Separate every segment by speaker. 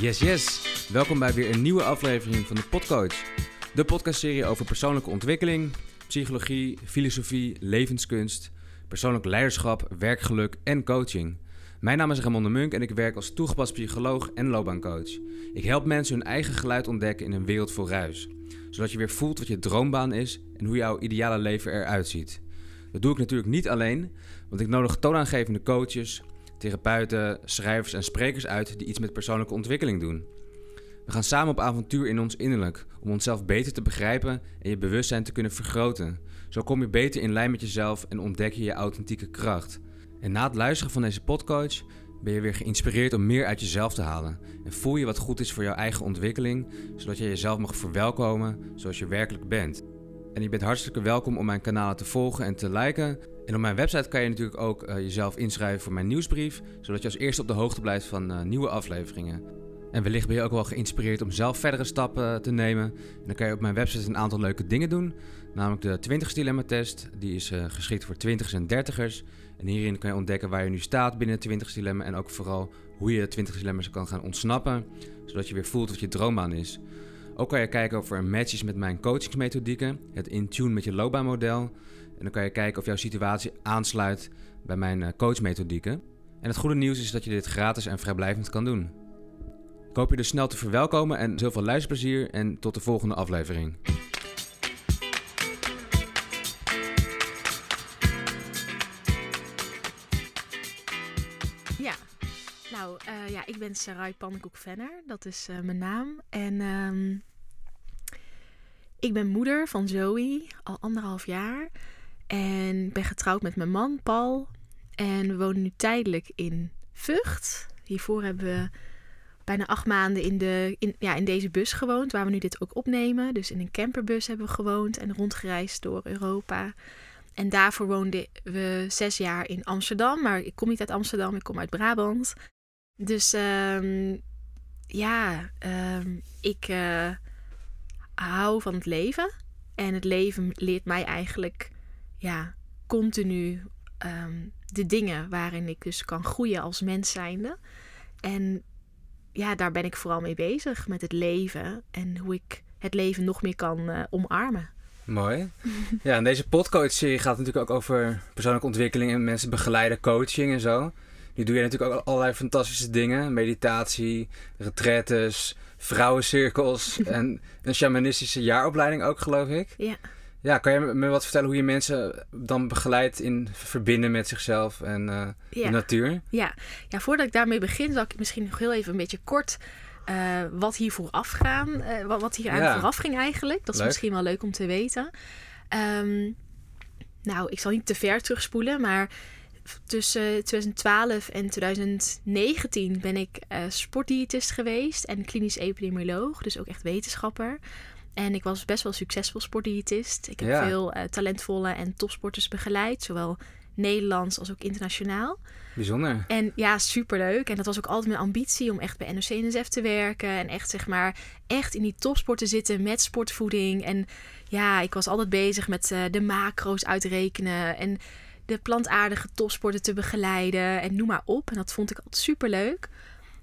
Speaker 1: Yes, yes. Welkom bij weer een nieuwe aflevering van de Podcoach. De podcastserie over persoonlijke ontwikkeling, psychologie, filosofie, levenskunst, persoonlijk leiderschap, werkgeluk en coaching. Mijn naam is Ramon de Munk en ik werk als toegepast psycholoog en loopbaancoach. Ik help mensen hun eigen geluid ontdekken in een wereld vol ruis. Zodat je weer voelt wat je droombaan is en hoe jouw ideale leven eruit ziet. Dat doe ik natuurlijk niet alleen, want ik nodig toonaangevende coaches, therapeuten, schrijvers en sprekers uit die iets met persoonlijke ontwikkeling doen. We gaan samen op avontuur in ons innerlijk om onszelf beter te begrijpen en je bewustzijn te kunnen vergroten. Zo kom je beter in lijn met jezelf en ontdek je je authentieke kracht. En na het luisteren van deze podcast ben je weer geïnspireerd om meer uit jezelf te halen. En voel je wat goed is voor jouw eigen ontwikkeling, zodat je jezelf mag verwelkomen zoals je werkelijk bent. En je bent hartstikke welkom om mijn kanalen te volgen en te liken. En op mijn website kan je natuurlijk ook uh, jezelf inschrijven voor mijn nieuwsbrief, zodat je als eerste op de hoogte blijft van uh, nieuwe afleveringen. En wellicht ben je ook wel geïnspireerd om zelf verdere stappen te nemen. En dan kan je op mijn website een aantal leuke dingen doen. Namelijk de 20 dilemma test. Die is geschikt voor 20ers en 30ers. En hierin kan je ontdekken waar je nu staat binnen het 20 dilemma. En ook vooral hoe je 20 dilemma's kan gaan ontsnappen. Zodat je weer voelt wat je droombaan is. Ook kan je kijken of er match is met mijn coachingsmethodieken. Het in tune met je loopbaanmodel. En dan kan je kijken of jouw situatie aansluit bij mijn coachmethodieken. En het goede nieuws is dat je dit gratis en vrijblijvend kan doen. Ik hoop je dus snel te verwelkomen en heel veel luisterplezier en tot de volgende aflevering.
Speaker 2: Ja, nou uh, ja, ik ben Sarai Pannenkoek-Venner, dat is uh, mijn naam. En um, ik ben moeder van Zoe, al anderhalf jaar. En ben getrouwd met mijn man Paul. En we wonen nu tijdelijk in Vught. Hiervoor hebben we bijna acht maanden in, de, in, ja, in deze bus gewoond, waar we nu dit ook opnemen. Dus in een camperbus hebben we gewoond en rondgereisd door Europa. En daarvoor woonden we zes jaar in Amsterdam. Maar ik kom niet uit Amsterdam, ik kom uit Brabant. Dus um, ja, um, ik uh, hou van het leven. En het leven leert mij eigenlijk ja, continu um, de dingen waarin ik dus kan groeien als mens zijnde. En ja, daar ben ik vooral mee bezig met het leven en hoe ik het leven nog meer kan uh, omarmen.
Speaker 1: Mooi. Ja, en deze podcast-serie gaat natuurlijk ook over persoonlijke ontwikkeling en mensen begeleiden, coaching en zo. Nu doe je natuurlijk ook allerlei fantastische dingen: meditatie, retretes, vrouwencirkels en een shamanistische jaaropleiding ook, geloof ik.
Speaker 2: Ja.
Speaker 1: Ja, kan je me wat vertellen hoe je mensen dan begeleidt in verbinden met zichzelf en uh,
Speaker 2: ja.
Speaker 1: de natuur?
Speaker 2: Ja. ja, voordat ik daarmee begin, zal ik misschien nog heel even een beetje kort uh, wat hier vooraf gaan, uh, wat hier aan ja. vooraf ging eigenlijk. Dat is
Speaker 1: leuk.
Speaker 2: misschien wel leuk om te weten. Um, nou, ik zal niet te ver terugspoelen, maar tussen 2012 en 2019 ben ik uh, sportdiëtist geweest en klinisch epidemioloog, dus ook echt wetenschapper. En ik was best wel succesvol sportdiëtist. Ik heb
Speaker 1: Ja.
Speaker 2: veel uh, talentvolle en topsporters begeleid, zowel Nederlands als ook internationaal.
Speaker 1: Bijzonder.
Speaker 2: En ja, superleuk. En dat was ook altijd mijn ambitie om echt bij NOC-NSF te werken. En echt, zeg maar, echt in die topsport te zitten met sportvoeding. En ja, ik was altijd bezig met uh, de macro's uitrekenen. En de plantaardige topsporten te begeleiden. En noem maar op. En dat vond ik altijd superleuk.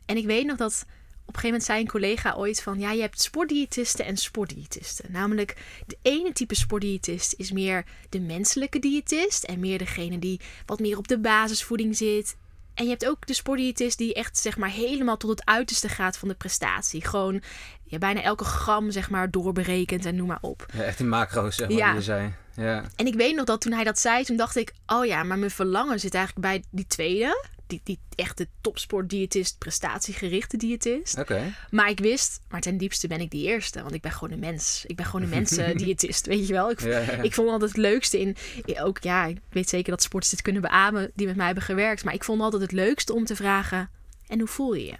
Speaker 2: En ik weet nog dat op een gegeven moment zei een collega ooit van... ja, je hebt sportdiëtisten en sportdiëtisten. Namelijk, de ene type sportdiëtist is meer de menselijke diëtist... en meer degene die wat meer op de basisvoeding zit. En je hebt ook de sportdiëtist die echt zeg maar helemaal tot het uiterste gaat van de prestatie. Gewoon ja, bijna elke gram zeg maar doorberekend en noem maar op.
Speaker 1: Ja, echt in macro's, zeg maar,
Speaker 2: Ja.
Speaker 1: die je zei. Ja.
Speaker 2: En ik weet nog dat toen hij dat zei, toen dacht ik... oh ja, maar mijn verlangen zit eigenlijk bij die tweede... Die, die echte topsportdiëtist, prestatiegerichte diëtist.
Speaker 1: Oké.
Speaker 2: Maar ik wist, maar ten diepste ben ik die eerste. Want ik ben gewoon een mens. Ik ben gewoon een mensendiëtist, weet je wel. Ik,
Speaker 1: Ja, ja, ja.
Speaker 2: ik vond altijd het leukste in... Ook ja, ik weet zeker dat sporters dit kunnen beamen die met mij hebben gewerkt. Maar ik vond altijd het leukste om te vragen... En hoe voel je je?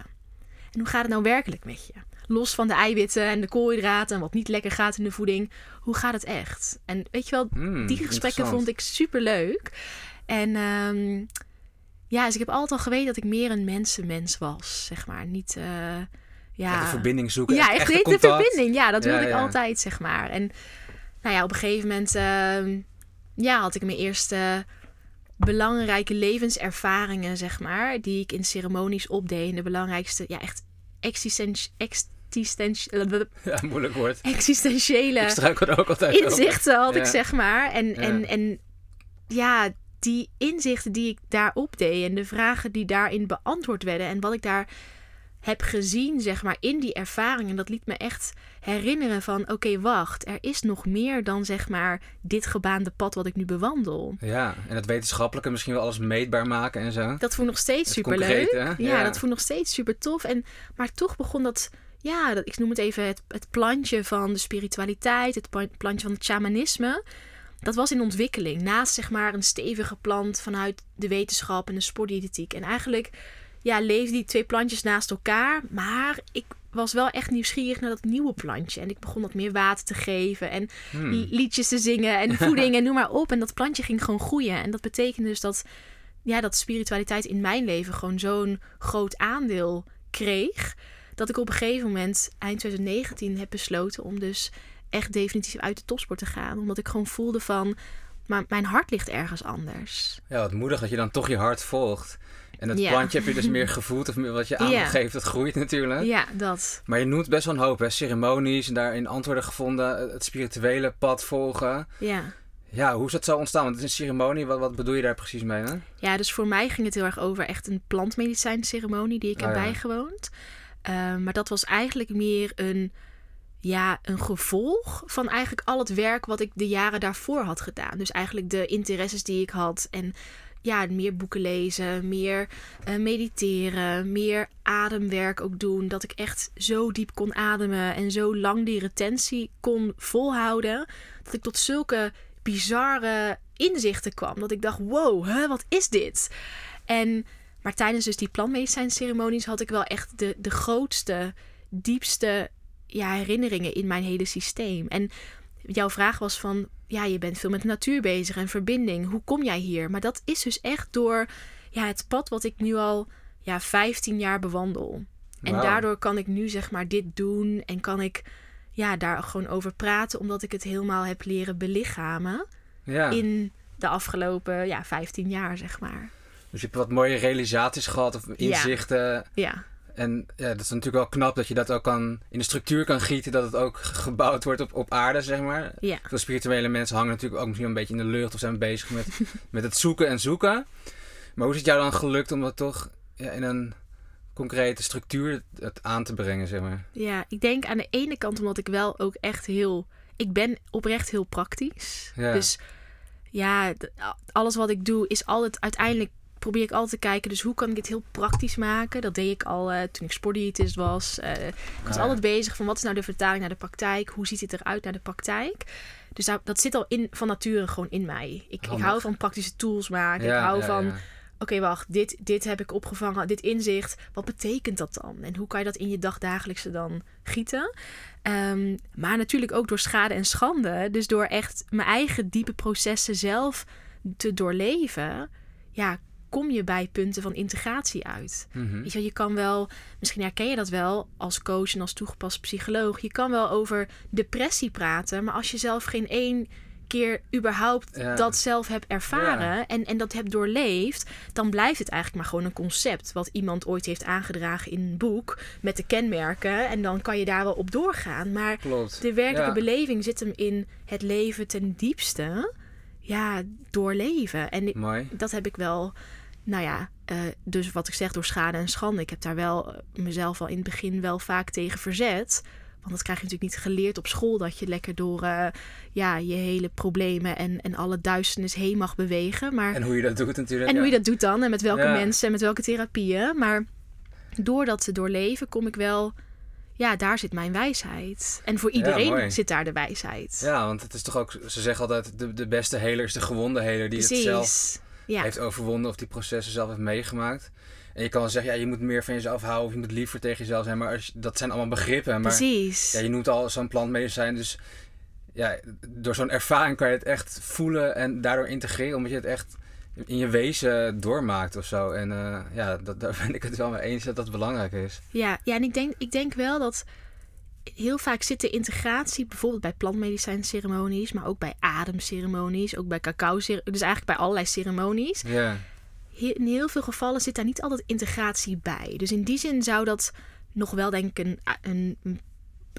Speaker 2: En hoe gaat het nou werkelijk met je? Los van de eiwitten en de koolhydraten en wat niet lekker gaat in de voeding. Hoe gaat het echt? En weet je wel,
Speaker 1: Hmm,
Speaker 2: die gesprekken vond ik super leuk. En ehm, ja, dus ik heb altijd al geweten dat ik meer een mensenmens was, zeg maar. Niet, eh, ja...
Speaker 1: Echt de verbinding zoeken.
Speaker 2: Ja, echt
Speaker 1: echte
Speaker 2: de verbinding. Ja, dat
Speaker 1: Ja,
Speaker 2: wilde ik
Speaker 1: ja.
Speaker 2: altijd, zeg maar. En nou ja, op een gegeven moment ehm, ja, had ik mijn eerste belangrijke levenservaringen, zeg maar, die ik in ceremonies opdeed. En de belangrijkste, ja, echt existentie, existentie,
Speaker 1: Ja, moeilijk woord.
Speaker 2: existentiële
Speaker 1: Ik struikel er ook altijd
Speaker 2: inzichten had ik
Speaker 1: Ja.
Speaker 2: zeg maar. En,
Speaker 1: Ja.
Speaker 2: en, en ja, die inzichten die ik daarop deed en de vragen die daarin beantwoord werden en wat ik daar heb gezien, zeg maar, in die ervaringen, dat liet me echt herinneren van, oké, wacht, er is nog meer dan, zeg maar, dit gebaande pad wat ik nu bewandel.
Speaker 1: Ja, en het wetenschappelijke misschien wel alles meetbaar maken en zo.
Speaker 2: Dat voelt nog steeds
Speaker 1: Het
Speaker 2: super leuk.
Speaker 1: concrete, hè?
Speaker 2: Ja,
Speaker 1: Ja.
Speaker 2: dat voelt nog steeds super tof. En, maar toch begon dat, ja, dat, ik noem het even het, het plantje van de spiritualiteit, het pla- plantje van het shamanisme. Dat was in ontwikkeling. Naast zeg maar een stevige plant vanuit de wetenschap en de sportdiëtetiek. En eigenlijk ja, leefden die twee plantjes naast elkaar. Maar ik was wel echt nieuwsgierig naar dat nieuwe plantje. En ik begon wat meer water te geven. En
Speaker 1: Hmm.
Speaker 2: li- liedjes te zingen en voeding en noem maar op. En dat plantje ging gewoon groeien. En dat betekende dus dat, ja, dat spiritualiteit in mijn leven gewoon zo'n groot aandeel kreeg. Dat ik op een gegeven moment, eind 2019, heb besloten om dus echt definitief uit de topsport te gaan. Omdat ik gewoon voelde van, maar mijn hart ligt ergens anders.
Speaker 1: Ja, wat moedig dat je dan toch je hart volgt. En dat
Speaker 2: Ja.
Speaker 1: plantje heb je dus meer gevoeld of meer wat je aandacht
Speaker 2: Ja.
Speaker 1: dat groeit natuurlijk.
Speaker 2: Ja, dat.
Speaker 1: Maar je noemt best wel een hoop, hè? ceremonies en daarin antwoorden gevonden, het spirituele pad volgen.
Speaker 2: Ja.
Speaker 1: Ja, hoe is dat zo ontstaan? Want het is een ceremonie, wat, wat bedoel je daar precies mee? Hè?
Speaker 2: Ja, dus voor mij ging het heel erg over echt een plantmedicijnceremonie die ik heb
Speaker 1: Oh ja.
Speaker 2: bijgewoond. Eh, maar dat was eigenlijk meer een, ja, een gevolg van eigenlijk al het werk wat ik de jaren daarvoor had gedaan. Dus eigenlijk de interesses die ik had en ja, meer boeken lezen, meer eh, mediteren, meer ademwerk ook doen. Dat ik echt zo diep kon ademen en zo lang die retentie kon volhouden. Dat ik tot zulke bizarre inzichten kwam. Dat ik dacht, wow, hè, wat is dit? En, maar tijdens dus die plantmedicijnceremonies had ik wel echt de, de grootste, diepste ja, herinneringen in mijn hele systeem. En jouw vraag was van, ja, je bent veel met de natuur bezig en verbinding. Hoe kom jij hier? Maar dat is dus echt door ja, het pad wat ik nu al ja, 15 jaar bewandel. En daardoor kan ik nu zeg maar dit doen en kan ik ja, daar gewoon over praten, omdat ik het helemaal heb leren belichamen
Speaker 1: Ja,
Speaker 2: in de afgelopen ja, 15 jaar, zeg maar.
Speaker 1: Dus je hebt wat mooie realisaties gehad of inzichten.
Speaker 2: Ja,
Speaker 1: En ja, dat is natuurlijk wel knap dat je dat ook kan, in de structuur kan gieten, dat het ook gebouwd wordt op, op aarde, zeg maar.
Speaker 2: ja.
Speaker 1: Veel spirituele mensen hangen natuurlijk ook misschien een beetje in de lucht of zijn bezig met, met het zoeken en zoeken. Maar hoe is het jou dan gelukt om dat toch ja, in een concrete structuur het aan te brengen, zeg maar?
Speaker 2: Ja, ik denk aan de ene kant omdat ik wel ook echt heel... Ik ben oprecht heel praktisch.
Speaker 1: Ja.
Speaker 2: Dus ja, alles wat ik doe is altijd... Uiteindelijk probeer ik altijd te kijken, dus hoe kan ik het heel praktisch maken? Dat deed ik al eh, toen ik sportdiëtist was. Eh, ik was
Speaker 1: Ah, ja.
Speaker 2: altijd bezig van wat is nou de vertaling naar de praktijk? Hoe ziet het eruit naar de praktijk? Dus dat zit al in, van nature gewoon in mij. Ik, ik hou van praktische tools maken.
Speaker 1: Ja,
Speaker 2: ik hou
Speaker 1: ja,
Speaker 2: van... oké, wacht, dit, dit heb ik opgevangen, dit inzicht. Wat betekent dat dan? En hoe kan je dat in je dagdagelijkse dan gieten? Ehm, maar natuurlijk ook door schade en schande. Dus door echt mijn eigen diepe processen zelf te doorleven. Ja, kom je bij punten van integratie uit.
Speaker 1: Mhm.
Speaker 2: Weet je, je kan wel, misschien herken je dat wel als coach en als toegepast psycholoog. Je kan wel over depressie praten, maar als je zelf geen één keer überhaupt
Speaker 1: Ja.
Speaker 2: dat zelf hebt ervaren en, en dat hebt doorleefd, dan blijft het eigenlijk maar gewoon een concept wat iemand ooit heeft aangedragen in een boek met de kenmerken. En dan kan je daar wel op doorgaan. Maar
Speaker 1: Klopt.
Speaker 2: de werkelijke
Speaker 1: Ja.
Speaker 2: beleving zit hem in het leven ten diepste. Ja, doorleven. En
Speaker 1: Mooi.
Speaker 2: dat heb ik wel, nou ja, eh, dus wat ik zeg door schade en schande. Ik heb daar wel eh, mezelf al in het begin wel vaak tegen verzet. Want dat krijg je natuurlijk niet geleerd op school. Dat je lekker door eh, ja, je hele problemen en, en alle duisternis heen mag bewegen. Maar,
Speaker 1: En hoe je dat doet natuurlijk.
Speaker 2: en hoe je dat doet dan. En met welke
Speaker 1: Ja.
Speaker 2: mensen en met welke therapieën. Maar door dat te doorleven kom ik wel... Ja, daar zit mijn wijsheid. En voor iedereen zit daar de wijsheid.
Speaker 1: Ja, want het is toch ook, ze zeggen altijd, de, de beste heler is de gewonde heler die het zelf
Speaker 2: Ja,
Speaker 1: heeft overwonnen of die processen zelf heeft meegemaakt. En je kan wel zeggen, ja, je moet meer van jezelf houden of je moet liever tegen jezelf zijn. Maar als, dat zijn allemaal begrippen. Maar
Speaker 2: precies.
Speaker 1: ja, je noemt al zo'n plantmedicijn, dus ja, door zo'n ervaring kan je het echt voelen en daardoor integreren, omdat je het echt in je wezen doormaakt of zo. En eh, ja, dat, daar ben ik het wel mee eens dat dat belangrijk is.
Speaker 2: Ja, ja en ik denk, ik denk wel dat heel vaak zit de integratie, bijvoorbeeld bij plantmedicijnceremonies, maar ook bij ademceremonies, ook bij cacao, dus eigenlijk bij allerlei ceremonies.
Speaker 1: Ja,
Speaker 2: In heel veel gevallen zit daar niet altijd integratie bij. Dus in die zin zou dat nog wel denk ik een, een, een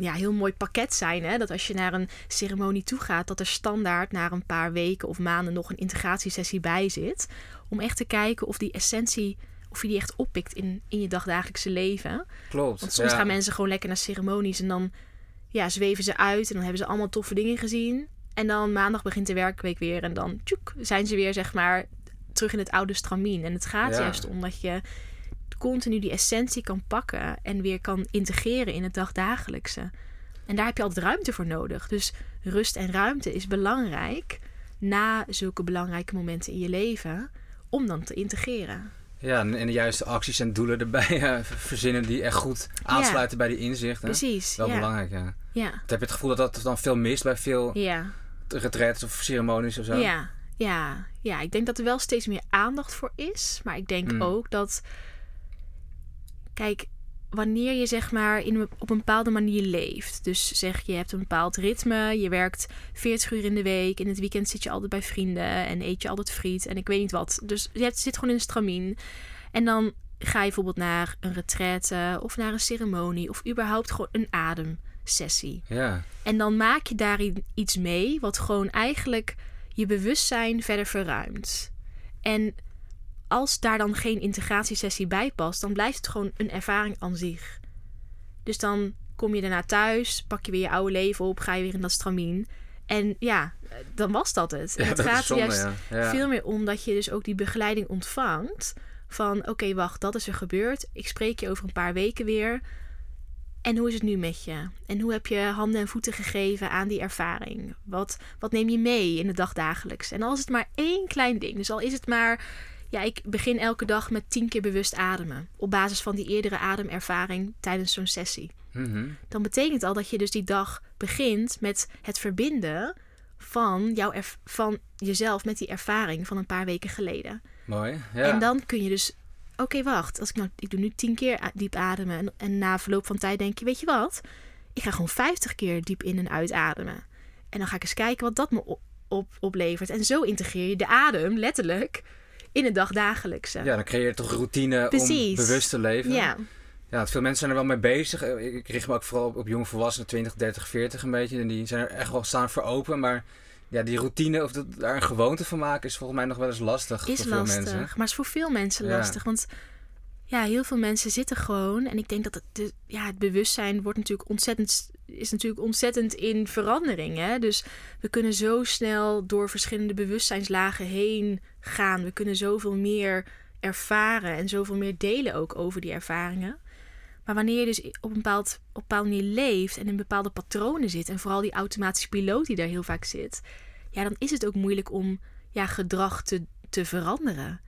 Speaker 2: ja, heel mooi pakket zijn. Hè? Dat als je naar een ceremonie toe gaat, dat er standaard na een paar weken of maanden nog een integratiesessie bij zit. Om echt te kijken of die essentie, of je die echt oppikt in, in je dagdagelijkse leven.
Speaker 1: Klopt.
Speaker 2: Want soms
Speaker 1: ja.
Speaker 2: gaan mensen gewoon lekker naar ceremonies en dan ja, zweven ze uit en dan hebben ze allemaal toffe dingen gezien. En dan maandag begint de werkweek weer en dan tjoek, zijn ze weer zeg maar terug in het oude stramien. En het gaat
Speaker 1: Ja.
Speaker 2: juist om dat je continu die essentie kan pakken en weer kan integreren in het dagdagelijkse. En daar heb je altijd ruimte voor nodig. Dus rust en ruimte is belangrijk na zulke belangrijke momenten in je leven om dan te integreren.
Speaker 1: Ja, en, de juiste acties en doelen erbij eh, verzinnen die echt goed aansluiten bij die inzichten.
Speaker 2: Precies.
Speaker 1: Wel belangrijk, ja.
Speaker 2: Ja.
Speaker 1: Heb je het gevoel dat dat dan veel mist bij veel
Speaker 2: Ja.
Speaker 1: retreats of ceremonies of zo?
Speaker 2: Ja, ja, ja, ik denk dat er wel steeds meer aandacht voor is. Maar ik denk
Speaker 1: Mm.
Speaker 2: ook dat. Kijk, wanneer je zeg maar in, op een bepaalde manier leeft. Dus zeg je hebt een bepaald ritme. Je werkt 40 uur in de week. In het weekend zit je altijd bij vrienden. En eet je altijd friet. En ik weet niet wat. Dus je zit gewoon in een stramien. En dan ga je bijvoorbeeld naar een retraite. Of naar een ceremonie. Of überhaupt gewoon een ademsessie.
Speaker 1: Ja,
Speaker 2: En dan maak je daarin iets mee wat gewoon eigenlijk je bewustzijn verder verruimt. En als daar dan geen integratiesessie bij past, dan blijft het gewoon een ervaring aan zich. Dus dan kom je daarna thuis, pak je weer je oude leven op, ga je weer in dat stramien. En ja, dan was dat het.
Speaker 1: Ja
Speaker 2: het
Speaker 1: dat
Speaker 2: gaat
Speaker 1: zonde,
Speaker 2: juist
Speaker 1: ja. ja.
Speaker 2: veel meer om dat je dus ook die begeleiding ontvangt. Van oké, wacht, dat is er gebeurd. Ik spreek je over een paar weken weer. En hoe is het nu met je? En hoe heb je handen en voeten gegeven aan die ervaring? Wat, wat neem je mee in de dagdagelijks? En al is het maar één klein ding. Dus al is het maar... Ja, ik begin elke dag met tien keer bewust ademen. Op basis van die eerdere ademervaring tijdens zo'n sessie.
Speaker 1: Mhm.
Speaker 2: Dan betekent al dat je dus die dag begint met het verbinden van, jouw van jezelf met die ervaring van een paar weken geleden.
Speaker 1: Mooi. Ja.
Speaker 2: En dan kun je dus, oké, wacht, als ik nou, ik doe nu tien keer diep ademen en, en na verloop van tijd denk je, weet je wat, ik ga gewoon 50 keer diep in en uitademen. En dan ga ik eens kijken wat dat me op, op, oplevert. En zo integreer je de adem letterlijk in het dagdagelijkse.
Speaker 1: ja, dan creëer je toch routine om bewust te leven.
Speaker 2: ja,
Speaker 1: Ja, veel mensen zijn er wel mee bezig. Eh, Ik richt me ook vooral op, op jonge volwassenen, 20, 30, 40 een beetje. En die zijn er echt wel staan voor open. Maar ja, die routine of dat, daar een gewoonte van maken is volgens mij nog wel eens lastig
Speaker 2: is
Speaker 1: voor veel
Speaker 2: lastig.
Speaker 1: mensen.
Speaker 2: Maar is voor veel mensen
Speaker 1: Ja.
Speaker 2: lastig. Want ja, heel veel mensen zitten gewoon. En ik denk dat het, de, ja, het bewustzijn wordt natuurlijk ontzettend, is natuurlijk ontzettend in verandering. Hè? Dus we kunnen zo snel door verschillende bewustzijnslagen heen gaan. We kunnen zoveel meer ervaren en zoveel meer delen ook over die ervaringen. Maar wanneer je dus op een, bepaald, op een bepaalde manier leeft en in bepaalde patronen zit, en vooral die automatische piloot die daar heel vaak zit, ja, dan is het ook moeilijk om ja, gedrag te, te veranderen.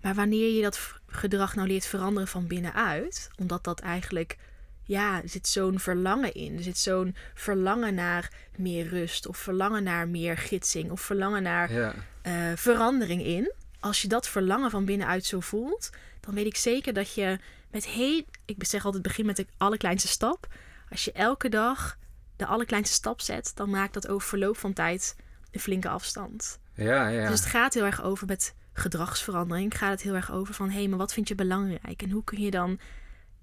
Speaker 2: Maar wanneer je dat gedrag nou leert veranderen van binnenuit, omdat dat eigenlijk, ja, er zit zo'n verlangen in. Er zit zo'n verlangen naar meer rust, of verlangen naar meer gidsing, of verlangen naar
Speaker 1: Ja.
Speaker 2: eh, verandering in. Als je dat verlangen van binnenuit zo voelt, dan weet ik zeker dat je met heel. Ik zeg altijd: begin met de allerkleinste stap. Als je elke dag de allerkleinste stap zet, dan maakt dat over verloop van tijd een flinke afstand.
Speaker 1: Ja, ja.
Speaker 2: Dus het gaat heel erg over met gedragsverandering. Gaat het heel erg over van hé, hey, maar wat vind je belangrijk? En hoe kun je dan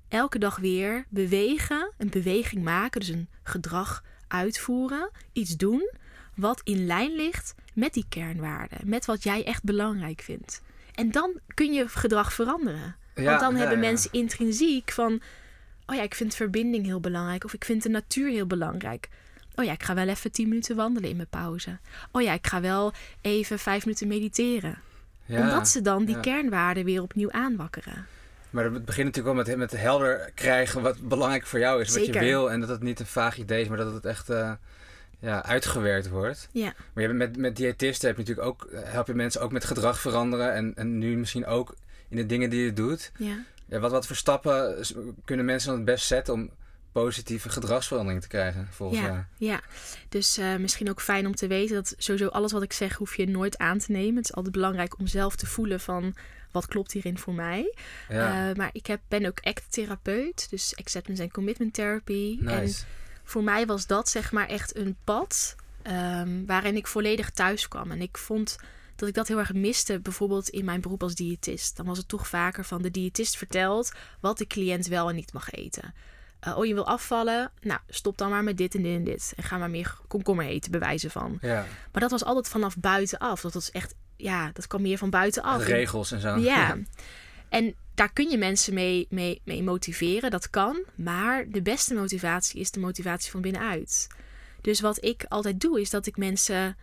Speaker 2: elke dag weer bewegen, een beweging maken, dus een gedrag uitvoeren, iets doen wat in lijn ligt met die kernwaarden, met wat jij echt belangrijk vindt. En dan kun je gedrag veranderen.
Speaker 1: Ja,
Speaker 2: Want dan
Speaker 1: ja,
Speaker 2: hebben
Speaker 1: ja.
Speaker 2: mensen intrinsiek van, oh ja, ik vind verbinding heel belangrijk, of ik vind de natuur heel belangrijk. Oh ja, ik ga wel even 10 minuten wandelen in mijn pauze. Oh ja, ik ga wel even 5 minuten mediteren. Omdat ze dan die kernwaarden weer opnieuw aanwakkeren.
Speaker 1: Maar het begint natuurlijk wel met, met helder krijgen wat belangrijk voor jou is. Wat je wil. En dat het niet een vaag idee is, maar dat het echt eh, ja, uitgewerkt wordt.
Speaker 2: Ja,
Speaker 1: Maar je hebt met, met diëtisten heb je natuurlijk ook, help je mensen ook met gedrag veranderen. En, en nu misschien ook in de dingen die je doet.
Speaker 2: ja.
Speaker 1: Ja, wat, wat voor stappen kunnen mensen dan het best zetten om positieve gedragsverandering te krijgen volgens jou?
Speaker 2: Ja, ja. dus eh, misschien ook fijn om te weten dat sowieso alles wat ik zeg hoef je nooit aan te nemen. Het is altijd belangrijk om zelf te voelen van wat klopt hierin voor mij.
Speaker 1: Ja,
Speaker 2: Eh, maar ik heb, ben ook ACT-therapeut, dus Acceptance and Commitment Therapy. En voor mij was dat zeg maar echt een pad ehm, waarin ik volledig thuis kwam. En ik vond dat ik dat heel erg miste, bijvoorbeeld in mijn beroep als diëtist. Dan was het toch vaker van de diëtist vertelt wat de cliënt wel en niet mag eten. Uh, oh, je wil afvallen? Nou, stop dan maar met dit en dit en dit. En ga maar meer komkommer eten, bewijzen van.
Speaker 1: Ja.
Speaker 2: Maar dat was altijd vanaf buitenaf. Dat was echt, ja, dat kwam meer van buitenaf.
Speaker 1: Regels en zo.
Speaker 2: Ja. En daar kun je mensen mee, mee, mee motiveren, dat kan. Maar de beste motivatie is de motivatie van binnenuit. Dus wat ik altijd doe, is dat ik mensen,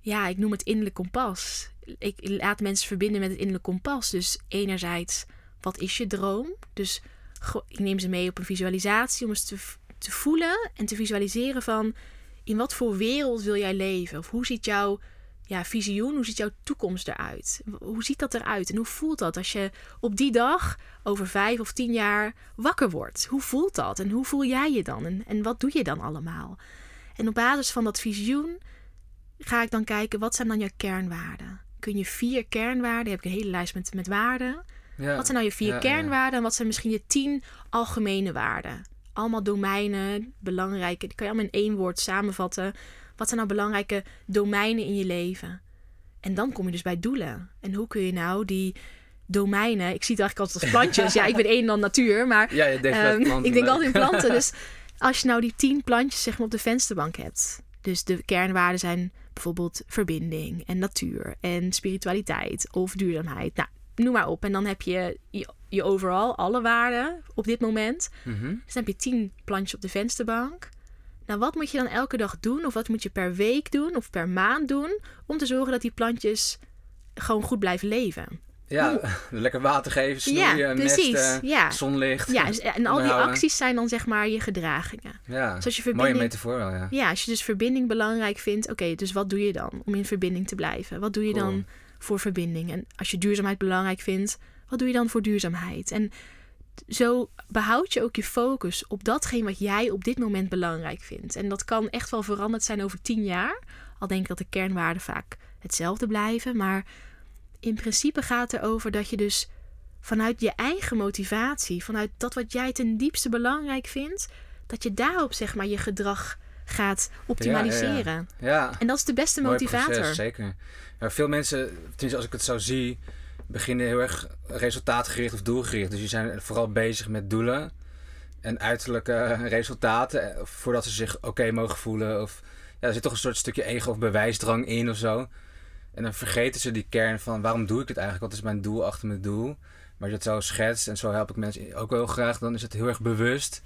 Speaker 2: ja, ik noem het innerlijk kompas. Ik laat mensen verbinden met het innerlijk kompas. Dus enerzijds, wat is je droom? Dus ik neem ze mee op een visualisatie om eens te, te voelen en te visualiseren van in wat voor wereld wil jij leven? Of hoe ziet jouw ja, visioen, hoe ziet jouw toekomst eruit? Hoe ziet dat eruit? En hoe voelt dat als je op die dag over vijf of tien jaar wakker wordt? Hoe voelt dat? En hoe voel jij je dan? En, en wat doe je dan allemaal? En op basis van dat visioen ga ik dan kijken, wat zijn dan jouw kernwaarden? Kun je vier kernwaarden, heb ik een hele lijst met, met waarden. Ja. Wat zijn nou je vier kernwaarden en wat zijn misschien je tien algemene waarden? Allemaal domeinen, belangrijke, die kan je allemaal in één woord samenvatten. Wat zijn nou belangrijke domeinen in je leven? En dan kom je dus bij doelen. En hoe kun je nou die domeinen, ik zie het eigenlijk altijd als plantjes. ja, ik ben één dan natuur, maar
Speaker 1: ja, je um, planten,
Speaker 2: ik denk altijd in planten. dus als je nou die tien plantjes zeg maar op de vensterbank hebt. Dus de kernwaarden zijn bijvoorbeeld verbinding en natuur en spiritualiteit of duurzaamheid. Nou, noem maar op. En dan heb je je, je overal, alle waarden op dit moment.
Speaker 1: Mhm.
Speaker 2: Dus dan heb je tien plantjes op de vensterbank. Nou, wat moet je dan elke dag doen? Of wat moet je per week doen? Of per maand doen? Om te zorgen dat die plantjes gewoon goed blijven leven.
Speaker 1: Ja, lekker water geven, snoeien, ja, precies. Ja. zonlicht.
Speaker 2: Ja, dus, en al die acties zijn dan zeg maar je gedragingen.
Speaker 1: Ja,
Speaker 2: dus je
Speaker 1: verbinding, mooie metafoor wel, ja.
Speaker 2: Ja, als je dus verbinding belangrijk vindt, oké, dus wat doe je dan om in verbinding te blijven? Wat doe je dan voor verbinding? En als je duurzaamheid belangrijk vindt, wat doe je dan voor duurzaamheid? En zo behoud je ook je focus op datgene wat jij op dit moment belangrijk vindt. En dat kan echt wel veranderd zijn over tien jaar. Al denk ik dat de kernwaarden vaak hetzelfde blijven. Maar in principe gaat het erover dat je dus vanuit je eigen motivatie, vanuit dat wat jij ten diepste belangrijk vindt, dat je daarop zeg maar je gedrag gaat optimaliseren.
Speaker 1: Ja, ja.
Speaker 2: En dat is de beste motivator. Proces,
Speaker 1: zeker. Veel mensen, tenminste als ik het zo zie, beginnen heel erg resultaatgericht of doelgericht. Dus die zijn vooral bezig met doelen en uiterlijke resultaten eh, voordat ze zich oké mogen voelen. Of ja, er zit toch een soort stukje ego of bewijsdrang in of zo. En dan vergeten ze die kern van waarom doe ik het eigenlijk? Wat is mijn doel achter mijn doel? Maar als je het zo schetst en zo help ik mensen ook heel graag, dan is het heel erg bewust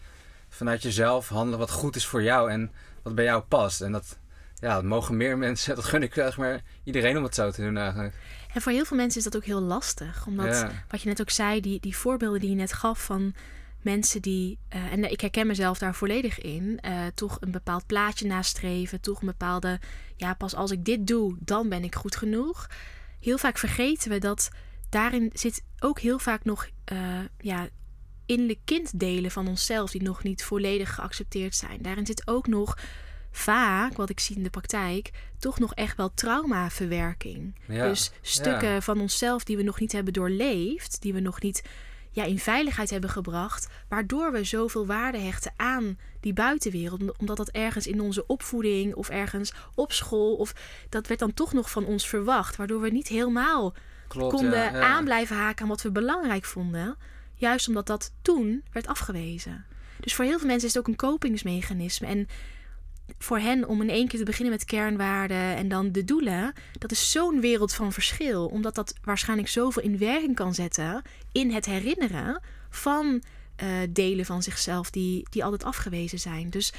Speaker 1: vanuit jezelf handelen wat goed is voor jou en wat bij jou past. En dat, ja, mogen meer mensen, dat gun ik zeg maar iedereen om het zo te doen eigenlijk.
Speaker 2: En voor heel veel mensen is dat ook heel lastig. Omdat, wat je net ook zei, die, die voorbeelden die je net gaf van mensen die, uh, en ik herken mezelf daar volledig in, uh, toch een bepaald plaatje nastreven, toch een bepaalde, ja, pas als ik dit doe, dan ben ik goed genoeg. Heel vaak vergeten we dat daarin zit ook heel vaak nog, uh, ja, innerlijk kinddelen van onszelf die nog niet volledig geaccepteerd zijn. Daarin zit ook nog vaak, wat ik zie in de praktijk, toch nog echt wel traumaverwerking. dus stukken van onszelf die we nog niet hebben doorleefd, die we nog niet ja, in veiligheid hebben gebracht, waardoor we zoveel waarde hechten aan die buitenwereld, omdat dat ergens in onze opvoeding of ergens op school, of dat werd dan toch nog van ons verwacht, waardoor we niet helemaal konden ja, aan blijven haken aan wat we belangrijk vonden, juist omdat dat toen werd afgewezen. Dus voor heel veel mensen is het ook een kopingsmechanisme. En voor hen om in één keer te beginnen met kernwaarden en dan de doelen, dat is zo'n wereld van verschil. Omdat dat waarschijnlijk zoveel in werking kan zetten in het herinneren van uh, delen van zichzelf die, die altijd afgewezen zijn. Dus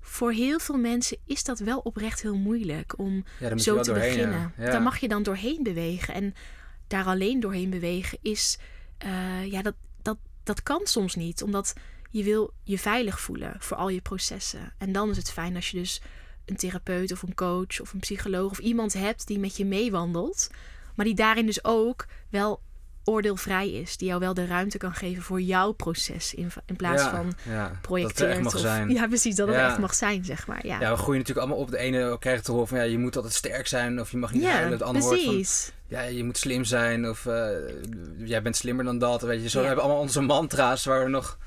Speaker 2: voor heel veel mensen is dat wel oprecht heel moeilijk om zo te beginnen. Ja. Daar mag je dan doorheen bewegen. En daar alleen doorheen bewegen is, uh, ja, dat, dat, dat kan soms niet. Omdat je wil je veilig voelen voor al je processen. En dan is het fijn als je dus een therapeut of een coach of een psycholoog of iemand hebt die met je meewandelt, maar die daarin dus ook wel oordeelvrij is, die jou wel de ruimte kan geven voor jouw proces in, in plaats van
Speaker 1: ja,
Speaker 2: projecteert.
Speaker 1: mag
Speaker 2: of,
Speaker 1: zijn.
Speaker 2: Ja, precies, dat het echt mag zijn, zeg maar. Ja.
Speaker 1: ja, we groeien natuurlijk allemaal op. De ene krijgt te horen van ja, je moet altijd sterk zijn of je mag niet huilen. Het andere precies. van ja, je moet slim zijn of uh, jij bent slimmer dan dat. Weet je, zo hebben we allemaal onze mantra's waar we nog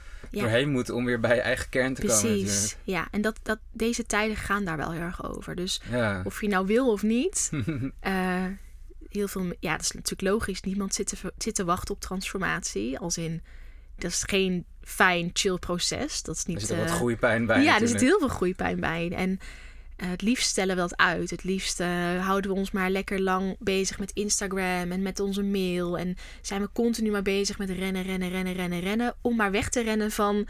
Speaker 1: doorheen moet om weer bij je eigen kern te
Speaker 2: Precies.
Speaker 1: komen.
Speaker 2: Precies, ja. En dat, dat, deze tijden gaan daar wel heel erg over. Dus of je nou wil of niet, uh, heel veel... Ja, dat is natuurlijk logisch. Niemand zit te, zit te wachten op transformatie. Als in, dat is geen fijn, chill proces. Dat is niet...
Speaker 1: Er zit wat
Speaker 2: uh,
Speaker 1: groeipijn bij
Speaker 2: Ja, er zit heel veel groeipijn bij. En uh, het liefst stellen we dat uit. Het liefst uh, houden we ons maar lekker lang bezig met Instagram en met onze mail. En zijn we continu maar bezig met rennen, rennen, rennen, rennen, rennen. Om maar weg te rennen van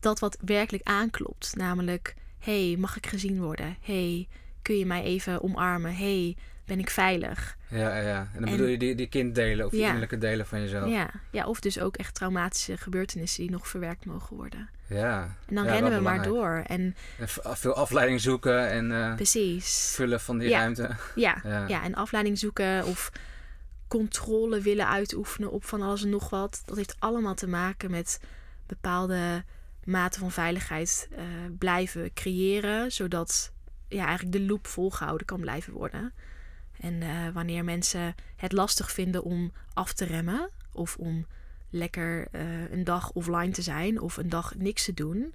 Speaker 2: dat wat werkelijk aanklopt. Namelijk, hey, mag ik gezien worden? hey, kun je mij even omarmen? hey, ben ik veilig?
Speaker 1: Ja, ja. En dan en, bedoel je die, die kinddelen of die
Speaker 2: ja,
Speaker 1: innerlijke delen van jezelf.
Speaker 2: Ja. ja, of dus ook echt traumatische gebeurtenissen die nog verwerkt mogen worden.
Speaker 1: Ja.
Speaker 2: En dan
Speaker 1: ja,
Speaker 2: rennen we
Speaker 1: belangrijk.
Speaker 2: maar door. En,
Speaker 1: en veel afleiding zoeken en uh,
Speaker 2: Precies.
Speaker 1: vullen van die
Speaker 2: ja.
Speaker 1: ruimte.
Speaker 2: Ja. ja. Ja. en afleiding zoeken of controle willen uitoefenen op van alles en nog wat. Dat heeft allemaal te maken met bepaalde mate van veiligheid uh, blijven creëren. Zodat ja, eigenlijk de loop volgehouden kan blijven worden. En uh, wanneer mensen het lastig vinden om af te remmen of om lekker uh, een dag offline te zijn of een dag niks te doen,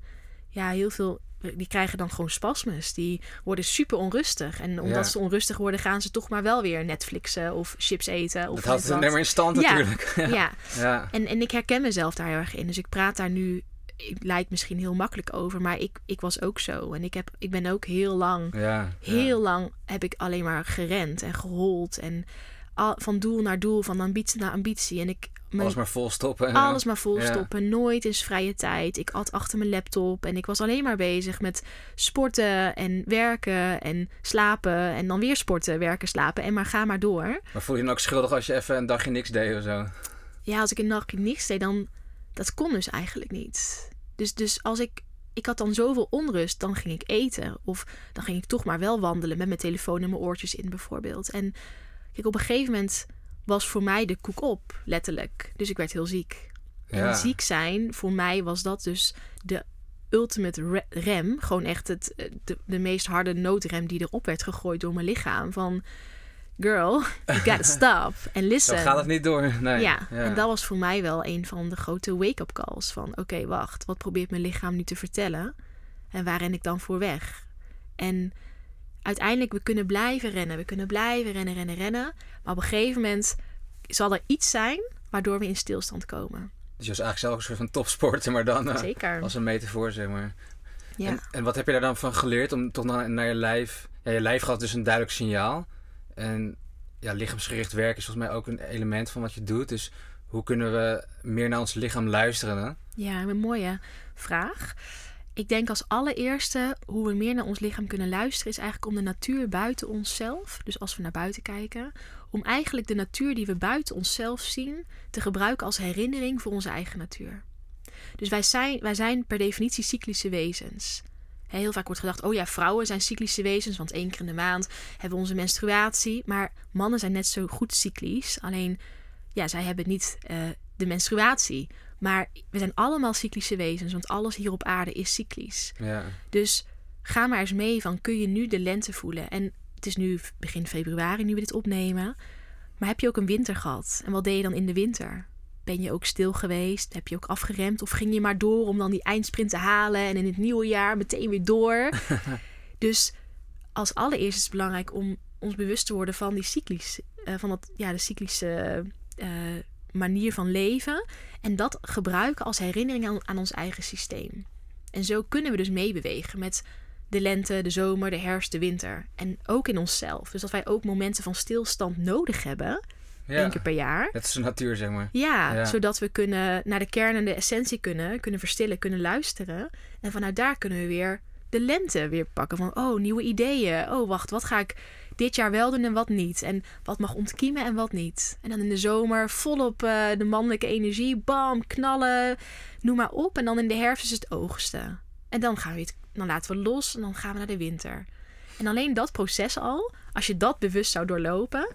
Speaker 2: ja, heel veel die krijgen dan gewoon spasmes. Die worden super onrustig. En omdat
Speaker 1: ja.
Speaker 2: ze onrustig worden, gaan ze toch maar wel weer Netflixen of chips eten. Of
Speaker 1: dat houdt ze never in stand
Speaker 2: ja.
Speaker 1: natuurlijk.
Speaker 2: ja.
Speaker 1: ja.
Speaker 2: En, en ik herken mezelf daar heel erg in. Dus ik praat daar nu ik lijkt misschien heel makkelijk over, maar ik, ik was ook zo. En ik, heb, ik ben ook heel lang,
Speaker 1: ja,
Speaker 2: heel
Speaker 1: ja.
Speaker 2: lang heb ik alleen maar gerend en gehold. En al, van doel naar doel, van ambitie naar ambitie. En ik,
Speaker 1: mijn, alles maar vol stoppen.
Speaker 2: Alles maar vol stoppen. Nooit eens vrije tijd. Ik at achter mijn laptop en ik was alleen maar bezig met sporten en werken en slapen. En dan weer sporten, werken, slapen. En maar ga maar door.
Speaker 1: Maar voel je je dan ook schuldig als je even een dagje niks deed of zo?
Speaker 2: Ja, als ik een dagje niks deed, dan... Dat kon dus eigenlijk niet. Dus, dus als ik ik had dan zoveel onrust, dan ging ik eten. Of dan ging ik toch maar wel wandelen met mijn telefoon en mijn oortjes in, bijvoorbeeld. En kijk, op een gegeven moment was voor mij de koek op, letterlijk. Dus ik werd heel ziek.
Speaker 1: Ja.
Speaker 2: En ziek zijn, voor mij was dat dus de ultimate rem. Gewoon echt het, de, de meest harde noodrem die erop werd gegooid door mijn lichaam. Van, girl, you gotta stop and listen.
Speaker 1: Zo gaat het niet door. Nee.
Speaker 2: Ja, ja, en dat was voor mij wel een van de grote wake-up calls. Van, oké, okay, wacht, wat probeert mijn lichaam nu te vertellen? En waar ren ik dan voor weg? En uiteindelijk, we kunnen blijven rennen. We kunnen blijven rennen, rennen, rennen. Maar op een gegeven moment zal er iets zijn waardoor we in stilstand komen.
Speaker 1: Dus je was eigenlijk zelf een soort van topsporter, maar dan uh,
Speaker 2: Zeker.
Speaker 1: als een metafoor, zeg maar.
Speaker 2: Ja.
Speaker 1: En, en, wat heb je daar dan van geleerd om toch naar, naar je lijf... Ja, je lijf gaf dus een duidelijk signaal. En ja, lichaamsgericht werk is volgens mij ook een element van wat je doet. Dus hoe kunnen we meer naar ons lichaam luisteren?
Speaker 2: Ja, een mooie vraag. Ik denk als allereerste hoe we meer naar ons lichaam kunnen luisteren... is eigenlijk om de natuur buiten onszelf, dus als we naar buiten kijken... om eigenlijk de natuur die we buiten onszelf zien... te gebruiken als herinnering voor onze eigen natuur. Dus wij zijn, wij zijn per definitie cyclische wezens... Heel vaak wordt gedacht, oh ja, vrouwen zijn cyclische wezens, want één keer in de maand hebben we onze menstruatie. Maar mannen zijn net zo goed cyclisch, alleen ja, zij hebben niet uh, de menstruatie. Maar we zijn allemaal cyclische wezens, want alles hier op aarde is cyclisch.
Speaker 1: Ja.
Speaker 2: Dus ga maar eens mee van, kun je nu de lente voelen? En het is nu begin februari, nu we dit opnemen. Maar heb je ook een winter gehad? En wat deed je dan in de winter? Ben je ook stil geweest? Heb je ook afgeremd? Of ging je maar door om dan die eindsprint te halen en in het nieuwe jaar meteen weer door? dus als allereerst is het belangrijk om ons bewust te worden van die cyclisch, uh, van dat, ja, de cyclische uh, manier van leven. En dat gebruiken als herinnering aan, aan ons eigen systeem. En zo kunnen we dus meebewegen met de lente, de zomer, de herfst, de winter. En ook in onszelf. Dus dat wij ook momenten van stilstand nodig hebben
Speaker 1: ja.
Speaker 2: één keer per jaar.
Speaker 1: Het is de natuur, zeg maar.
Speaker 2: Ja, ja, zodat we kunnen naar de kern en de essentie kunnen, kunnen verstillen, kunnen luisteren. En vanuit daar kunnen we weer de lente weer pakken. Van, oh, nieuwe ideeën. Oh, wacht, wat ga ik dit jaar wel doen en wat niet? En wat mag ontkiemen en wat niet? En dan in de zomer volop uh, de mannelijke energie. Bam, knallen, noem maar op. En dan in de herfst is het oogsten. En dan, gaan we het, dan laten we los en dan gaan we naar de winter. En alleen dat proces al, als je dat bewust zou doorlopen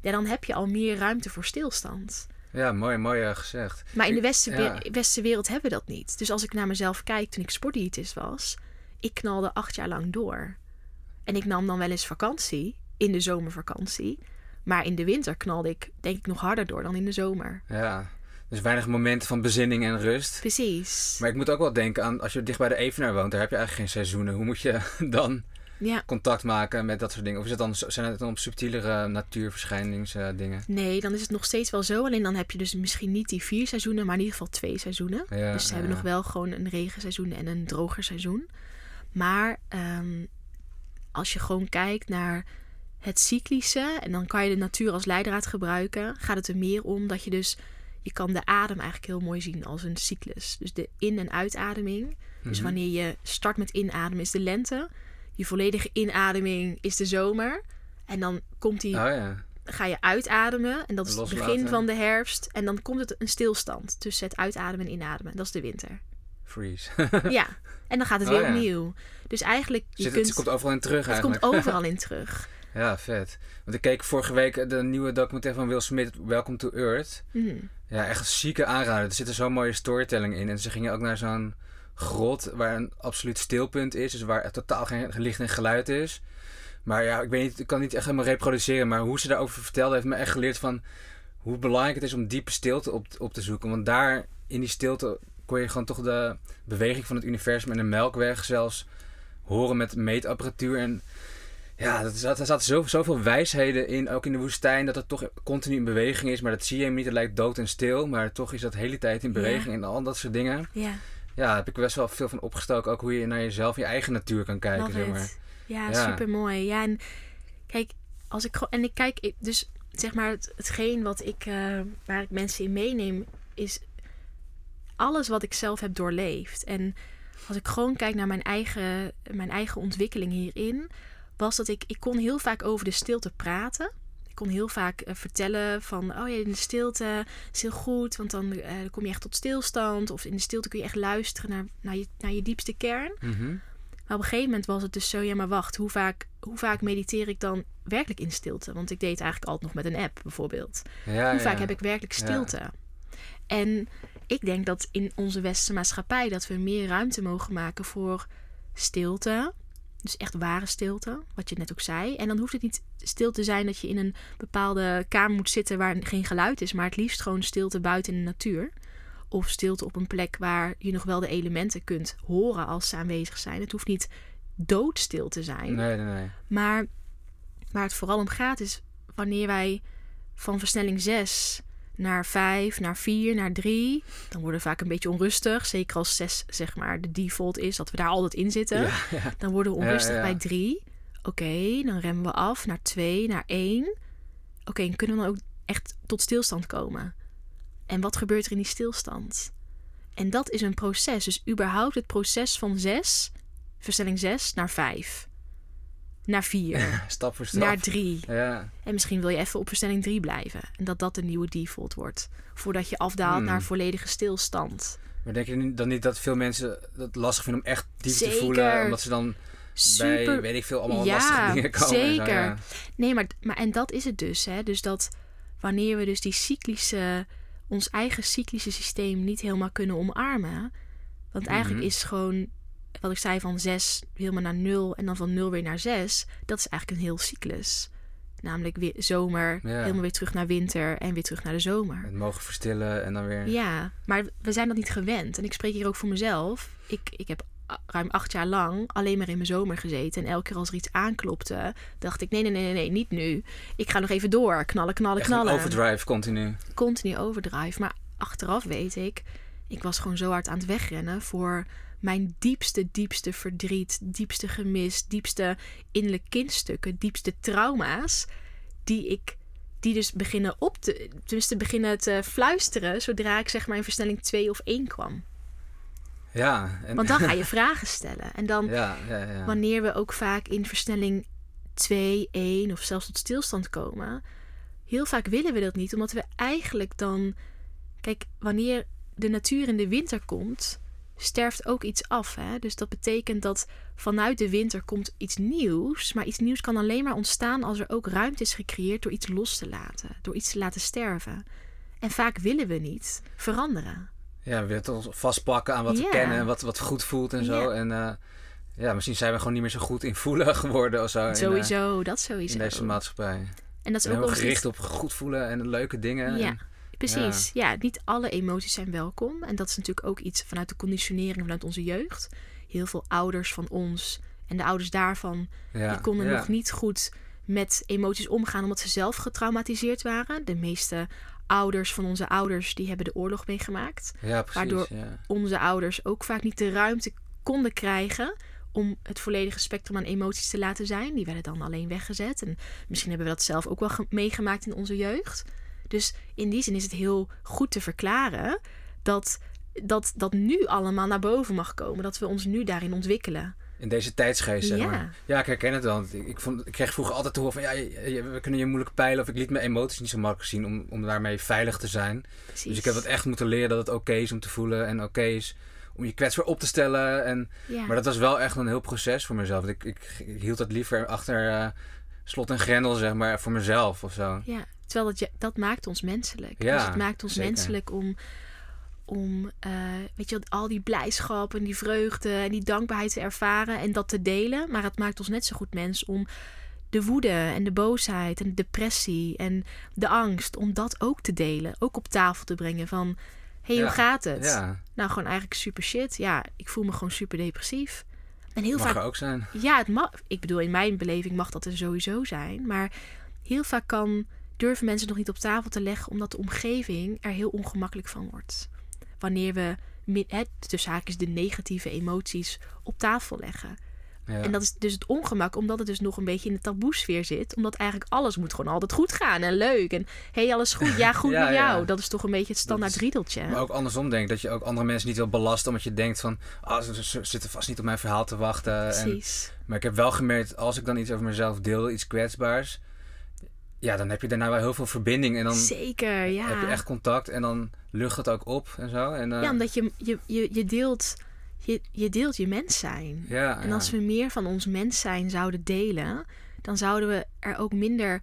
Speaker 2: ja, dan heb je al meer ruimte voor stilstand.
Speaker 1: Ja, mooi, mooi uh, gezegd.
Speaker 2: Maar in de westerse, ja. hebben we dat niet. Dus als ik naar mezelf kijk toen ik sportdiëtist was, ik knalde acht jaar lang door. En ik nam dan wel eens vakantie, in de zomervakantie. Maar in de winter knalde ik, denk ik, nog harder door dan in de zomer.
Speaker 1: Ja, dus weinig momenten van bezinning en rust.
Speaker 2: Precies.
Speaker 1: Maar ik moet ook wel denken aan, als je dicht bij de Evenaar woont, daar heb je eigenlijk geen seizoenen. Hoe moet je dan
Speaker 2: Ja.
Speaker 1: contact maken met dat soort dingen? Of is het dan, zijn het dan op subtielere natuurverschijningsdingen?
Speaker 2: Nee, dan is het nog steeds wel zo. Alleen dan heb je dus misschien niet die vier seizoenen, maar in ieder geval twee seizoenen.
Speaker 1: Ja,
Speaker 2: dus ze
Speaker 1: ja,
Speaker 2: hebben nog wel gewoon een regenseizoen en een droger seizoen. Maar ehm, als je gewoon kijkt naar het cyclische, en dan kan je de natuur als leidraad gebruiken, gaat het er meer om dat je dus, je kan de adem eigenlijk heel mooi zien als een cyclus. Dus de in- en uitademing. Dus wanneer je start met inademen is de lente, je volledige inademing is de zomer. En dan komt die
Speaker 1: Oh ja.
Speaker 2: ga je uitademen. En dat is het begin van de herfst. En dan komt het een stilstand tussen het uitademen en inademen. Dat is de winter.
Speaker 1: Freeze.
Speaker 2: ja, en dan gaat het
Speaker 1: Oh,
Speaker 2: weer
Speaker 1: ja.
Speaker 2: opnieuw. Dus eigenlijk, je
Speaker 1: Zit,
Speaker 2: kunt,
Speaker 1: het komt overal in terug
Speaker 2: het
Speaker 1: eigenlijk.
Speaker 2: komt overal in terug.
Speaker 1: Ja, vet. Want ik keek vorige week de nieuwe documentaire van Will Smith, Welcome to Earth.
Speaker 2: Mhm.
Speaker 1: Ja, echt een zieke aanrader. Er zit er zo'n mooie storytelling in. En ze gingen ook naar zo'n grot waar een absoluut stilpunt is. Dus waar totaal geen licht en geluid is. Maar ja, ik weet niet, ik kan niet echt helemaal reproduceren. Maar hoe ze daarover vertelde heeft me echt geleerd van hoe belangrijk het is om diepe stilte op, op te zoeken. Want daar in die stilte kon je gewoon toch de beweging van het universum en de melkweg zelfs horen met meetapparatuur. En ja, er zaten, er zaten zo, zoveel wijsheden in, ook in de woestijn, dat het toch continu in beweging is. Maar dat zie je hem niet, het lijkt dood en stil. Maar toch is dat de hele tijd in beweging en al dat soort dingen.
Speaker 2: Ja,
Speaker 1: Ja, daar heb ik best wel veel van opgestoken. Ook hoe je naar jezelf, je eigen natuur kan kijken, zeg maar.
Speaker 2: Ja. super mooi. Ja, en kijk, als ik gewoon. En ik kijk, ik- dus zeg maar, het, hetgeen wat ik, eh, waar ik mensen in meeneem, is alles wat ik zelf heb doorleefd. En als ik gewoon kijk naar mijn eigen, mijn eigen ontwikkeling hierin, was dat ik, ik kon heel vaak over de stilte praten. Ik kon heel vaak eh, vertellen van, oh ja, in de stilte is heel goed, want dan eh, kom je echt tot stilstand. Of in de stilte kun je echt luisteren naar, naar, je, naar je diepste kern.
Speaker 1: Mhm.
Speaker 2: Maar op een gegeven moment was het dus zo, ja, maar wacht, hoe vaak, hoe vaak mediteer ik dan werkelijk in stilte? Want ik deed het eigenlijk altijd nog met een app, bijvoorbeeld.
Speaker 1: Ja,
Speaker 2: hoe vaak
Speaker 1: ja.
Speaker 2: heb ik werkelijk
Speaker 1: Ja.
Speaker 2: stilte? En ik denk dat in onze westerse maatschappij dat we meer ruimte mogen maken voor stilte. Dus echt ware stilte, wat je net ook zei. En dan hoeft het niet stil te zijn dat je in een bepaalde kamer moet zitten waar geen geluid is, maar het liefst gewoon stilte buiten in de natuur. Of stilte op een plek waar je nog wel de elementen kunt horen als ze aanwezig zijn. Het hoeft niet doodstil te zijn.
Speaker 1: Nee, nee, nee.
Speaker 2: Maar waar het vooral om gaat is wanneer wij van versnelling 6 naar 5, naar 4, naar 3, dan worden we vaak een beetje onrustig. Zeker als 6 zeg maar de default is, dat we daar altijd in zitten.
Speaker 1: Ja, ja.
Speaker 2: Dan worden we onrustig
Speaker 1: ja.
Speaker 2: bij 3. Oké, dan remmen we af naar 2, naar 1. Oké, en kunnen we dan ook echt tot stilstand komen? En wat gebeurt er in die stilstand? En dat is een proces. Dus überhaupt het proces van 6, versnelling 6, naar 5. Naar 4,
Speaker 1: Stap voor stap.
Speaker 2: naar 3.
Speaker 1: Ja.
Speaker 2: En misschien wil je even op versnelling 3 blijven. En dat dat de nieuwe default wordt. Voordat je afdaalt
Speaker 1: Hmm.
Speaker 2: naar volledige stilstand.
Speaker 1: Maar denk je dan niet dat veel mensen het lastig vinden om echt diep
Speaker 2: Zeker.
Speaker 1: te voelen? Omdat ze dan bij, weet ik veel, allemaal
Speaker 2: Ja,
Speaker 1: lastige dingen komen. en zo,
Speaker 2: zeker.
Speaker 1: ja.
Speaker 2: Nee, maar, maar en dat is het dus. Hè? Dus dat wanneer we dus die cyclische, ons eigen cyclische systeem niet helemaal kunnen omarmen. Want eigenlijk
Speaker 1: Mhm.
Speaker 2: is gewoon, wat ik zei, van 6 helemaal naar 0 en dan van 0 weer naar 6. Dat is eigenlijk een heel cyclus. Namelijk weer zomer,
Speaker 1: Ja.
Speaker 2: helemaal weer terug naar winter en weer terug naar de zomer.
Speaker 1: Het mogen verstillen en dan weer...
Speaker 2: Ja, maar we zijn dat niet gewend. En ik spreek hier ook voor mezelf. Ik, ik heb ruim acht jaar lang alleen maar in mijn zomer gezeten. En elke keer als er iets aanklopte, dacht ik: nee, nee, nee, nee, nee, niet nu. Ik ga nog even door. Knallen, knallen,
Speaker 1: Echt
Speaker 2: knallen.
Speaker 1: overdrive continu.
Speaker 2: Continu overdrive. Maar achteraf weet ik, ik was gewoon zo hard aan het wegrennen voor mijn diepste, diepste verdriet, diepste gemis, diepste innerlijke kindstukken, diepste trauma's, die ik, die dus beginnen op te, tenminste beginnen te fluisteren zodra ik zeg maar in versnelling 2 of 1 kwam.
Speaker 1: Ja. En,
Speaker 2: Want dan ga je vragen stellen. En dan,
Speaker 1: ja, ja, ja.
Speaker 2: wanneer we ook vaak in versnelling 2, 1 of zelfs tot stilstand komen, heel vaak willen we dat niet, omdat we eigenlijk dan, kijk, wanneer de natuur in de winter komt, sterft ook iets af. Hè? Dus dat betekent dat vanuit de winter komt iets nieuws, maar iets nieuws kan alleen maar ontstaan als er ook ruimte is gecreëerd door iets los te laten, door iets te laten sterven. En vaak willen we niet veranderen.
Speaker 1: Ja, we willen toch vastpakken aan wat we kennen en wat, wat goed voelt en zo. En eh, ja, misschien zijn we gewoon niet meer zo goed in voelen geworden of zo. in, eh,
Speaker 2: Sowieso, dat
Speaker 1: In,
Speaker 2: sowieso.
Speaker 1: deze maatschappij.
Speaker 2: en dat is ook wel
Speaker 1: gericht op goed voelen en leuke dingen.
Speaker 2: Ja,
Speaker 1: En-
Speaker 2: precies. Ja. niet alle emoties zijn welkom. En dat is natuurlijk ook iets vanuit de conditionering vanuit onze jeugd. Heel veel ouders van ons En de ouders daarvan,
Speaker 1: Ja,
Speaker 2: die konden nog niet goed met emoties omgaan omdat ze zelf getraumatiseerd waren. De meeste ouders van onze ouders, die hebben de oorlog meegemaakt.
Speaker 1: Ja, precies.
Speaker 2: waardoor-. Onze ouders ook vaak niet de ruimte konden krijgen om het volledige spectrum aan emoties te laten zijn. Die werden dan alleen weggezet. En misschien hebben we dat zelf ook wel ge- meegemaakt in onze jeugd. Dus in die zin is het heel goed te verklaren dat dat, dat nu allemaal naar boven mag komen. Dat we ons nu daarin ontwikkelen.
Speaker 1: In deze tijdsgeest, zeg
Speaker 2: Ja.
Speaker 1: maar. Ja, ik herken het wel. want Ik, vond, ik kreeg vroeger altijd te horen van... Ja, je- je- we kunnen je moeilijk peilen. Of ik liet mijn emoties niet zo makkelijk zien om, om daarmee veilig te zijn.
Speaker 2: Precies.
Speaker 1: Dus ik heb dat echt moeten leren dat het oké is om te voelen. En oké is om je kwetsbaar op te stellen. En,
Speaker 2: Ja.
Speaker 1: Maar dat was wel echt een heel proces voor mezelf. Ik, ik, ik hield dat liever achter eh, slot en grendel, zeg maar, voor mezelf of zo.
Speaker 2: Ja, terwijl dat, je, dat maakt ons menselijk.
Speaker 1: Ja,
Speaker 2: dus het maakt ons
Speaker 1: zeker.
Speaker 2: menselijk om, om eh, weet je, al die blijdschap en die vreugde en die dankbaarheid te ervaren en dat te delen. Maar het maakt ons net zo goed mens om de woede en de boosheid en de depressie en de angst, om dat ook te delen. Ook op tafel te brengen van, hey,
Speaker 1: Ja,
Speaker 2: hoe gaat het?
Speaker 1: Ja,
Speaker 2: Nou, gewoon eigenlijk super shit. Ja, ik voel me gewoon super depressief. En heel
Speaker 1: mag
Speaker 2: vaak
Speaker 1: ook zijn.
Speaker 2: ja, het mag. Ik bedoel, in mijn beleving mag dat er sowieso zijn. Maar heel vaak kan, durven mensen nog niet op tafel te leggen, omdat de omgeving er heel ongemakkelijk van wordt. Wanneer we tussen haakjes de negatieve emoties op tafel leggen.
Speaker 1: Ja.
Speaker 2: En dat is dus het ongemak, omdat het dus nog een beetje in de taboesfeer zit. Omdat eigenlijk alles moet gewoon altijd goed gaan en leuk. En hey, alles goed? Ja, goed
Speaker 1: Ja,
Speaker 2: met jou.
Speaker 1: ja.
Speaker 2: Dat is toch een beetje het standaard
Speaker 1: is-
Speaker 2: riedeltje.
Speaker 1: Maar ook andersom denk dat je ook andere mensen niet wil belasten. Omdat je denkt van, ah, ze, ze zitten vast niet op mijn verhaal te wachten. En,
Speaker 2: Precies.
Speaker 1: maar ik heb wel gemerkt, als ik dan iets over mezelf deel, iets kwetsbaars. Ja, dan heb je daarna wel heel veel verbinding. En dan
Speaker 2: Zeker, ja.
Speaker 1: heb je echt contact. En dan lucht het ook op en zo. En, eh,
Speaker 2: Ja, omdat je, je, je, je, deelt, je, je deelt je mens zijn.
Speaker 1: ja,
Speaker 2: En
Speaker 1: ja.
Speaker 2: als we meer van ons mens zijn zouden delen, dan zouden we er ook minder,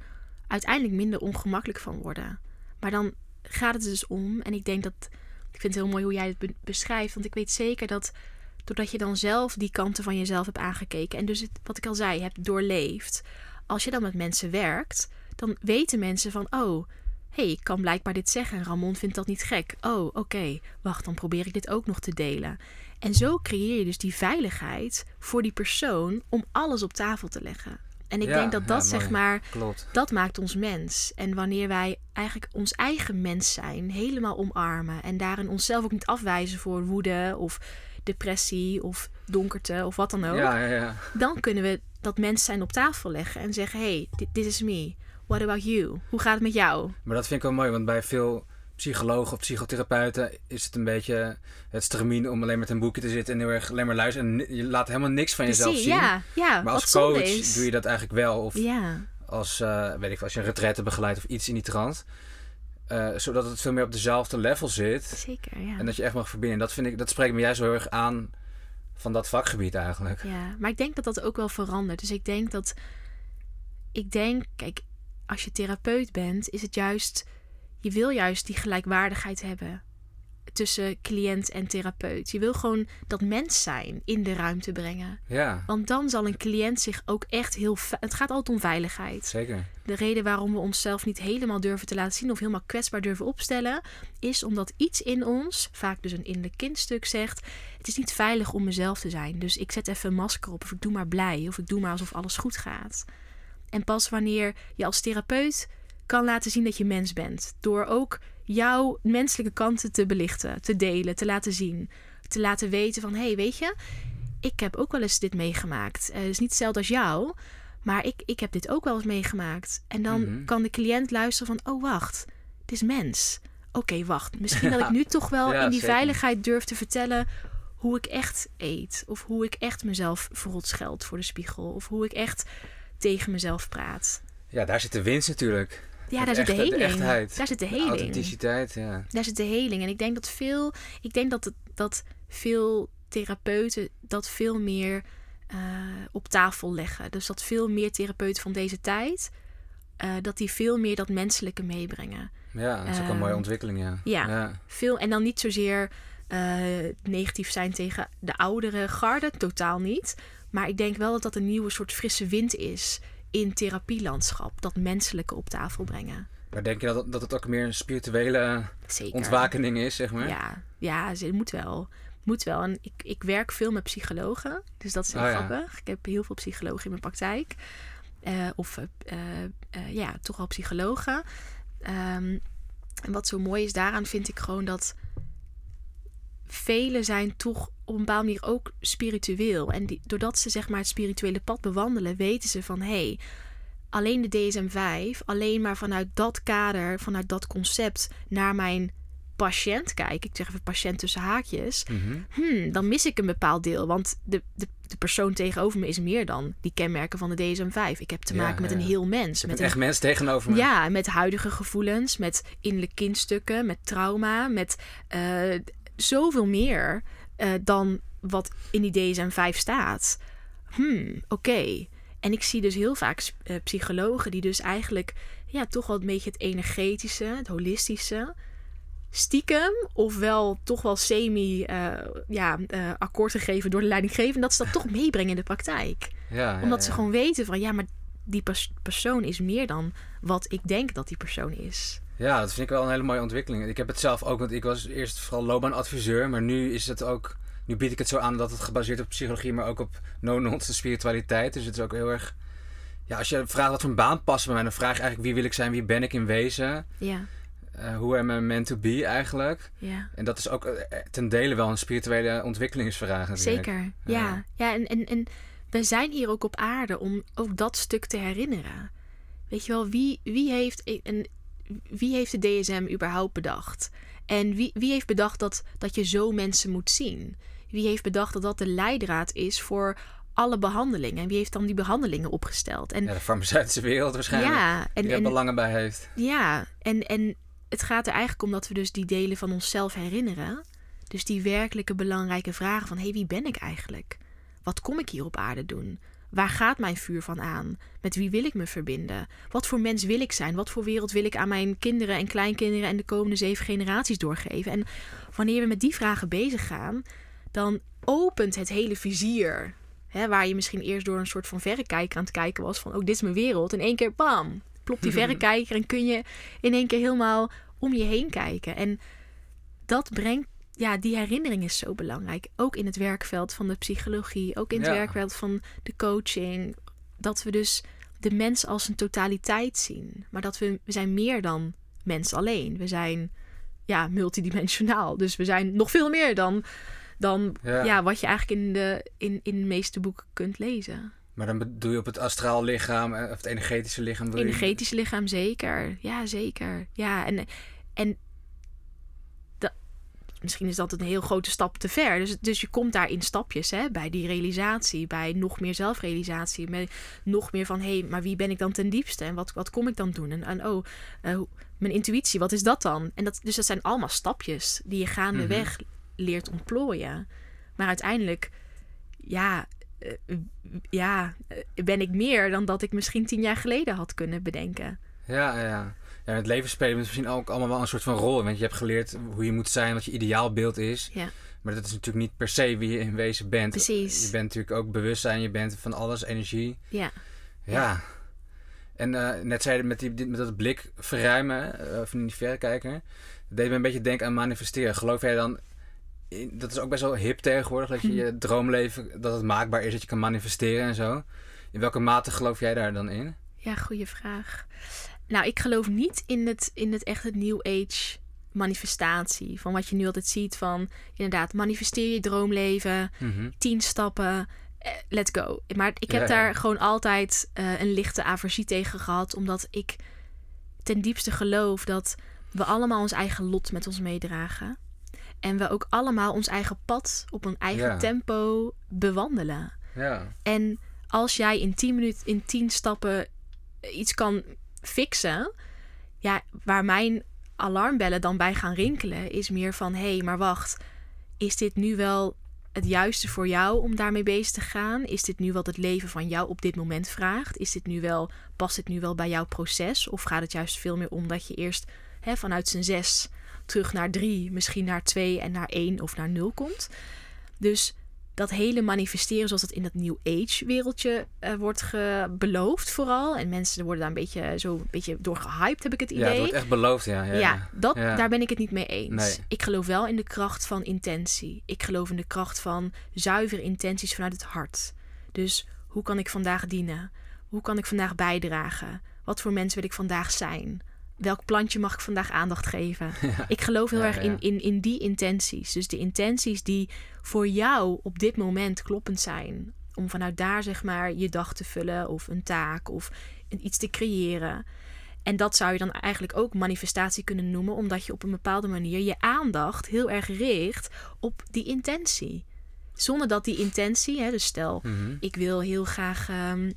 Speaker 2: uiteindelijk minder ongemakkelijk van worden. Maar dan gaat het dus om, en ik denk dat, ik vind het heel mooi hoe jij het be- beschrijft, want ik weet zeker dat doordat je dan zelf die kanten van jezelf hebt aangekeken en dus het, wat ik al zei, hebt doorleefd, als je dan met mensen werkt, dan weten mensen van, oh, hé, hey, ik kan blijkbaar dit zeggen en Ramon vindt dat niet gek. Oh, oké, wacht, dan probeer ik dit ook nog te delen. En zo creëer je dus die veiligheid voor die persoon om alles op tafel te leggen. En ik
Speaker 1: Ja,
Speaker 2: denk dat
Speaker 1: ja,
Speaker 2: dat zeg maar,
Speaker 1: Klopt.
Speaker 2: dat maakt ons mens. En wanneer wij eigenlijk ons eigen mens zijn helemaal omarmen en daarin onszelf ook niet afwijzen voor woede of depressie of donkerte of wat dan ook,
Speaker 1: Ja, ja, ja.
Speaker 2: dan kunnen we dat mens zijn op tafel leggen en zeggen: hey, dit is me. What about you? Hoe gaat het met jou?
Speaker 1: Maar dat vind ik wel mooi, want bij veel psychologen of psychotherapeuten is het een beetje het stramien om alleen met een boekje te zitten en heel erg alleen maar luisteren. En je laat helemaal niks van jezelf zien.
Speaker 2: ja, ja.
Speaker 1: maar als coach
Speaker 2: is.
Speaker 1: doe je dat eigenlijk wel. Of
Speaker 2: Ja,
Speaker 1: als, eh, weet ik, als je een retraite begeleidt of iets in die trant. Eh, zodat het veel meer op dezelfde level zit.
Speaker 2: zeker. Ja.
Speaker 1: En dat je echt mag verbinden. Dat, vind ik, dat spreekt me juist heel erg aan van dat vakgebied eigenlijk.
Speaker 2: Ja, maar ik denk dat dat ook wel verandert. Dus ik denk dat. Ik denk, kijk, als je therapeut bent, is het juist. Je wil juist die gelijkwaardigheid hebben tussen cliënt en therapeut. Je wil gewoon dat mens zijn in de ruimte brengen.
Speaker 1: Ja,
Speaker 2: Want dan zal een cliënt zich ook echt heel. Het gaat altijd om veiligheid.
Speaker 1: zeker.
Speaker 2: De reden waarom we onszelf niet helemaal durven te laten zien of helemaal kwetsbaar durven opstellen, is omdat iets in ons, vaak dus een innerlijk kindstuk, zegt: Het is niet veilig om mezelf te zijn. Dus ik zet even een masker op, of ik doe maar blij, of ik doe maar alsof alles goed gaat. En pas wanneer je als therapeut kan laten zien dat je mens bent, door ook jouw menselijke kanten te belichten, te delen, te laten zien, te laten weten van: hé, hey, weet je, ik heb ook wel eens dit meegemaakt. Eh, Het is niet hetzelfde als jou. Maar ik, ik heb dit ook wel eens meegemaakt. En dan
Speaker 1: Mhm.
Speaker 2: kan de cliënt luisteren van... Oh, wacht. Het is mens. Oké, wacht. Misschien dat ik nu toch wel
Speaker 1: Ja,
Speaker 2: in die
Speaker 1: zeker.
Speaker 2: veiligheid durf te vertellen... hoe ik echt eet. Of hoe ik echt mezelf verrot scheld voor de spiegel. Of hoe ik echt tegen mezelf praat.
Speaker 1: Ja, daar zit de winst natuurlijk.
Speaker 2: Ja, daar zit de
Speaker 1: de echtheid.
Speaker 2: Daar zit de
Speaker 1: De
Speaker 2: heling.
Speaker 1: authenticiteit, ja.
Speaker 2: Daar zit de heling. En ik denk dat veel... Ik denk dat, het, dat veel therapeuten dat veel meer eh, op tafel leggen. Dus dat veel meer therapeuten van deze tijd... eh, dat die veel meer dat menselijke meebrengen.
Speaker 1: Ja, dat is ook een
Speaker 2: Ehm,
Speaker 1: mooie ontwikkeling, ja.
Speaker 2: ja.
Speaker 1: ja.
Speaker 2: Veel, en dan niet zozeer eh, negatief zijn tegen de oudere garde, totaal niet. Maar ik denk wel dat dat een nieuwe soort frisse wind is in therapielandschap. Dat menselijke op tafel brengen.
Speaker 1: Maar denk je dat, dat het ook meer een spirituele
Speaker 2: Zeker.
Speaker 1: ontwakening is, zeg maar?
Speaker 2: Ja, ja, ze moet wel. moet wel. En ik, ik werk veel met psychologen. Dus dat is heel
Speaker 1: Oh, ja.
Speaker 2: grappig. Ik heb heel veel psychologen in mijn praktijk. Eh, of eh, eh, eh, ja, toch wel psychologen. Ehm, en wat zo mooi is daaraan vind ik gewoon dat velen zijn toch op een bepaalde manier ook spiritueel. En die, doordat ze zeg maar het spirituele pad bewandelen, weten ze van hé, hey, alleen de DSM-5, alleen maar vanuit dat kader, vanuit dat concept naar mijn patiënt kijk, ik zeg even patiënt tussen haakjes,
Speaker 1: Mhm.
Speaker 2: hmm, dan mis ik een bepaald deel. Want de, de, de persoon tegenover me is meer dan die kenmerken van de DSM-5. Ik heb te
Speaker 1: Ja,
Speaker 2: maken met
Speaker 1: ja.
Speaker 2: een heel mens. Met een
Speaker 1: echt mensen tegenover me.
Speaker 2: ja, met huidige gevoelens, met innerlijke kindstukken, met trauma, met eh, zoveel meer eh, dan wat in die DSM-5 staat. Hmm, oké. En ik zie dus heel vaak eh, psychologen die dus eigenlijk ja, toch wel een beetje het energetische, het holistische, stiekem ofwel toch wel semi eh, ja, eh, akkoord gegeven door de leidinggevende, dat ze dat toch meebrengen in de praktijk
Speaker 1: Ja,
Speaker 2: omdat
Speaker 1: ja.
Speaker 2: ze gewoon weten van ja, maar die pers- persoon is meer dan wat ik denk dat die persoon is.
Speaker 1: Ja, dat vind ik wel een hele mooie ontwikkeling. Ik heb het zelf ook, want ik was eerst vooral loopbaanadviseur, maar nu is het ook, nu bied ik het zo aan dat het gebaseerd op psychologie, maar ook op no-nonsense spiritualiteit. Dus het is ook heel erg, ja, als je vraagt wat voor een baan past bij mij, dan vraag je eigenlijk wie wil ik zijn, wie ben ik in wezen,
Speaker 2: Ja,
Speaker 1: Eh hoe am I meant to be eigenlijk.
Speaker 2: ja.
Speaker 1: En dat is ook eh, ten dele wel een spirituele ontwikkelingsvraag natuurlijk.
Speaker 2: Zeker.
Speaker 1: Ja.
Speaker 2: Ja, ja. en, en, en we zijn hier ook op aarde om ook dat stuk te herinneren. Weet je wel, wie, wie, heeft, een, wie heeft de DSM überhaupt bedacht? En wie, wie heeft bedacht dat, dat je zo mensen moet zien? Wie heeft bedacht dat dat de leidraad is voor alle behandelingen? En wie heeft dan die behandelingen opgesteld? En
Speaker 1: Ja, de farmaceutische wereld waarschijnlijk.
Speaker 2: ja, en,
Speaker 1: die er
Speaker 2: en,
Speaker 1: belangen bij heeft.
Speaker 2: Ja, en, en het gaat er eigenlijk om dat we dus die delen van onszelf herinneren. Dus die werkelijke belangrijke vragen van... hé, hey, wie ben ik eigenlijk? Wat kom ik hier op aarde doen? Waar gaat mijn vuur van aan? Met wie wil ik me verbinden? Wat voor mens wil ik zijn? Wat voor wereld wil ik aan mijn kinderen en kleinkinderen... en de komende zeven generaties doorgeven? En wanneer we met die vragen bezig gaan... dan opent het hele vizier... Hè, waar je misschien eerst door een soort van verrekijker aan het kijken was... van, oh, dit is mijn wereld. In één keer, bam, plopt die verrekijker... en kun je in één keer helemaal om je heen kijken. En dat brengt, ja, die herinnering is zo belangrijk. Ook in het werkveld van de psychologie, ook in het
Speaker 1: Ja.
Speaker 2: werkveld van de coaching. Dat we dus de mens als een totaliteit zien. Maar dat we, we zijn meer dan mens alleen. We zijn ja, multidimensionaal. Dus we zijn nog veel meer dan, dan
Speaker 1: Ja.
Speaker 2: ja. wat je eigenlijk in de, in, in de meeste boeken kunt lezen.
Speaker 1: Maar dan bedoel je op het astraal lichaam, eh, of het energetische lichaam. bedoel je?
Speaker 2: Lichaam zeker. Ja, zeker. Ja, en, en misschien is dat een heel grote stap te ver. Dus, dus je komt daar in stapjes hè, bij die realisatie, bij nog meer zelfrealisatie, met nog meer van hé, hey, maar wie ben ik dan ten diepste en wat, wat kom ik dan doen? En, en oh, eh, mijn intuïtie, wat is dat dan? En dat, dus dat zijn allemaal stapjes die je gaandeweg leert ontplooien. Maar uiteindelijk, ja, eh, ja, eh, ben ik meer dan dat ik misschien tien jaar geleden had kunnen bedenken.
Speaker 1: Ja, ja. Ja. het leven spelen misschien ook allemaal wel een soort van rol. Want je hebt geleerd hoe je moet zijn, wat je ideaalbeeld is.
Speaker 2: Ja.
Speaker 1: Maar dat is natuurlijk niet per se wie je in wezen bent.
Speaker 2: Precies.
Speaker 1: Je bent natuurlijk ook bewustzijn, je bent van alles, energie.
Speaker 2: Ja,
Speaker 1: Ja. En eh, net zei je met, die, met dat blik verruimen, uh, van die verrekijker. Dat deed me een beetje denken aan manifesteren. Geloof jij dan, in, dat is ook best wel hip tegenwoordig, dat je je droomleven, dat het maakbaar is, dat je kan manifesteren en zo. In welke mate geloof jij daar dan in?
Speaker 2: ja goede vraag. Nou, ik geloof niet in het, in het echt het New Age manifestatie. Van wat je nu altijd ziet van, inderdaad, manifesteer je droomleven,
Speaker 1: Mhm.
Speaker 2: tien stappen, eh, let's go. Maar ik heb
Speaker 1: Ja, ja.
Speaker 2: daar gewoon altijd eh, een lichte aversie tegen gehad, omdat ik ten diepste geloof dat we allemaal ons eigen lot met ons meedragen. En we ook allemaal ons eigen pad op een eigen
Speaker 1: Ja.
Speaker 2: tempo bewandelen.
Speaker 1: Ja.
Speaker 2: En als jij in 10 minuten, in 10 stappen iets kan fixen, ja, waar mijn alarmbellen dan bij gaan rinkelen, is meer van: hé, hey, maar wacht, is dit nu wel het juiste voor jou om daarmee bezig te gaan? Is dit nu wat het leven van jou op dit moment vraagt? Is dit nu wel, past dit nu wel bij jouw proces? Of gaat het juist veel meer om dat je eerst hè, vanuit zijn zes terug naar drie, misschien naar twee en naar één of naar nul komt? Dus dat hele manifesteren zoals het in dat New Age wereldje eh, wordt ge- beloofd vooral. En mensen worden daar een beetje, zo een beetje door gehyped, heb ik het
Speaker 1: Ja,
Speaker 2: idee.
Speaker 1: het wordt echt beloofd, ja. Ja,
Speaker 2: Ja,
Speaker 1: ja.
Speaker 2: dat,
Speaker 1: Ja.
Speaker 2: daar ben ik het niet mee eens.
Speaker 1: Nee.
Speaker 2: Ik geloof wel in de kracht van intentie. Ik geloof in de kracht van zuivere intenties vanuit het hart. Dus hoe kan ik vandaag dienen? Hoe kan ik vandaag bijdragen? Wat voor mens wil ik vandaag zijn? Welk plantje mag ik vandaag aandacht geven? Ik geloof heel
Speaker 1: Ja,
Speaker 2: erg
Speaker 1: ja.
Speaker 2: In, in, in die intenties. Dus de intenties die voor jou op dit moment kloppend zijn. Om vanuit daar zeg maar je dag te vullen of een taak of iets te creëren. En dat zou je dan eigenlijk ook manifestatie kunnen noemen, omdat je op een bepaalde manier je aandacht heel erg richt op die intentie. Zonder dat die intentie, hè, dus stel,
Speaker 1: Mhm.
Speaker 2: ik wil heel graag. ehm,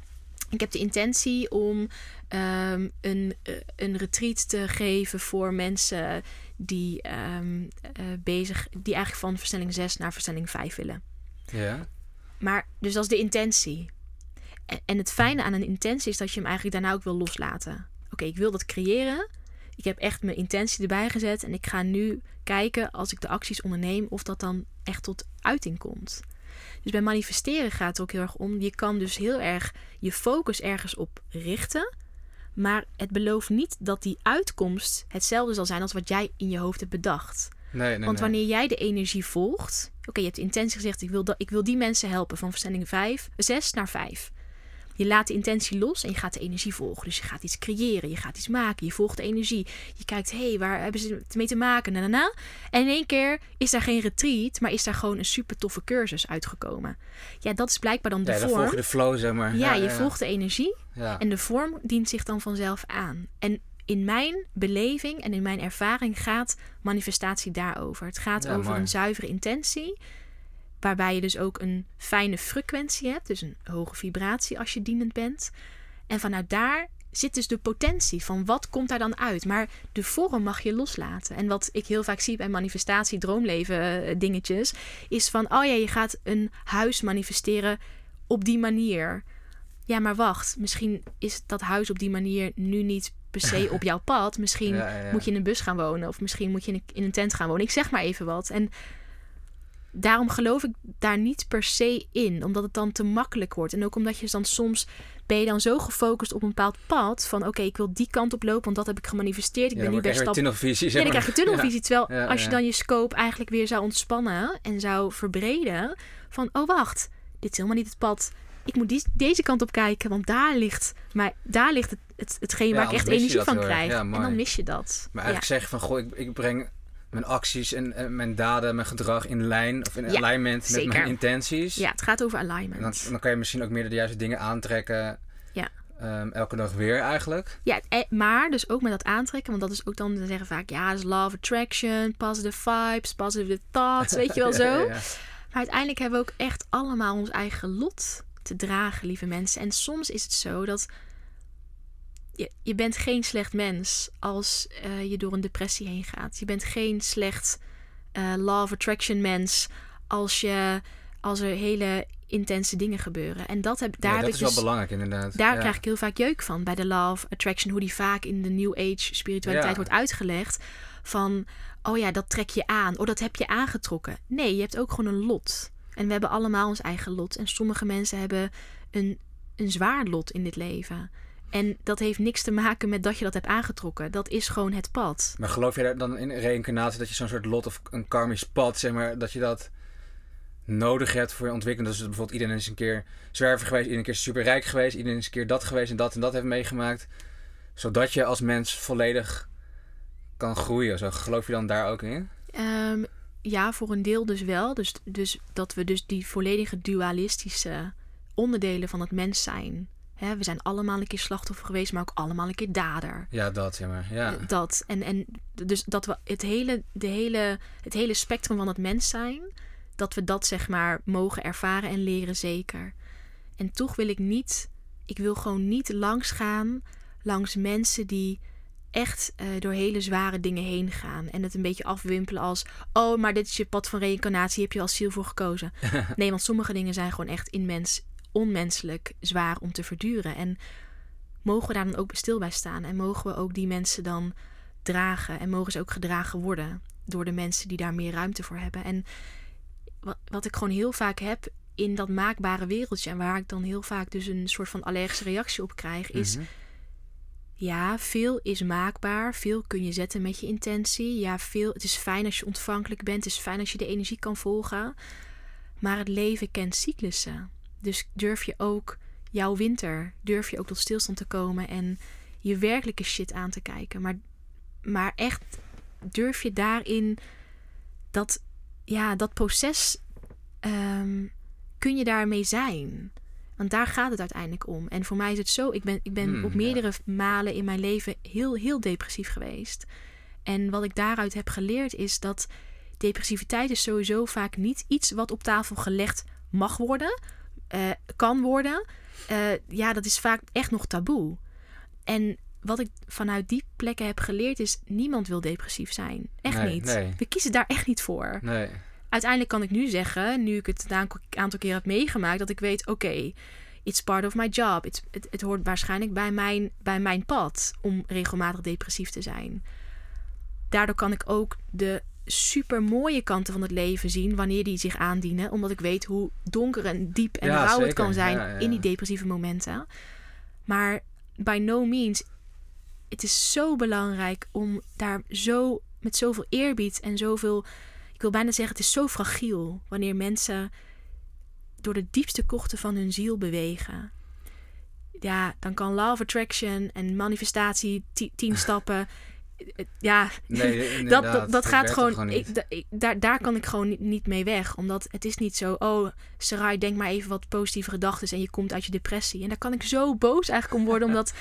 Speaker 2: ik heb de intentie om ehm, een, eh, een retreat te geven voor mensen die ehm, eh, bezig, die eigenlijk van versnelling 6 naar versnelling 5 willen.
Speaker 1: Ja.
Speaker 2: Maar dus dat is de intentie. En, en het fijne aan een intentie is dat je hem eigenlijk daarna ook wil loslaten. Oké, ik wil dat creëren. Ik heb echt mijn intentie erbij gezet. En ik ga nu kijken als ik de acties onderneem of dat dan echt tot uiting komt. Dus bij manifesteren gaat het ook heel erg om. Je kan dus heel erg je focus ergens op richten. Maar het belooft niet dat die uitkomst hetzelfde zal zijn als wat jij in je hoofd hebt bedacht.
Speaker 1: Nee, nee,
Speaker 2: Want
Speaker 1: nee.
Speaker 2: wanneer jij de energie volgt. Oké, je hebt de intentie gezegd: ik wil, dat, ik wil die mensen helpen van versnelling 5, 6 naar 5. Je laat de intentie los en je gaat de energie volgen. Dus je gaat iets creëren, je gaat iets maken, je volgt de energie. Je kijkt, hé, hey, waar hebben ze het mee te maken? Na, na, na. En in één keer is daar geen retreat, maar is daar gewoon een super toffe cursus uitgekomen. Ja, dat is blijkbaar dan de
Speaker 1: ja, dan
Speaker 2: vorm.
Speaker 1: volg je de flow, zeg maar.
Speaker 2: ja, je volgt de energie en de vorm dient zich dan vanzelf aan. En in mijn beleving en in mijn ervaring gaat manifestatie daarover. Het gaat over
Speaker 1: mooi.
Speaker 2: een zuivere intentie. Waarbij je dus ook een fijne frequentie hebt. Dus een hoge vibratie als je dienend bent. En vanuit daar zit dus de potentie van wat komt daar dan uit. Maar de vorm mag je loslaten. En wat ik heel vaak zie bij manifestatie, droomleven eh, dingetjes. Is van, oh ja, je gaat een huis manifesteren op die manier. Ja, maar wacht. Misschien is dat huis op die manier nu niet per se op jouw pad. Misschien
Speaker 1: Ja, ja, ja.
Speaker 2: moet je in een bus gaan wonen. Of misschien moet je in een, in een tent gaan wonen. Ik zeg maar even wat. En daarom geloof ik daar niet per se in. Omdat het dan te makkelijk wordt. En ook omdat je dan soms... Ben je dan zo gefocust op een bepaald pad. Van oké, ik wil die kant op lopen. Want dat heb ik gemanifesteerd. Ik
Speaker 1: Ja,
Speaker 2: ben nu bij
Speaker 1: je
Speaker 2: stap
Speaker 1: tunnelvisie,
Speaker 2: ja, dan
Speaker 1: maar.
Speaker 2: krijg je tunnelvisie. Terwijl als je dan je scope eigenlijk weer zou ontspannen en zou verbreden. Van, oh wacht, dit is helemaal niet het pad. Ik moet die, deze kant op kijken, want daar ligt, maar daar ligt het, het, hetgeen waar ik echt
Speaker 1: je
Speaker 2: energie van krijg. En dan mis je dat.
Speaker 1: Maar eigenlijk zeg je van, goh, ik, ik breng mijn acties en, en mijn daden, mijn gedrag in lijn of in
Speaker 2: Ja,
Speaker 1: alignment met
Speaker 2: zeker.
Speaker 1: mijn intenties.
Speaker 2: ja. het gaat over
Speaker 1: En dan,
Speaker 2: alignment.
Speaker 1: dan kan je misschien ook meer de juiste dingen aantrekken.
Speaker 2: Ja.
Speaker 1: Ehm, elke dag weer eigenlijk.
Speaker 2: Ja, eh, maar dus ook met dat aantrekken, want dat is ook dan, ze zeggen vaak, ja, is of attraction, positive vibes, positive thoughts, weet je wel zo.
Speaker 1: Ja.
Speaker 2: Maar uiteindelijk hebben we ook echt allemaal ons eigen lot te dragen, lieve mensen. En soms is het zo dat je, je bent geen slecht mens als eh, je door een depressie heen gaat. Je bent geen slecht eh, law of attraction mens als, je, als er hele intense dingen gebeuren. En dat heb, daar
Speaker 1: Ja,
Speaker 2: heb
Speaker 1: dat
Speaker 2: ik
Speaker 1: is
Speaker 2: dus...
Speaker 1: wel belangrijk inderdaad.
Speaker 2: Daar
Speaker 1: ja.
Speaker 2: krijg ik heel vaak jeuk van bij de Law of Attraction, hoe die vaak in de New Age spiritualiteit
Speaker 1: Ja.
Speaker 2: wordt uitgelegd. Van, oh ja, dat trek je aan. Oh, dat heb je aangetrokken. Nee, je hebt ook gewoon een lot. En we hebben allemaal ons eigen lot. En sommige mensen hebben een, een zwaar lot in dit leven. En dat heeft niks te maken met dat je dat hebt aangetrokken. Dat is gewoon het pad.
Speaker 1: Maar geloof je daar dan in reïncarnatie dat je zo'n soort lot of een karmisch pad, zeg maar, dat je dat nodig hebt voor je ontwikkeling? Dus bijvoorbeeld iedereen is een keer zwerver geweest, iedereen een keer superrijk geweest, iedereen is een keer dat geweest en dat en dat heeft meegemaakt. Zodat je als mens volledig kan groeien. Zo, geloof je dan daar ook in?
Speaker 2: Ehm, ja, voor een deel dus wel. Dus, dus dat we dus die volledige dualistische onderdelen van het mens zijn. Hè, we zijn allemaal een keer slachtoffer geweest, maar ook allemaal een keer dader.
Speaker 1: Ja, dat, zeg maar. Ja.
Speaker 2: Eh, Dat. En, en dus dat we het hele, de hele, het hele spectrum van het mens zijn, dat we dat zeg maar mogen ervaren en leren zeker. En toch wil ik niet, ik wil gewoon niet langs gaan langs mensen die echt eh, door hele zware dingen heen gaan. En het een beetje afwimpelen als, oh, maar dit is je pad van reïncarnatie, heb je als ziel voor gekozen. nee, want sommige dingen zijn gewoon echt immens, onmenselijk zwaar om te verduren. En mogen we daar dan ook stil bij staan? En mogen we ook die mensen dan dragen? En mogen ze ook gedragen worden door de mensen die daar meer ruimte voor hebben? En wat, wat ik gewoon heel vaak heb in dat maakbare wereldje en waar ik dan heel vaak dus een soort van allergische reactie op krijg, is
Speaker 1: Mhm.
Speaker 2: ja, veel is maakbaar, veel kun je zetten met je intentie. Ja, veel, het is fijn als je ontvankelijk bent, het is fijn als je de energie kan volgen. Maar het leven kent cyclussen. Dus durf je ook jouw winter, durf je ook tot stilstand te komen en je werkelijke shit aan te kijken. Maar, maar echt durf je daarin dat, ja, dat proces, ehm, kun je daarmee zijn? Want daar gaat het uiteindelijk om. En voor mij is het zo, ik ben, ik ben
Speaker 1: Hmm,
Speaker 2: op
Speaker 1: ja.
Speaker 2: meerdere malen in mijn leven heel, heel depressief geweest. En wat ik daaruit heb geleerd is dat depressiviteit is sowieso vaak niet iets wat op tafel gelegd mag worden, eh, kan worden. Eh, ja, dat is vaak echt nog taboe. En wat ik vanuit die plekken heb geleerd is, niemand wil depressief zijn. Echt
Speaker 1: Nee,
Speaker 2: niet.
Speaker 1: nee.
Speaker 2: We kiezen daar echt niet voor.
Speaker 1: Nee.
Speaker 2: Uiteindelijk kan ik nu zeggen, nu ik het een aantal- keer heb meegemaakt, dat ik weet, oké, it's part of my job. It's, het, het hoort waarschijnlijk bij mijn, bij mijn pad om regelmatig depressief te zijn. Daardoor kan ik ook de super mooie kanten van het leven zien wanneer die zich aandienen, omdat ik weet hoe donker en diep en
Speaker 1: Ja,
Speaker 2: rauw het kan zijn
Speaker 1: Ja, ja.
Speaker 2: in die depressieve momenten. Maar by no means, het is zo belangrijk om daar zo met zoveel eerbied en zoveel ik wil bijna zeggen, het is zo fragiel wanneer mensen door de diepste krochten van hun ziel bewegen. Ja, dan kan law of attraction en manifestatie, ti- tien stappen. Ja,
Speaker 1: Nee,
Speaker 2: dat, dat, dat gaat gewoon. ik, daar, daar kan ik gewoon niet, mee weg. Omdat het is niet zo. Oh, Sarai, denk maar even wat positieve gedachten en je komt uit je depressie. En daar kan ik zo boos eigenlijk om worden, omdat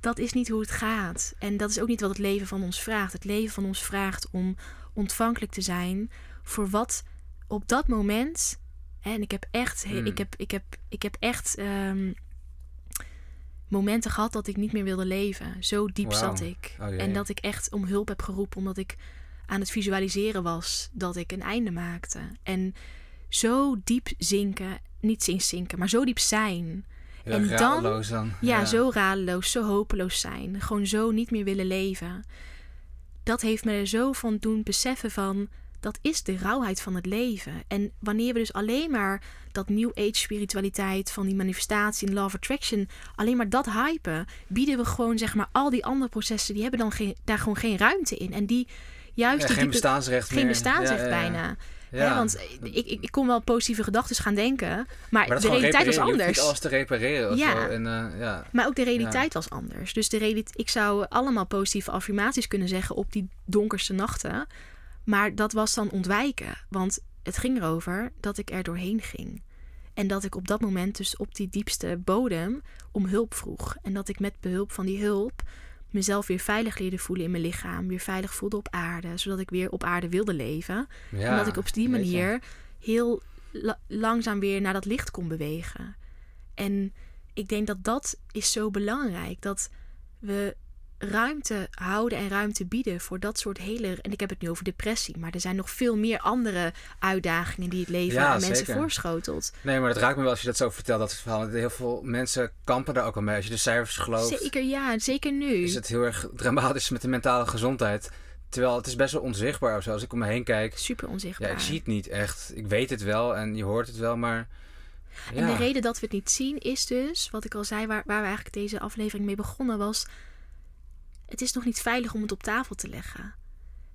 Speaker 2: dat is niet hoe het gaat. En dat is ook niet wat het leven van ons vraagt. Het leven van ons vraagt om ontvankelijk te zijn voor wat op dat moment. En ik heb echt,
Speaker 1: Hmm.
Speaker 2: ik heb, ik heb, ik heb echt ehm, momenten gehad dat ik niet meer wilde leven. Zo diep zat ik.
Speaker 1: Oh,
Speaker 2: en dat ik echt om hulp heb geroepen omdat ik aan het visualiseren was dat ik een einde maakte. En zo diep zinken, niet eens zinken, maar zo diep zijn.
Speaker 1: Heel
Speaker 2: en dan-
Speaker 1: radeloos dan.
Speaker 2: Ja, zo radeloos, zo hopeloos zijn. Gewoon zo niet meer willen leven. Dat heeft me er zo van doen beseffen van... dat is de rauwheid van het leven. En wanneer we dus alleen maar dat New Age spiritualiteit... van die manifestatie en Law of Attraction... alleen maar dat hypen... bieden we gewoon zeg maar al die andere processen... die hebben dan geen, daar gewoon geen ruimte in. En die juist...
Speaker 1: Ja,
Speaker 2: die
Speaker 1: geen
Speaker 2: diepe-
Speaker 1: bestaansrecht
Speaker 2: geen
Speaker 1: meer.
Speaker 2: bestaansrecht
Speaker 1: Ja, ja, ja.
Speaker 2: bijna.
Speaker 1: Ja.
Speaker 2: Want ik, ik, ik kon wel positieve gedachten gaan denken... maar, de realiteit was
Speaker 1: repareren. Je
Speaker 2: anders.
Speaker 1: niet alles te repareren
Speaker 2: Ja.
Speaker 1: zo. En, eh, ja.
Speaker 2: Maar ook de realiteit was anders. Dus de ik zou allemaal positieve affirmaties kunnen zeggen op die donkerste nachten. Maar dat was dan ontwijken. Want het ging erover dat ik er doorheen ging. En dat ik op dat moment dus op die diepste bodem om hulp vroeg. En dat ik met behulp van die hulp mezelf weer veilig leerde voelen in mijn lichaam. Weer veilig voelde op aarde. Zodat ik weer op aarde wilde leven.
Speaker 1: Ja,
Speaker 2: en dat ik op die manier heel la- langzaam weer naar dat licht kon bewegen. En ik denk dat dat is zo belangrijk. Dat we ruimte houden en ruimte bieden voor dat soort hele... En ik heb het nu over depressie. Maar er zijn nog veel meer andere uitdagingen die het leven
Speaker 1: Ja,
Speaker 2: aan mensen voorschotelt.
Speaker 1: Nee, maar dat raakt me wel als je dat zo vertelt, dat verhaal. Heel veel mensen kampen daar ook al mee. Als je de cijfers gelooft,
Speaker 2: Zeker ja, zeker nu.
Speaker 1: is het heel erg dramatisch met de mentale gezondheid. Terwijl het is best wel onzichtbaar of zo. Als ik om me heen kijk,
Speaker 2: Super onzichtbaar.
Speaker 1: ja, ik zie het niet echt. Ik weet het wel en je hoort het wel, maar... Ja.
Speaker 2: En de reden dat we het niet zien is dus, wat ik al zei, waar, waar we eigenlijk deze aflevering mee begonnen was. Het is nog niet veilig om het op tafel te leggen.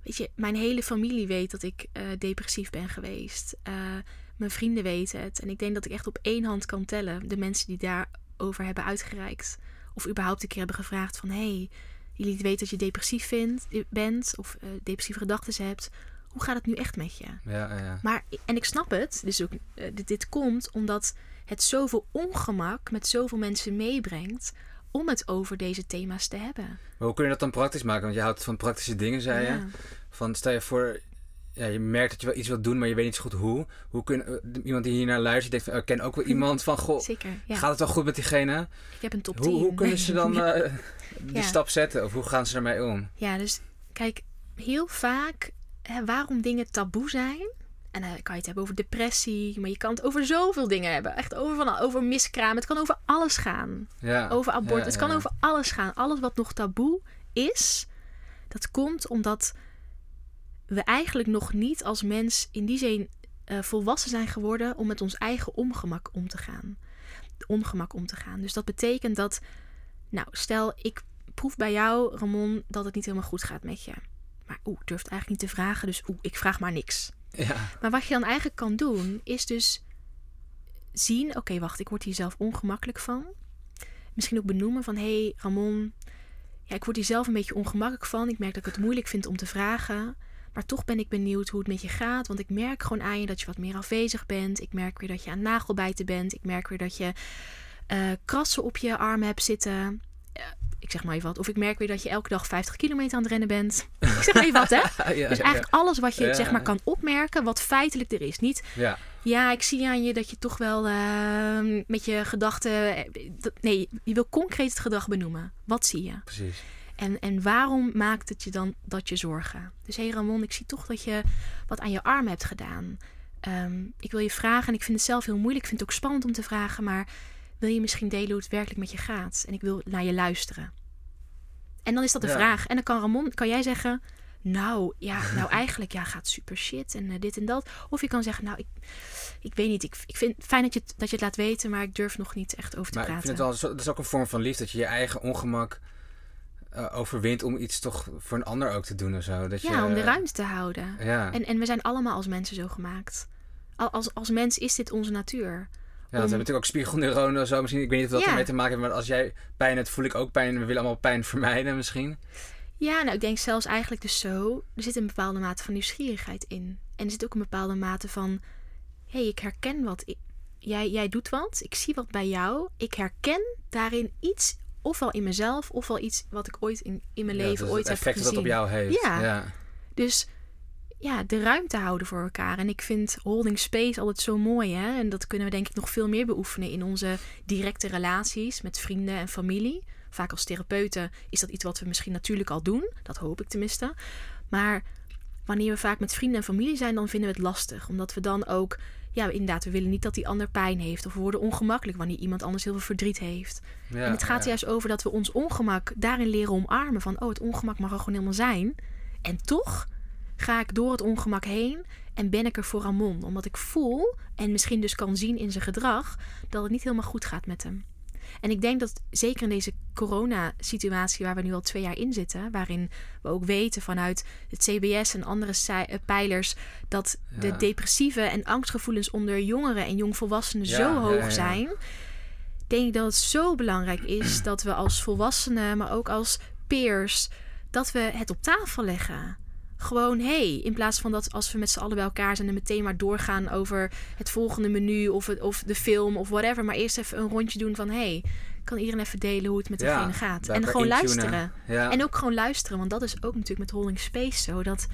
Speaker 2: Weet je, mijn hele familie weet dat ik eh, depressief ben geweest. Eh, mijn vrienden weten het. En ik denk dat ik echt op één hand kan tellen de mensen die daarover hebben uitgereikt. Of überhaupt een keer hebben gevraagd van... hey, jullie weten dat je depressief vindt, bent of eh, depressieve gedachten hebt. Hoe gaat het nu echt met je?
Speaker 1: Ja, ja.
Speaker 2: Maar, en ik snap het, dus ook, dit, dit komt omdat het zoveel ongemak met zoveel mensen meebrengt om het over deze thema's te hebben.
Speaker 1: Maar hoe kun je dat dan praktisch maken? Want je houdt van praktische dingen, zei je. Van stel je voor, ja, je merkt dat je wel iets wilt doen, maar je weet niet zo goed hoe. Hoe kun eh, iemand die hier naar luistert, denkt van, oh, ik ken ook wel iemand van, goh,
Speaker 2: Zeker, ja.
Speaker 1: gaat het wel goed met diegene?
Speaker 2: ik heb een top 10.
Speaker 1: Hoe, hoe kunnen ze dan eh, die
Speaker 2: Ja.
Speaker 1: stap zetten? Of hoe gaan ze ermee om?
Speaker 2: Ja, dus kijk, heel vaak hè, waarom dingen taboe zijn. En dan kan je het hebben over depressie, maar je kan het over zoveel dingen hebben. Echt over, van, over miskraam. Het kan over alles gaan.
Speaker 1: Ja.
Speaker 2: Over abortus.
Speaker 1: Ja,
Speaker 2: het kan
Speaker 1: ja.
Speaker 2: over alles gaan. Alles wat nog taboe is, dat komt omdat we eigenlijk nog niet als mens in die zin eh, volwassen zijn geworden om met ons eigen ongemak om te gaan. Ongemak om te gaan. Dus dat betekent dat, nou, stel ik proef bij jou, Ramon, dat het niet helemaal goed gaat met je. Maar oeh, ik durf het eigenlijk niet te vragen, dus oeh, ik vraag maar niks.
Speaker 1: Ja.
Speaker 2: Maar wat je dan eigenlijk kan doen, is dus zien: oké, wacht, ik word hier zelf ongemakkelijk van. Misschien ook benoemen van: hé, hey, Ramon, ja, ik word hier zelf een beetje ongemakkelijk van. Ik merk dat ik het moeilijk vind om te vragen. Maar toch ben ik benieuwd hoe het met je gaat. Want ik merk gewoon aan je dat je wat meer afwezig bent. Ik merk weer dat je aan nagelbijten bent. Ik merk weer dat je uh, krassen op je arm hebt zitten ik zeg maar even wat. Of ik merk weer dat je elke dag 50 kilometer aan het rennen bent. ik zeg maar even wat, hè?
Speaker 1: ja,
Speaker 2: dus eigenlijk alles wat je zeg maar kan opmerken, wat feitelijk er is. Niet,
Speaker 1: ja,
Speaker 2: ja ik zie aan je dat je toch wel uh, met je gedachten... Eh, nee, je wil concreet het gedrag benoemen. Wat zie je?
Speaker 1: Precies.
Speaker 2: En, en waarom maakt het je dan dat je zorgen? Dus hé hey Ramon, ik zie toch dat je wat aan je arm hebt gedaan. Um, ik wil je vragen, en ik vind het zelf heel moeilijk. Ik vind het ook spannend om te vragen, maar wil je misschien delen hoe het werkelijk met je gaat? En ik wil naar je luisteren. En dan is dat de vraag. En dan kan Ramon, kan jij zeggen, nou ja, nou eigenlijk ja, gaat super shit en uh, dit en dat. Of je kan zeggen, nou ik, ik weet niet, ik, ik vind het fijn dat je, het, dat je het laat weten, maar ik durf nog niet echt over te
Speaker 1: maar
Speaker 2: praten.
Speaker 1: Ik vind het wel, dat is ook een vorm van liefde, dat je je eigen ongemak uh, overwint om iets toch voor een ander ook te doen of zo. Dat
Speaker 2: ja,
Speaker 1: je,
Speaker 2: om de ruimte te houden.
Speaker 1: Ja.
Speaker 2: En, en we zijn allemaal als mensen zo gemaakt. Als, als mens is dit onze natuur.
Speaker 1: Ja, dat hebben natuurlijk ook spiegelneuronen of zo. Misschien, ik weet niet of dat ja. ermee te maken heeft, maar als jij pijn hebt, voel ik ook pijn. We willen allemaal pijn vermijden misschien.
Speaker 2: Ja, nou ik denk zelfs eigenlijk dus zo. Er zit een bepaalde mate van nieuwsgierigheid in. En er zit ook een bepaalde mate van... Hé, hey, ik herken wat. Ik, jij, jij doet wat. Ik zie wat bij jou. Ik herken daarin iets, ofwel in mezelf, ofwel iets wat ik ooit in, in mijn
Speaker 1: ja,
Speaker 2: leven
Speaker 1: dus
Speaker 2: ooit heb gezien.
Speaker 1: effect dat op jou heeft.
Speaker 2: Ja.
Speaker 1: ja.
Speaker 2: Dus ja, de ruimte houden voor elkaar. En ik vind holding space altijd zo mooi. Hè? En dat kunnen we denk ik nog veel meer beoefenen in onze directe relaties met vrienden en familie. Vaak als therapeuten is dat iets wat we misschien natuurlijk al doen. Dat hoop ik tenminste. Maar wanneer we vaak met vrienden en familie zijn, dan vinden we het lastig. Omdat we dan ook, ja, inderdaad, we willen niet dat die ander pijn heeft. Of we worden ongemakkelijk wanneer iemand anders heel veel verdriet heeft.
Speaker 1: Ja,
Speaker 2: en het gaat
Speaker 1: ja.
Speaker 2: juist over dat we ons ongemak daarin leren omarmen. Van, oh, het ongemak mag er gewoon helemaal zijn. En toch ga ik door het ongemak heen en ben ik er voor Ramon. Omdat ik voel en misschien dus kan zien in zijn gedrag dat het niet helemaal goed gaat met hem. En ik denk dat zeker in deze coronasituatie waar we nu al twee jaar in zitten, waarin we ook weten vanuit het CBS en andere pijlers dat
Speaker 1: Ja.
Speaker 2: de depressieve en angstgevoelens onder jongeren en jongvolwassenen
Speaker 1: Ja,
Speaker 2: zo hoog
Speaker 1: ja.
Speaker 2: zijn, denk ik dat het zo belangrijk is dat we als volwassenen, maar ook als peers, dat we het op tafel leggen. Gewoon, hey, in plaats van dat als we met z'n allen bij elkaar zijn en meteen maar doorgaan over het volgende menu of, het, of de film of whatever, maar eerst even een rondje doen van, hey, kan iedereen even delen hoe het met
Speaker 1: Ja,
Speaker 2: degene gaat?
Speaker 1: bij
Speaker 2: En gewoon luisteren.
Speaker 1: Ja.
Speaker 2: En ook gewoon luisteren, want dat is ook natuurlijk met Holding Space zo. Dat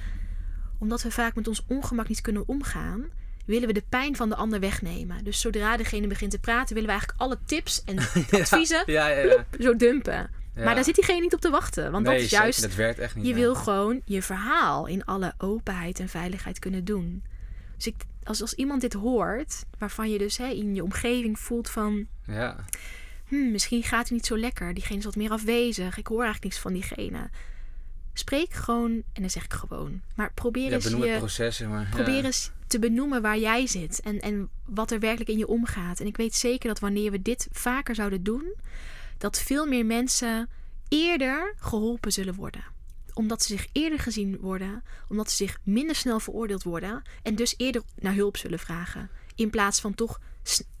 Speaker 2: omdat we vaak met ons ongemak niet kunnen omgaan, willen we de pijn van de ander wegnemen. Dus zodra degene begint te praten, willen we eigenlijk alle tips en adviezen
Speaker 1: Ja, ja, ja.
Speaker 2: zo dumpen.
Speaker 1: Ja.
Speaker 2: Maar daar zit diegene niet op te wachten. Want
Speaker 1: nee,
Speaker 2: dat is juist,
Speaker 1: dat werkt echt niet.
Speaker 2: je wil gewoon je verhaal in alle openheid en veiligheid kunnen doen. Dus ik, als, als iemand dit hoort, waarvan je dus hè, in je omgeving voelt van...
Speaker 1: Ja.
Speaker 2: Hmm, misschien gaat het niet zo lekker. Diegene is wat meer afwezig. Ik hoor eigenlijk niks van diegene. Spreek gewoon, en dan zeg ik gewoon. Maar probeer
Speaker 1: Ja,
Speaker 2: eens je,
Speaker 1: maar.
Speaker 2: probeer
Speaker 1: ja.
Speaker 2: eens te benoemen waar jij zit. En, en wat er werkelijk in je omgaat. En ik weet zeker dat wanneer we dit vaker zouden doen... dat veel meer mensen eerder geholpen zullen worden. Omdat ze zich eerder gezien worden. Omdat ze zich minder snel veroordeeld worden. En dus eerder naar hulp zullen vragen. In plaats van toch,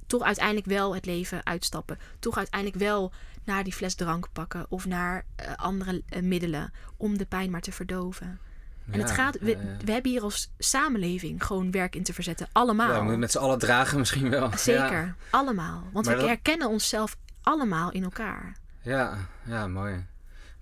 Speaker 2: toch uiteindelijk wel het leven uitstappen. Toch uiteindelijk wel naar die fles drank pakken. Of naar eh, andere eh, middelen. Om de pijn maar te verdoven. En het gaat, we, hebben hier als samenleving gewoon werk in te verzetten. Allemaal.
Speaker 1: Ja, we moeten met z'n allen dragen misschien wel.
Speaker 2: Zeker.
Speaker 1: Ja.
Speaker 2: Allemaal. Want
Speaker 1: Maar
Speaker 2: we
Speaker 1: dat-
Speaker 2: herkennen onszelf allemaal in elkaar.
Speaker 1: Ja, ja, mooi.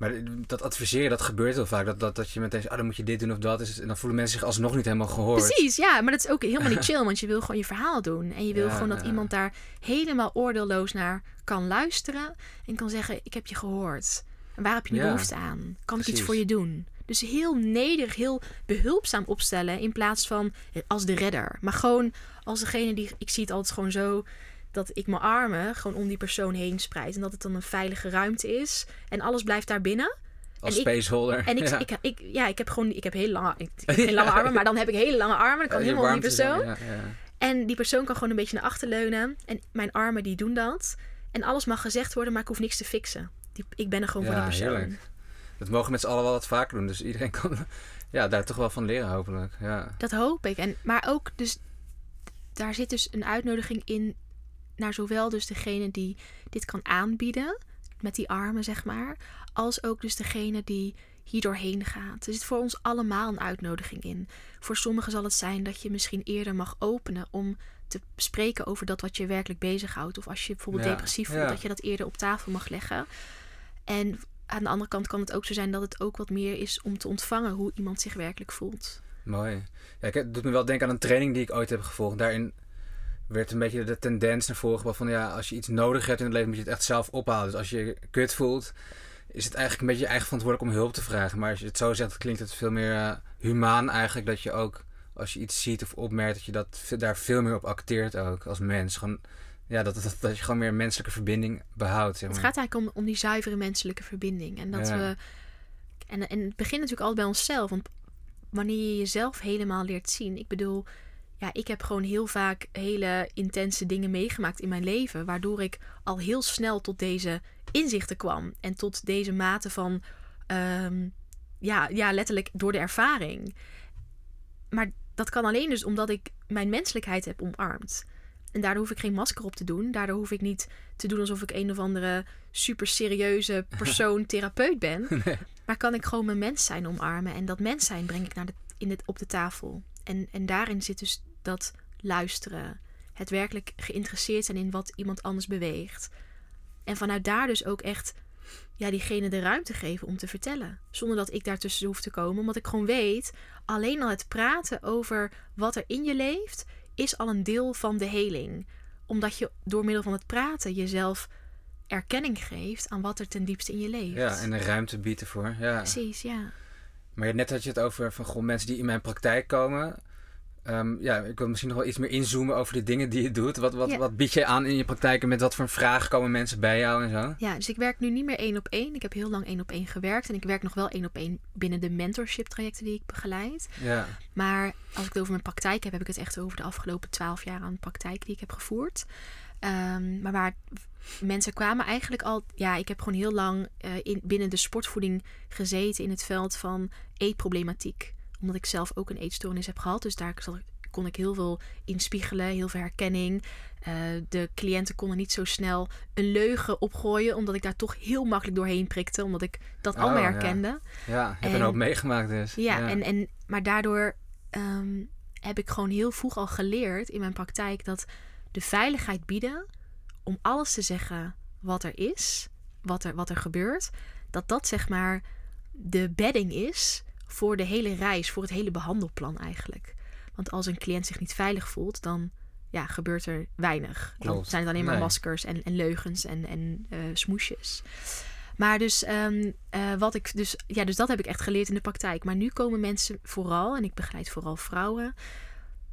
Speaker 1: Maar dat adviseren, dat gebeurt heel vaak. Dat, dat, dat je meteen ah, dan moet je dit doen of dat. Is, en dan voelen mensen zich alsnog niet helemaal gehoord.
Speaker 2: Precies, ja. Maar dat is ook helemaal niet chill. Want je wil gewoon je verhaal doen. En je wil
Speaker 1: Ja,
Speaker 2: gewoon dat
Speaker 1: ja.
Speaker 2: iemand daar helemaal oordeelloos naar kan luisteren. En kan zeggen, ik heb je gehoord. En waar heb je nu
Speaker 1: Ja,
Speaker 2: behoefte aan? Kan ik iets voor je doen? Dus heel nederig, heel behulpzaam opstellen. In plaats van als de redder. Maar gewoon als degene die... Ik zie het altijd gewoon zo... Dat ik mijn armen gewoon om die persoon heen spreid. En dat het dan een veilige ruimte is. En alles blijft daar binnen.
Speaker 1: Als spaceholder.
Speaker 2: En ik,
Speaker 1: ja.
Speaker 2: ik, ik, ja, ik heb gewoon ik heb hele lange, ik, heb geen lange armen, maar dan heb ik hele lange armen. Dan kan
Speaker 1: Ja,
Speaker 2: helemaal die persoon.
Speaker 1: Ja, ja.
Speaker 2: En die persoon kan gewoon een beetje naar achter leunen. En mijn armen die doen dat. En alles mag gezegd worden, maar ik hoef niks te fixen. Die, ik ben er gewoon voor die persoon.
Speaker 1: heerlijk. Dat mogen met z'n allen wel wat vaker doen. Dus iedereen kan ja, daar toch wel van leren, hopelijk. Ja.
Speaker 2: Dat hoop ik. En, maar ook dus, daar zit dus een uitnodiging in naar zowel dus degene die dit kan aanbieden, met die armen zeg maar, als ook dus degene die hier doorheen gaat. Er zit voor ons allemaal een uitnodiging in. Voor sommigen zal het zijn dat je misschien eerder mag openen om te spreken over dat wat je werkelijk bezighoudt. Of als je bijvoorbeeld
Speaker 1: Ja,
Speaker 2: depressief voelt,
Speaker 1: ja.
Speaker 2: dat je dat eerder op tafel mag leggen. En aan de andere kant kan het ook zo zijn dat het ook wat meer is om te ontvangen hoe iemand zich werkelijk voelt.
Speaker 1: Mooi. Ja, ik, het doet me wel denken aan een training die ik ooit heb gevolgd. Daarin werd een beetje de tendens naar voren gebracht van ja, als je iets nodig hebt in het leven, moet je het echt zelf ophalen. Dus als je je kut voelt, is het eigenlijk een beetje je eigen verantwoordelijk om hulp te vragen. Maar als je het zo zegt, klinkt het veel meer eh, humaan eigenlijk. Dat je ook, als je iets ziet of opmerkt, dat je dat, daar veel meer op acteert ook als mens. Gewoon, ja, dat, dat, dat je gewoon meer menselijke verbinding behoudt. Zeg
Speaker 2: Het gaat eigenlijk om, om die zuivere menselijke verbinding. En dat
Speaker 1: Ja.
Speaker 2: we. En, en het begint natuurlijk altijd bij onszelf. Want wanneer je jezelf helemaal leert zien. Ik bedoel, ja, ik heb gewoon heel vaak hele intense dingen meegemaakt in mijn leven. Waardoor ik al heel snel tot deze inzichten kwam. En tot deze mate van. ehm, ja, ja, letterlijk door de ervaring. Maar dat kan alleen dus omdat ik mijn menselijkheid heb omarmd. En daardoor hoef ik geen masker op te doen. Daardoor hoef ik niet te doen alsof ik een of andere super serieuze persoon, therapeut ben. Maar kan ik gewoon mijn mens zijn omarmen. En dat mens zijn breng ik naar de, in het, op de tafel. En, en daarin zit dus dat luisteren. Het werkelijk geïnteresseerd zijn in wat iemand anders beweegt. En vanuit daar dus ook echt ja, diegene de ruimte geven om te vertellen. Zonder dat ik daartussen hoef te komen. Omdat ik gewoon weet, alleen al het praten over wat er in je leeft, is al een deel van de heling. Omdat je door middel van het praten jezelf erkenning geeft aan wat er ten diepste in je leeft.
Speaker 1: Ja, en een ruimte biedt ervoor. Ja.
Speaker 2: Precies, ja.
Speaker 1: Maar net had je het over van goh, mensen die in mijn praktijk komen. Ehm, ja, ik wil misschien nog wel iets meer inzoomen over de dingen die je doet. Wat, wat,
Speaker 2: Ja.
Speaker 1: wat bied je aan in je praktijk en met wat voor vragen komen mensen bij jou en zo?
Speaker 2: Ja, dus ik werk nu niet meer één op één. Ik heb heel lang één op één gewerkt. En ik werk nog wel één op één binnen de mentorship trajecten die ik begeleid.
Speaker 1: Ja,
Speaker 2: Maar als ik het over mijn praktijk heb, heb ik het echt over de afgelopen twaalf jaar aan praktijk die ik heb gevoerd. Ehm, maar waar mensen kwamen eigenlijk al. Ja, ik heb gewoon heel lang eh, in, binnen de sportvoeding gezeten in het veld van eetproblematiek. Omdat ik zelf ook een eetstoornis heb gehad. Dus daar kon ik heel veel inspiegelen, heel veel herkenning. Eh, de cliënten konden niet zo snel een leugen opgooien, omdat ik daar toch heel makkelijk doorheen prikte, omdat ik dat
Speaker 1: Oh,
Speaker 2: allemaal
Speaker 1: ja.
Speaker 2: herkende.
Speaker 1: ja heb
Speaker 2: En-
Speaker 1: een hoop meegemaakt dus.
Speaker 2: Ja, En, en, maar daardoor ehm, heb ik gewoon heel vroeg al geleerd in mijn praktijk dat de veiligheid bieden om alles te zeggen wat er is, wat er, wat er gebeurt, dat dat zeg maar de bedding is voor de hele reis, voor het hele behandelplan eigenlijk. Want als een cliënt zich niet veilig voelt, dan ja, gebeurt er weinig. Dan zijn het alleen maar
Speaker 1: Nee.
Speaker 2: maskers en, en leugens en, en eh, smoesjes. Maar dus, ehm, eh, wat ik dus, ja, dus dat heb ik echt geleerd in de praktijk. Maar nu komen mensen vooral, en ik begeleid vooral vrouwen.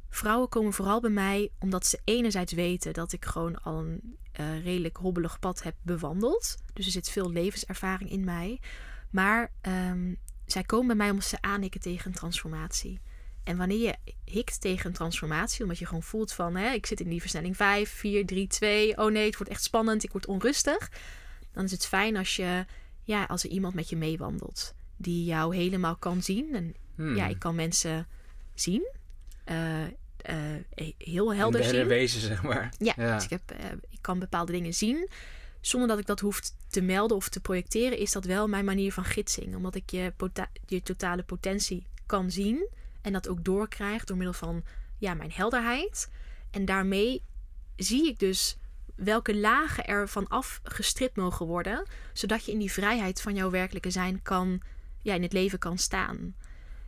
Speaker 2: Vrouwen komen vooral bij mij omdat ze enerzijds weten dat ik gewoon al een eh, redelijk hobbelig pad heb bewandeld. Dus er zit veel levenservaring in mij. Maar ehm, zij komen bij mij omdat ze aanhikken tegen een transformatie. En wanneer je hikt tegen een transformatie, omdat je gewoon voelt van, hè, ik zit in die versnelling 5, 4, 3, 2, oh nee, het wordt echt spannend, ik word onrustig. Dan is het fijn als je, ja, als er iemand met je meewandelt, die jou helemaal kan zien. En
Speaker 1: Hmm.
Speaker 2: ja, ik kan mensen zien, eh, eh, heel helder
Speaker 1: hele
Speaker 2: zien.
Speaker 1: wezen, zeg maar.
Speaker 2: Ja,
Speaker 1: Ja.
Speaker 2: Dus ik, heb, eh, ik kan bepaalde dingen zien. Zonder dat ik dat hoef te melden of te projecteren, is dat wel mijn manier van gidsing. Omdat ik je, je totale potentie kan zien. En dat ook doorkrijg door middel van ja, mijn helderheid. En daarmee zie ik dus welke lagen er van afgestript mogen worden. Zodat je in die vrijheid van jouw werkelijke zijn kan, ja, in het leven kan staan.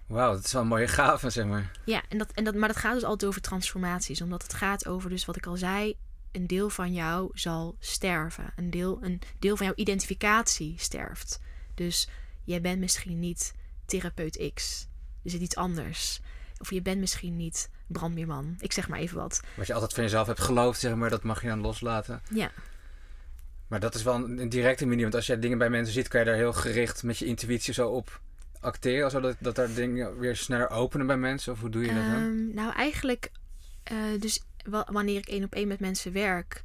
Speaker 1: Wauw, dat is wel een mooie gave, zeg maar.
Speaker 2: Ja, en dat, en dat, maar dat gaat dus altijd over transformaties. Omdat het gaat over, dus wat ik al zei, een deel van jou zal sterven. Een deel, een deel van jouw identificatie sterft. Dus jij bent misschien niet therapeut X. Er zit iets anders. Of je bent misschien niet brandweerman. Ik zeg maar even wat.
Speaker 1: Wat je altijd van jezelf hebt geloofd, zeg maar, dat mag je dan loslaten.
Speaker 2: Ja,
Speaker 1: Maar dat is wel een, een, directe manier. Want als je dingen bij mensen ziet, kan je daar heel gericht met je intuïtie zo op acteren. Zodat dat er dingen weer sneller openen bij mensen? Of hoe doe je dat dan?
Speaker 2: Ehm, nou, eigenlijk, uh, dus wanneer ik één op één met mensen werk,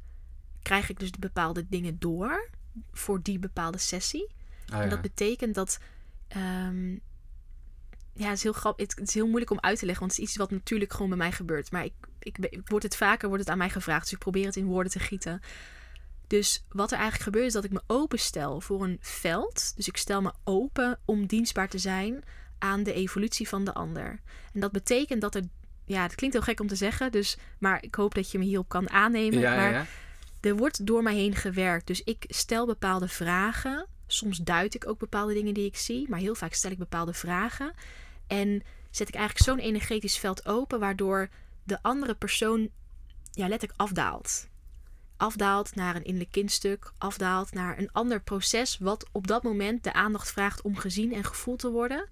Speaker 2: krijg ik dus de bepaalde dingen door voor die bepaalde sessie. Oh, en dat betekent dat. Um, ja, het is heel grappig. Het, is heel moeilijk om uit te leggen, want het is iets wat natuurlijk gewoon bij mij gebeurt. Maar ik, ik, ik word het vaker wordt het aan mij gevraagd, dus ik probeer het in woorden te gieten. Dus wat er eigenlijk gebeurt is dat ik me openstel voor een veld. Dus ik stel me open om dienstbaar te zijn aan de evolutie van de ander. En dat betekent dat er, ja, het klinkt heel gek om te zeggen, dus, maar ik hoop dat je me hierop kan aannemen.
Speaker 1: Ja,
Speaker 2: maar
Speaker 1: ja.
Speaker 2: er wordt door mij heen gewerkt. Dus ik stel bepaalde vragen. Soms duid ik ook bepaalde dingen die ik zie, maar heel vaak stel ik bepaalde vragen. En zet ik eigenlijk zo'n energetisch veld open, waardoor de andere persoon ja, letterlijk afdaalt afdaalt naar een innerlijk kindstuk, afdaalt naar een ander proces wat op dat moment de aandacht vraagt om gezien en gevoeld te worden.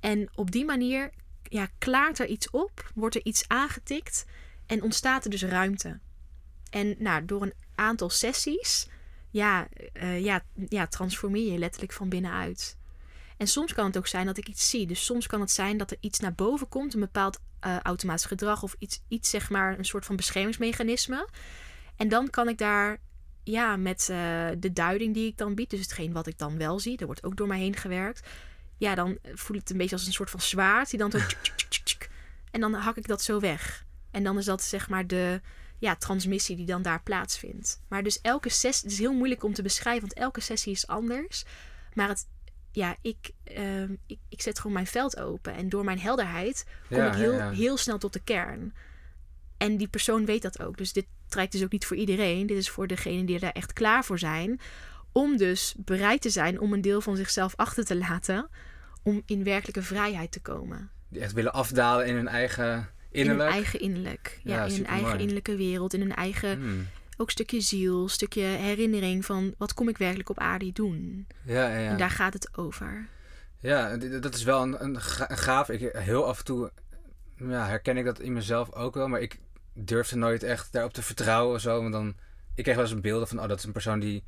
Speaker 2: En op die manier ja, klaart er iets op, wordt er iets aangetikt en ontstaat er dus ruimte. En nou, door een aantal sessies ja, uh, ja, ja, transformeer je letterlijk van binnenuit. En soms kan het ook zijn dat ik iets zie. Dus soms kan het zijn dat er iets naar boven komt, een bepaald uh, automatisch gedrag of iets, iets, zeg maar, een soort van beschermingsmechanisme. En dan kan ik daar ja, met uh, de duiding die ik dan bied, dus hetgeen wat ik dan wel zie, er wordt ook door mij heen gewerkt. Ja, dan voel ik het een beetje als een soort van zwaard die dan zo. En dan hak ik dat zo weg. En dan is dat zeg maar de ja, transmissie die dan daar plaatsvindt. Maar dus elke sessie, het is heel moeilijk om te beschrijven, want elke sessie is anders. Maar het, ja, ik, uh, ik, ik zet gewoon mijn veld open. En door mijn helderheid kom
Speaker 1: Ja,
Speaker 2: ik heel,
Speaker 1: ja, ja.
Speaker 2: heel snel tot de kern. En die persoon weet dat ook. Dus dit trekt dus ook niet voor iedereen. Dit is voor degenen die er echt klaar voor zijn. Om dus bereid te zijn om een deel van zichzelf achter te laten. Om in werkelijke vrijheid te komen.
Speaker 1: Die echt willen afdalen in hun eigen
Speaker 2: In
Speaker 1: innerlijk.
Speaker 2: hun eigen innerlijk. Ja,
Speaker 1: Ja,
Speaker 2: in hun eigen innerlijke wereld. In hun eigen
Speaker 1: Hmm.
Speaker 2: ook stukje ziel. Stukje herinnering van wat kom ik werkelijk op aarde doen.
Speaker 1: Ja, ja, ja.
Speaker 2: En daar gaat het over.
Speaker 1: Ja, dat is wel een, een gaaf. Ik, heel af en toe ja, herken ik dat in mezelf ook wel. Maar ik durfde nooit echt daarop te vertrouwen of zo. Want dan, ik kreeg wel eens een beelden van, oh, dat is een persoon die,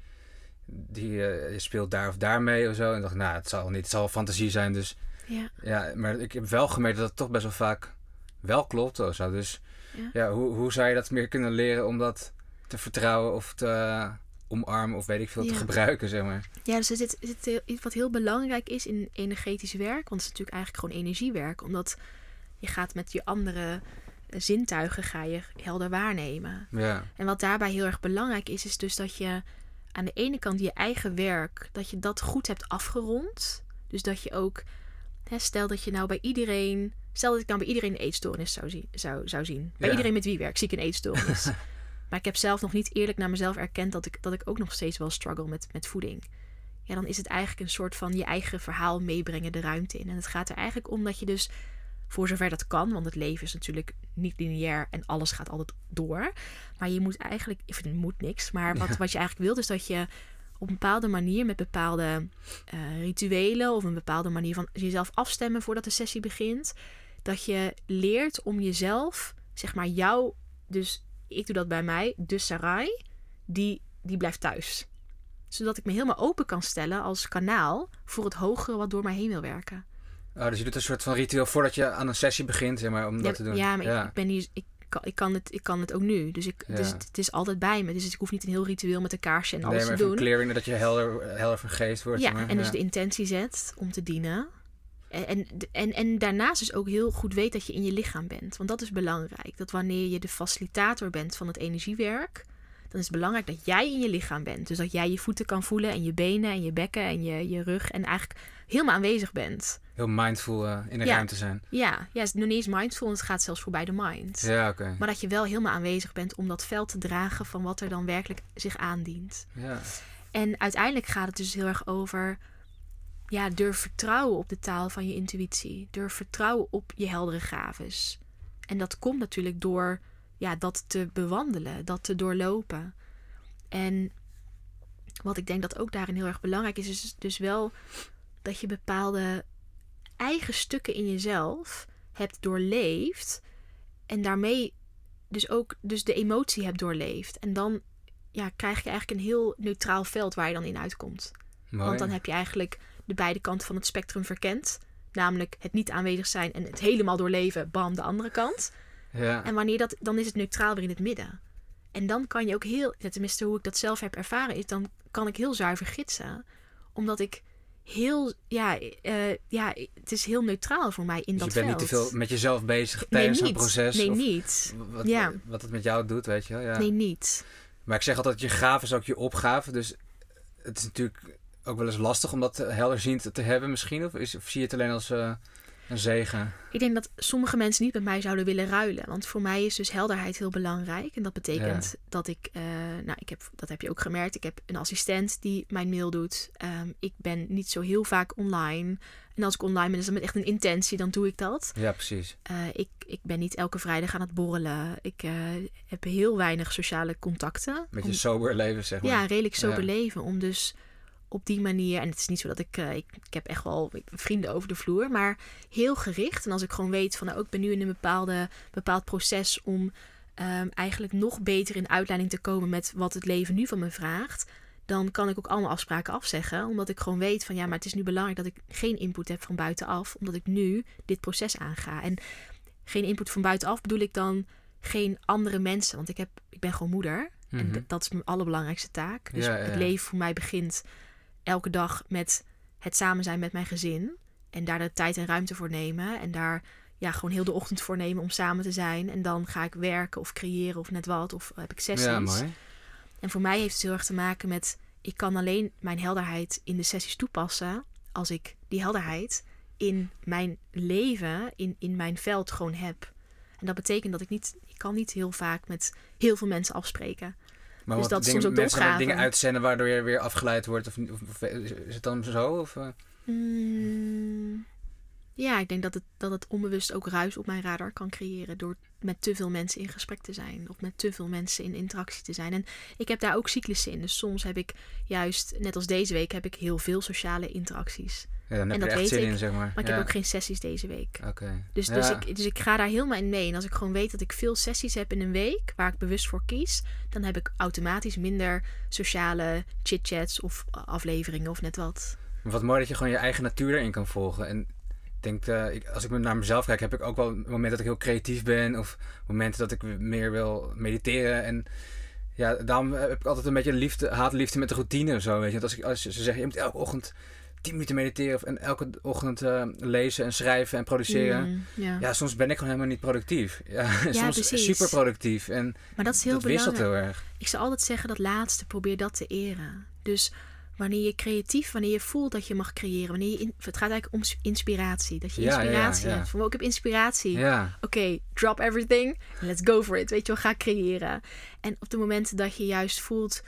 Speaker 1: die eh, speelt daar of daar mee of zo. En dacht, nou, het zal niet, het zal fantasie zijn. Dus
Speaker 2: Ja,
Speaker 1: ja, maar ik heb wel gemerkt dat het toch best wel vaak wel klopt of zo. Dus
Speaker 2: Ja.
Speaker 1: ja, hoe, hoe zou je dat meer kunnen leren om dat te vertrouwen of te eh, omarmen of weet ik veel te gebruiken, zeg maar.
Speaker 2: Ja, dus er zit heel- iets wat heel belangrijk is in energetisch werk. Want het is natuurlijk eigenlijk gewoon energiewerk. Omdat je gaat met je andere eh, zintuigen ga je helder waarnemen.
Speaker 1: Ja,
Speaker 2: En wat daarbij heel erg belangrijk is, is dus dat je aan de ene kant je eigen werk, dat je dat goed hebt afgerond. Dus dat je ook, hè, stel dat je nou bij iedereen, stel dat ik nou bij iedereen een eetstoornis zou zien. Zou, zou zien. Bij
Speaker 1: Ja.
Speaker 2: iedereen met wie werk zie ik een eetstoornis. maar ik heb zelf nog niet eerlijk naar mezelf erkend dat ik, dat ik ook nog steeds wel struggle met, met voeding. Ja, dan is het eigenlijk een soort van je eigen verhaal meebrengen de ruimte in. En het gaat er eigenlijk om dat je dus, voor zover dat kan, want het leven is natuurlijk niet lineair en alles gaat altijd door. Maar je moet eigenlijk, of je moet niks, maar wat,
Speaker 1: Ja.
Speaker 2: wat je eigenlijk wilt is dat je op een bepaalde manier met bepaalde eh, rituelen of een bepaalde manier van jezelf afstemmen voordat de sessie begint, dat je leert om jezelf, zeg maar jou, dus ik doe dat bij mij, de Sarai, die, die blijft thuis. Zodat ik me helemaal open kan stellen als kanaal voor het hogere wat door mij heen wil werken.
Speaker 1: Oh, dus je doet een soort van ritueel voordat je aan een sessie begint, zeg maar, om
Speaker 2: Ja,
Speaker 1: dat te doen.
Speaker 2: ja, maar Ik, ik ben hier, ik, kan, ik, kan het, ik kan het ook nu. Dus, ik, dus
Speaker 1: Ja.
Speaker 2: het, het is altijd bij me. Dus ik hoef niet een heel ritueel met een kaarsje en
Speaker 1: nee,
Speaker 2: alles
Speaker 1: maar
Speaker 2: te doen.
Speaker 1: clearing, dat je helder, helder van geest wordt.
Speaker 2: Ja,
Speaker 1: zeg maar.
Speaker 2: en dus
Speaker 1: ja.
Speaker 2: de intentie zet om te dienen. En, en, en, en daarnaast dus ook heel goed weet dat je in je lichaam bent. Want dat is belangrijk. Dat wanneer je de facilitator bent van het energiewerk, dan is het belangrijk dat jij in je lichaam bent. Dus dat jij je voeten kan voelen en je benen en je bekken en je, je rug. En eigenlijk helemaal aanwezig bent.
Speaker 1: Heel mindful eh, in de
Speaker 2: Ja.
Speaker 1: ruimte zijn.
Speaker 2: Ja, ja het is nog niet eens mindful, het gaat zelfs voorbij de mind.
Speaker 1: Ja, oké.
Speaker 2: Maar dat je wel helemaal aanwezig bent om dat veld te dragen van wat er dan werkelijk zich aandient.
Speaker 1: Ja.
Speaker 2: En uiteindelijk gaat het dus heel erg over. Ja, durf vertrouwen op de taal van je intuïtie. Durf vertrouwen op je heldere gaves. En dat komt natuurlijk door ja, dat te bewandelen, dat te doorlopen. En wat ik denk dat ook daarin heel erg belangrijk is, is dus wel dat je bepaalde eigen stukken in jezelf hebt doorleefd. En daarmee dus ook dus de emotie hebt doorleefd. En dan ja, krijg je eigenlijk een heel neutraal veld waar je dan in uitkomt.
Speaker 1: Mooi.
Speaker 2: Want dan heb je eigenlijk de beide kanten van het spectrum verkend. Namelijk het niet aanwezig zijn en het helemaal doorleven, bam, de andere kant.
Speaker 1: Ja.
Speaker 2: En wanneer dat, dan is het neutraal weer in het midden. En dan kan je ook heel, tenminste hoe ik dat zelf heb ervaren, is dan kan ik heel zuiver gidsen. Omdat ik heel, ja, eh, ja, het is heel neutraal voor mij in
Speaker 1: Dus
Speaker 2: dat
Speaker 1: je bent
Speaker 2: veld.
Speaker 1: niet te veel met jezelf bezig
Speaker 2: nee,
Speaker 1: tijdens zo'n proces?
Speaker 2: Nee,
Speaker 1: of
Speaker 2: niet.
Speaker 1: Wat,
Speaker 2: Ja.
Speaker 1: wat het met jou doet, weet je wel? Ja.
Speaker 2: Nee, niet.
Speaker 1: Maar ik zeg altijd, je gave is ook je opgave. Dus het is natuurlijk ook wel eens lastig om dat helderziend te hebben misschien. Of, is, of zie je het alleen als eh, een zegen?
Speaker 2: Ik denk dat sommige mensen niet met mij zouden willen ruilen. Want voor mij is dus helderheid heel belangrijk. En dat betekent dat ik, eh, nou, ik heb, dat heb je ook gemerkt. Ik heb een assistent die mijn mail doet. Ehm, ik ben niet zo heel vaak online. En als ik online ben, is dat met echt een intentie, dan doe ik dat.
Speaker 1: Ja, precies.
Speaker 2: Eh, ik, ik ben niet elke vrijdag aan het borrelen. Ik eh, heb heel weinig sociale contacten.
Speaker 1: Met
Speaker 2: Om-
Speaker 1: je sober leven, zeg maar.
Speaker 2: ja, redelijk zo
Speaker 1: Ja.
Speaker 2: beleven. Om dus op die manier. En het is niet zo dat ik. eh, ik, ik heb echt wel vrienden over de vloer. Maar heel gericht. En als ik gewoon weet van. Nou, ik ben nu in een bepaalde, bepaald proces om. ehm, eigenlijk nog beter in uitleiding te komen met wat het leven nu van me vraagt. Dan kan ik ook allemaal afspraken afzeggen. Omdat ik gewoon weet van ja, maar het is nu belangrijk dat ik geen input heb van buitenaf. Omdat ik nu dit proces aanga. En geen input van buitenaf bedoel ik dan geen andere mensen. Want ik, heb, ik ben gewoon moeder. En
Speaker 1: Mhm.
Speaker 2: dat is mijn allerbelangrijkste taak. Dus
Speaker 1: Ja, ja,
Speaker 2: het leven voor mij begint elke dag met het samen zijn met mijn gezin. En daar de tijd en ruimte voor nemen. En daar ja, gewoon heel de ochtend voor nemen om samen te zijn. En dan ga ik werken of creëren of net wat. Of heb ik sessies.
Speaker 1: Ja, mooi.
Speaker 2: En voor mij heeft het heel erg te maken met... ik kan alleen mijn helderheid in de sessies toepassen... als ik die helderheid in mijn leven, in, in mijn veld gewoon heb. En dat betekent dat ik niet... ik kan niet heel vaak met heel veel mensen afspreken.
Speaker 1: Maar
Speaker 2: Dus
Speaker 1: wat
Speaker 2: dat
Speaker 1: dingen,
Speaker 2: soms ook
Speaker 1: mensen gaan dingen uitzenden waardoor je weer afgeleid wordt? Of, of, of is het dan zo? Of, eh?
Speaker 2: Mm, ja, ik denk dat het, dat het onbewust ook ruis op mijn radar kan creëren door met te veel mensen in gesprek te zijn of met te veel mensen in interactie te zijn. En ik heb daar ook cyclussen in. Dus soms heb ik juist, net als deze week, heb ik heel veel sociale interacties.
Speaker 1: Ja, dan heb
Speaker 2: En
Speaker 1: je
Speaker 2: dat
Speaker 1: echt
Speaker 2: weet
Speaker 1: zin
Speaker 2: ik,
Speaker 1: in, zeg maar.
Speaker 2: Maar ik
Speaker 1: ja.
Speaker 2: heb ook geen sessies deze week.
Speaker 1: Oké.
Speaker 2: Dus,
Speaker 1: Ja.
Speaker 2: dus, ik, dus ik ga daar helemaal in mee. En als ik gewoon weet dat ik veel sessies heb in een week, waar ik bewust voor kies, dan heb ik automatisch minder sociale chit-chats of afleveringen of net wat.
Speaker 1: Maar Wat mooi dat je gewoon je eigen natuur erin kan volgen. En ik denk, eh, ik, als ik naar mezelf kijk, heb ik ook wel momenten dat ik heel creatief ben. Of momenten dat ik meer wil mediteren. En ja, daarom heb ik altijd een beetje liefde, haatliefde met de routine of zo. Weet je? Want als, ik, als ze zeggen, je moet elke ochtend 10 minuten mediteren. Of, en elke ochtend eh, lezen en schrijven en produceren.
Speaker 2: Mm, ja.
Speaker 1: Ja, soms ben ik gewoon helemaal niet productief. Ja, soms
Speaker 2: precies.
Speaker 1: super productief. En
Speaker 2: Maar dat is heel
Speaker 1: dat
Speaker 2: belangrijk.
Speaker 1: heel erg.
Speaker 2: Ik zou altijd zeggen dat laatste, probeer dat te eren. Dus wanneer je creatief, wanneer je voelt dat je mag creëren, wanneer je in, het gaat eigenlijk om inspiratie. Dat je inspiratie
Speaker 1: ja.
Speaker 2: hebt. Van, oh, ik heb inspiratie.
Speaker 1: Ja,
Speaker 2: Oké, drop everything. Let's go for it. Weet je wel, ga creëren. En op de momenten dat je juist voelt...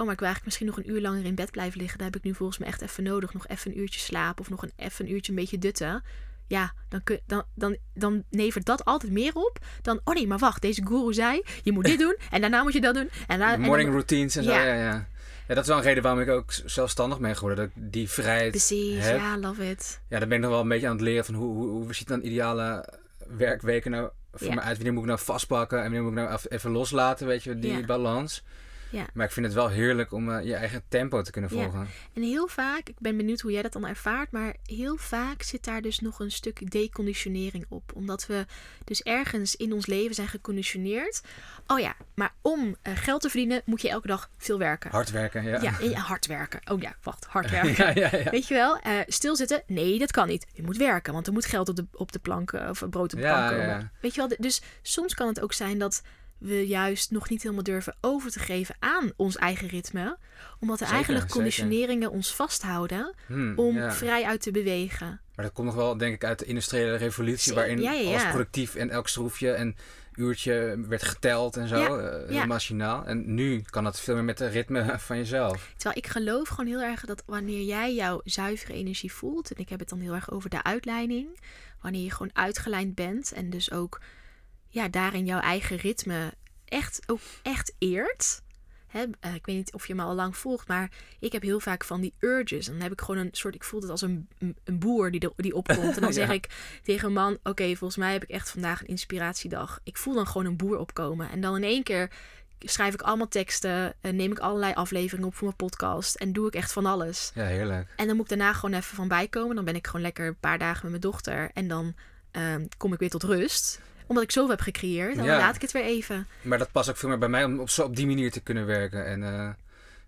Speaker 2: Oh, maar ik wil eigenlijk misschien nog een uur langer in bed blijven liggen. Daar heb ik nu volgens mij echt even nodig. Nog even een uurtje slapen of nog een, even een uurtje een beetje dutten. Ja, dan, kun, dan, dan, dan levert dat altijd meer op dan... Oh nee, maar wacht, deze guru zei, je moet dit doen. En daarna moet je dat doen. En,
Speaker 1: de
Speaker 2: en
Speaker 1: morning routines en zo.
Speaker 2: Ja.
Speaker 1: Ja. Ja, ja. dat is wel een reden waarom ik ook zelfstandig ben geworden. Dat ik die vrijheid
Speaker 2: Precies,
Speaker 1: heb.
Speaker 2: ja, love it.
Speaker 1: Ja, dan ben ik nog wel een beetje aan het leren van hoe, hoe, hoe ziet dan ideale werkweken nou voor
Speaker 2: Ja.
Speaker 1: me uit? Wanneer moet ik nou vastpakken en wanneer moet ik nou even loslaten, weet je, die
Speaker 2: Ja.
Speaker 1: balans.
Speaker 2: Ja.
Speaker 1: Maar ik vind het wel heerlijk om eh, je eigen tempo te kunnen
Speaker 2: Ja.
Speaker 1: volgen.
Speaker 2: En heel vaak, ik ben benieuwd hoe jij dat dan ervaart, maar heel vaak zit daar dus nog een stuk deconditionering op. Omdat we dus ergens in ons leven zijn geconditioneerd. Oh ja, maar om eh, geld te verdienen moet je elke dag veel werken.
Speaker 1: Hard werken, ja.
Speaker 2: Ja, en hard werken. Oh ja, wacht, hard werken.
Speaker 1: ja, ja, ja.
Speaker 2: Weet je wel, eh, stilzitten? Nee, dat kan niet. Je moet werken, want er moet geld op de, op de plank eh, of brood op de
Speaker 1: Ja,
Speaker 2: plank komen.
Speaker 1: ja.
Speaker 2: Weet je wel, dus soms kan het ook zijn dat we juist nog niet helemaal durven over te geven aan ons eigen ritme. Omdat er
Speaker 1: Zeker,
Speaker 2: eigenlijk
Speaker 1: zeker.
Speaker 2: conditioneringen ons vasthouden
Speaker 1: Hmm,
Speaker 2: om
Speaker 1: ja.
Speaker 2: vrij uit te bewegen.
Speaker 1: Maar dat komt nog wel, denk ik, uit de industriële revolutie, waarin
Speaker 2: ja, ja,
Speaker 1: alles productief en elk schroefje en uurtje werd geteld en zo, eh, heel machinaal. En nu kan dat veel meer met het ritme van jezelf.
Speaker 2: Terwijl ik geloof gewoon heel erg dat wanneer jij jouw zuivere energie voelt, en ik heb het dan heel erg over de uitleiding, wanneer je gewoon uitgelijnd bent en dus ook ja, daarin jouw eigen ritme echt ook echt eert. Hè, eh, ik weet niet of je me al lang volgt, maar ik heb heel vaak van die urges. En dan heb ik gewoon een soort, ik voel het als een, een- boer die, die opkomt. En dan zeg
Speaker 1: Ja.
Speaker 2: ik tegen een man, oké, volgens mij heb ik echt vandaag een inspiratiedag. Ik voel dan gewoon een boer opkomen. En dan in één keer schrijf ik allemaal teksten, en neem ik allerlei afleveringen op voor mijn podcast en doe ik echt van alles.
Speaker 1: Ja, heerlijk.
Speaker 2: En dan moet ik daarna gewoon even van bijkomen. Dan ben ik gewoon lekker een paar dagen met mijn dochter en dan ehm, kom ik weer tot rust omdat ik zoveel heb gecreëerd, dan
Speaker 1: Ja.
Speaker 2: laat ik het weer even.
Speaker 1: Maar dat past ook veel meer bij mij om op, zo op die manier te kunnen werken. En eh,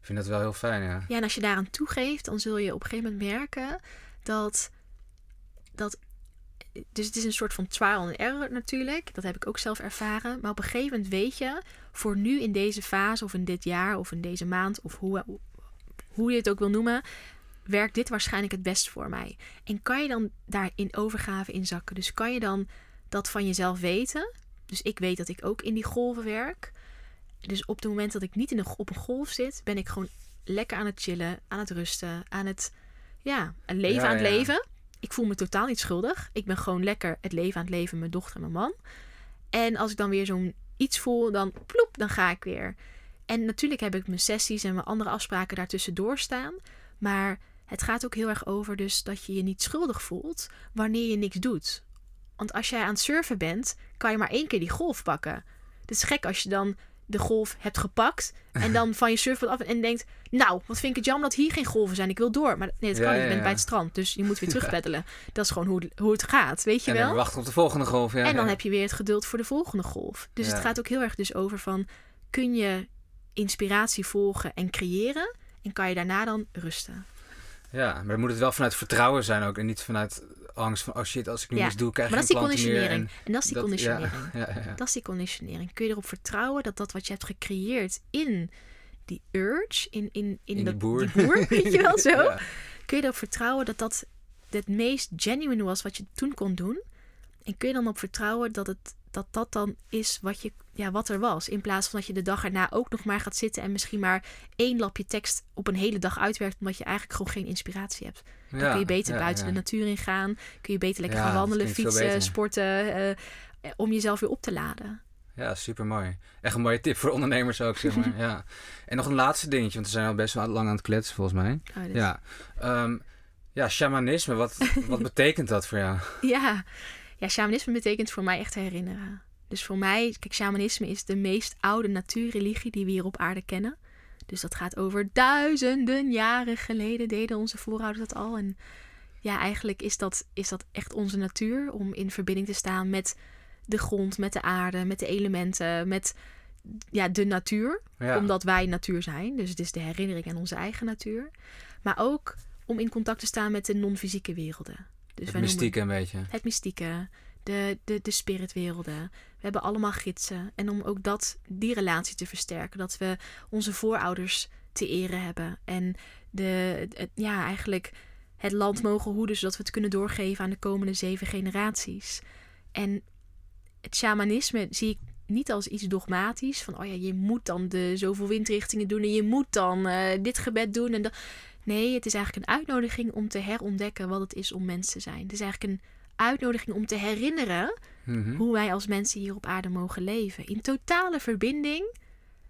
Speaker 1: ik vind dat wel heel fijn, ja.
Speaker 2: Ja, en als je daaraan toegeeft, dan zul je op een gegeven moment merken dat. dat dus het is een soort van trial and error natuurlijk. Dat heb ik ook zelf ervaren. Maar op een gegeven moment weet je, voor nu in deze fase, of in dit jaar, of in deze maand, of hoe, hoe je het ook wil noemen, werkt dit waarschijnlijk het best voor mij. En kan je dan daar in overgave in zakken? Dus kan je dan dat van jezelf weten? Dus ik weet dat ik ook in die golven werk. Dus op het moment dat ik niet in een, op een golf zit, ben ik gewoon lekker aan het chillen, aan het rusten, aan het, ja, een leven
Speaker 1: Ja,
Speaker 2: aan het
Speaker 1: ja.
Speaker 2: leven. Ik voel me totaal niet schuldig. Ik ben gewoon lekker het leven aan het leven, mijn dochter en mijn man. En als ik dan weer zo'n iets voel, dan ploep, dan ga ik weer. En natuurlijk heb ik mijn sessies en mijn andere afspraken daartussendoor staan. Maar het gaat ook heel erg over dus dat je je niet schuldig voelt wanneer je niks doet. Want als jij aan het surfen bent, kan je maar één keer die golf pakken. Het is gek als je dan de golf hebt gepakt en dan van je surfboard af en denkt... Nou, wat vind ik het jammer dat hier geen golven zijn. Ik wil door. Maar nee, dat
Speaker 1: Ja,
Speaker 2: kan niet.
Speaker 1: ja,
Speaker 2: Je bent
Speaker 1: ja.
Speaker 2: bij het strand, dus je moet weer terugpeddelen. Dat is gewoon hoe, hoe het gaat, weet je
Speaker 1: en
Speaker 2: wel?
Speaker 1: wachten op de volgende golf, ja.
Speaker 2: En dan heb je weer het geduld voor de volgende golf. Dus het gaat ook heel erg dus over van... Kun je inspiratie volgen en creëren? En kan je daarna dan rusten?
Speaker 1: Ja, maar dan moet het wel vanuit vertrouwen zijn ook. En niet vanuit angst van, oh shit, als ik nu
Speaker 2: Ja,
Speaker 1: iets doe, krijg
Speaker 2: Maar
Speaker 1: ik
Speaker 2: dat is die conditionering. En, dat is die
Speaker 1: dat-
Speaker 2: conditionering.
Speaker 1: Ja.
Speaker 2: Dat is die conditionering. Kun je erop vertrouwen dat dat wat je hebt gecreëerd in die urge, in, in, in,
Speaker 1: In die boer.
Speaker 2: boer, weet je wel zo? Kun je erop vertrouwen dat dat het meest genuine was wat je toen kon doen? En kun je dan op vertrouwen dat het, dat, dat dan is wat, je, ja, wat er was? In plaats van dat je de dag erna ook nog maar gaat zitten en misschien maar één lapje tekst op een hele dag uitwerkt, omdat je eigenlijk gewoon geen inspiratie hebt. Dan
Speaker 1: Ja,
Speaker 2: kun je beter
Speaker 1: ja,
Speaker 2: buiten de natuur in gaan. Kun je beter lekker gaan wandelen, fietsen, sporten. eh, om jezelf weer op te laden.
Speaker 1: Ja, super mooi. Echt een mooie tip voor ondernemers ook, zeg maar. ja. En nog een laatste dingetje, want we zijn al best wel lang aan het kletsen volgens mij.
Speaker 2: Oh,
Speaker 1: Ja, Ehm, ja shamanisme, wat, wat betekent dat voor jou?
Speaker 2: Ja. Ja, shamanisme betekent voor mij echt herinneren. Dus voor mij, kijk, shamanisme is de meest oude natuurreligie die we hier op aarde kennen. Dus dat gaat over duizenden jaren geleden deden onze voorouders dat al. En ja, eigenlijk is dat, is dat echt onze natuur om in verbinding te staan met de grond, met de aarde, met de elementen, met ja, de natuur
Speaker 1: Ja.
Speaker 2: omdat wij natuur zijn. Dus het is de herinnering aan onze eigen natuur. Maar ook om in contact te staan met de non-fysieke werelden. Dus
Speaker 1: het
Speaker 2: wij noemen-
Speaker 1: mystiek een beetje.
Speaker 2: het mystieke, de, de, de spiritwerelden. We hebben allemaal gidsen. En om ook dat, die relatie te versterken. Dat we onze voorouders te eren hebben. En de, het, ja, eigenlijk het land mogen hoeden, zodat we het kunnen doorgeven aan de komende zeven generaties. En het shamanisme zie ik niet als iets dogmatisch. Van, oh ja, je moet dan de zoveel windrichtingen doen en je moet dan eh, dit gebed doen. En dat. Nee, het is eigenlijk een uitnodiging om te herontdekken wat het is om mens te zijn. Het is eigenlijk een uitnodiging om te herinneren
Speaker 1: Mhm.
Speaker 2: hoe wij als mensen hier op aarde mogen leven. In totale verbinding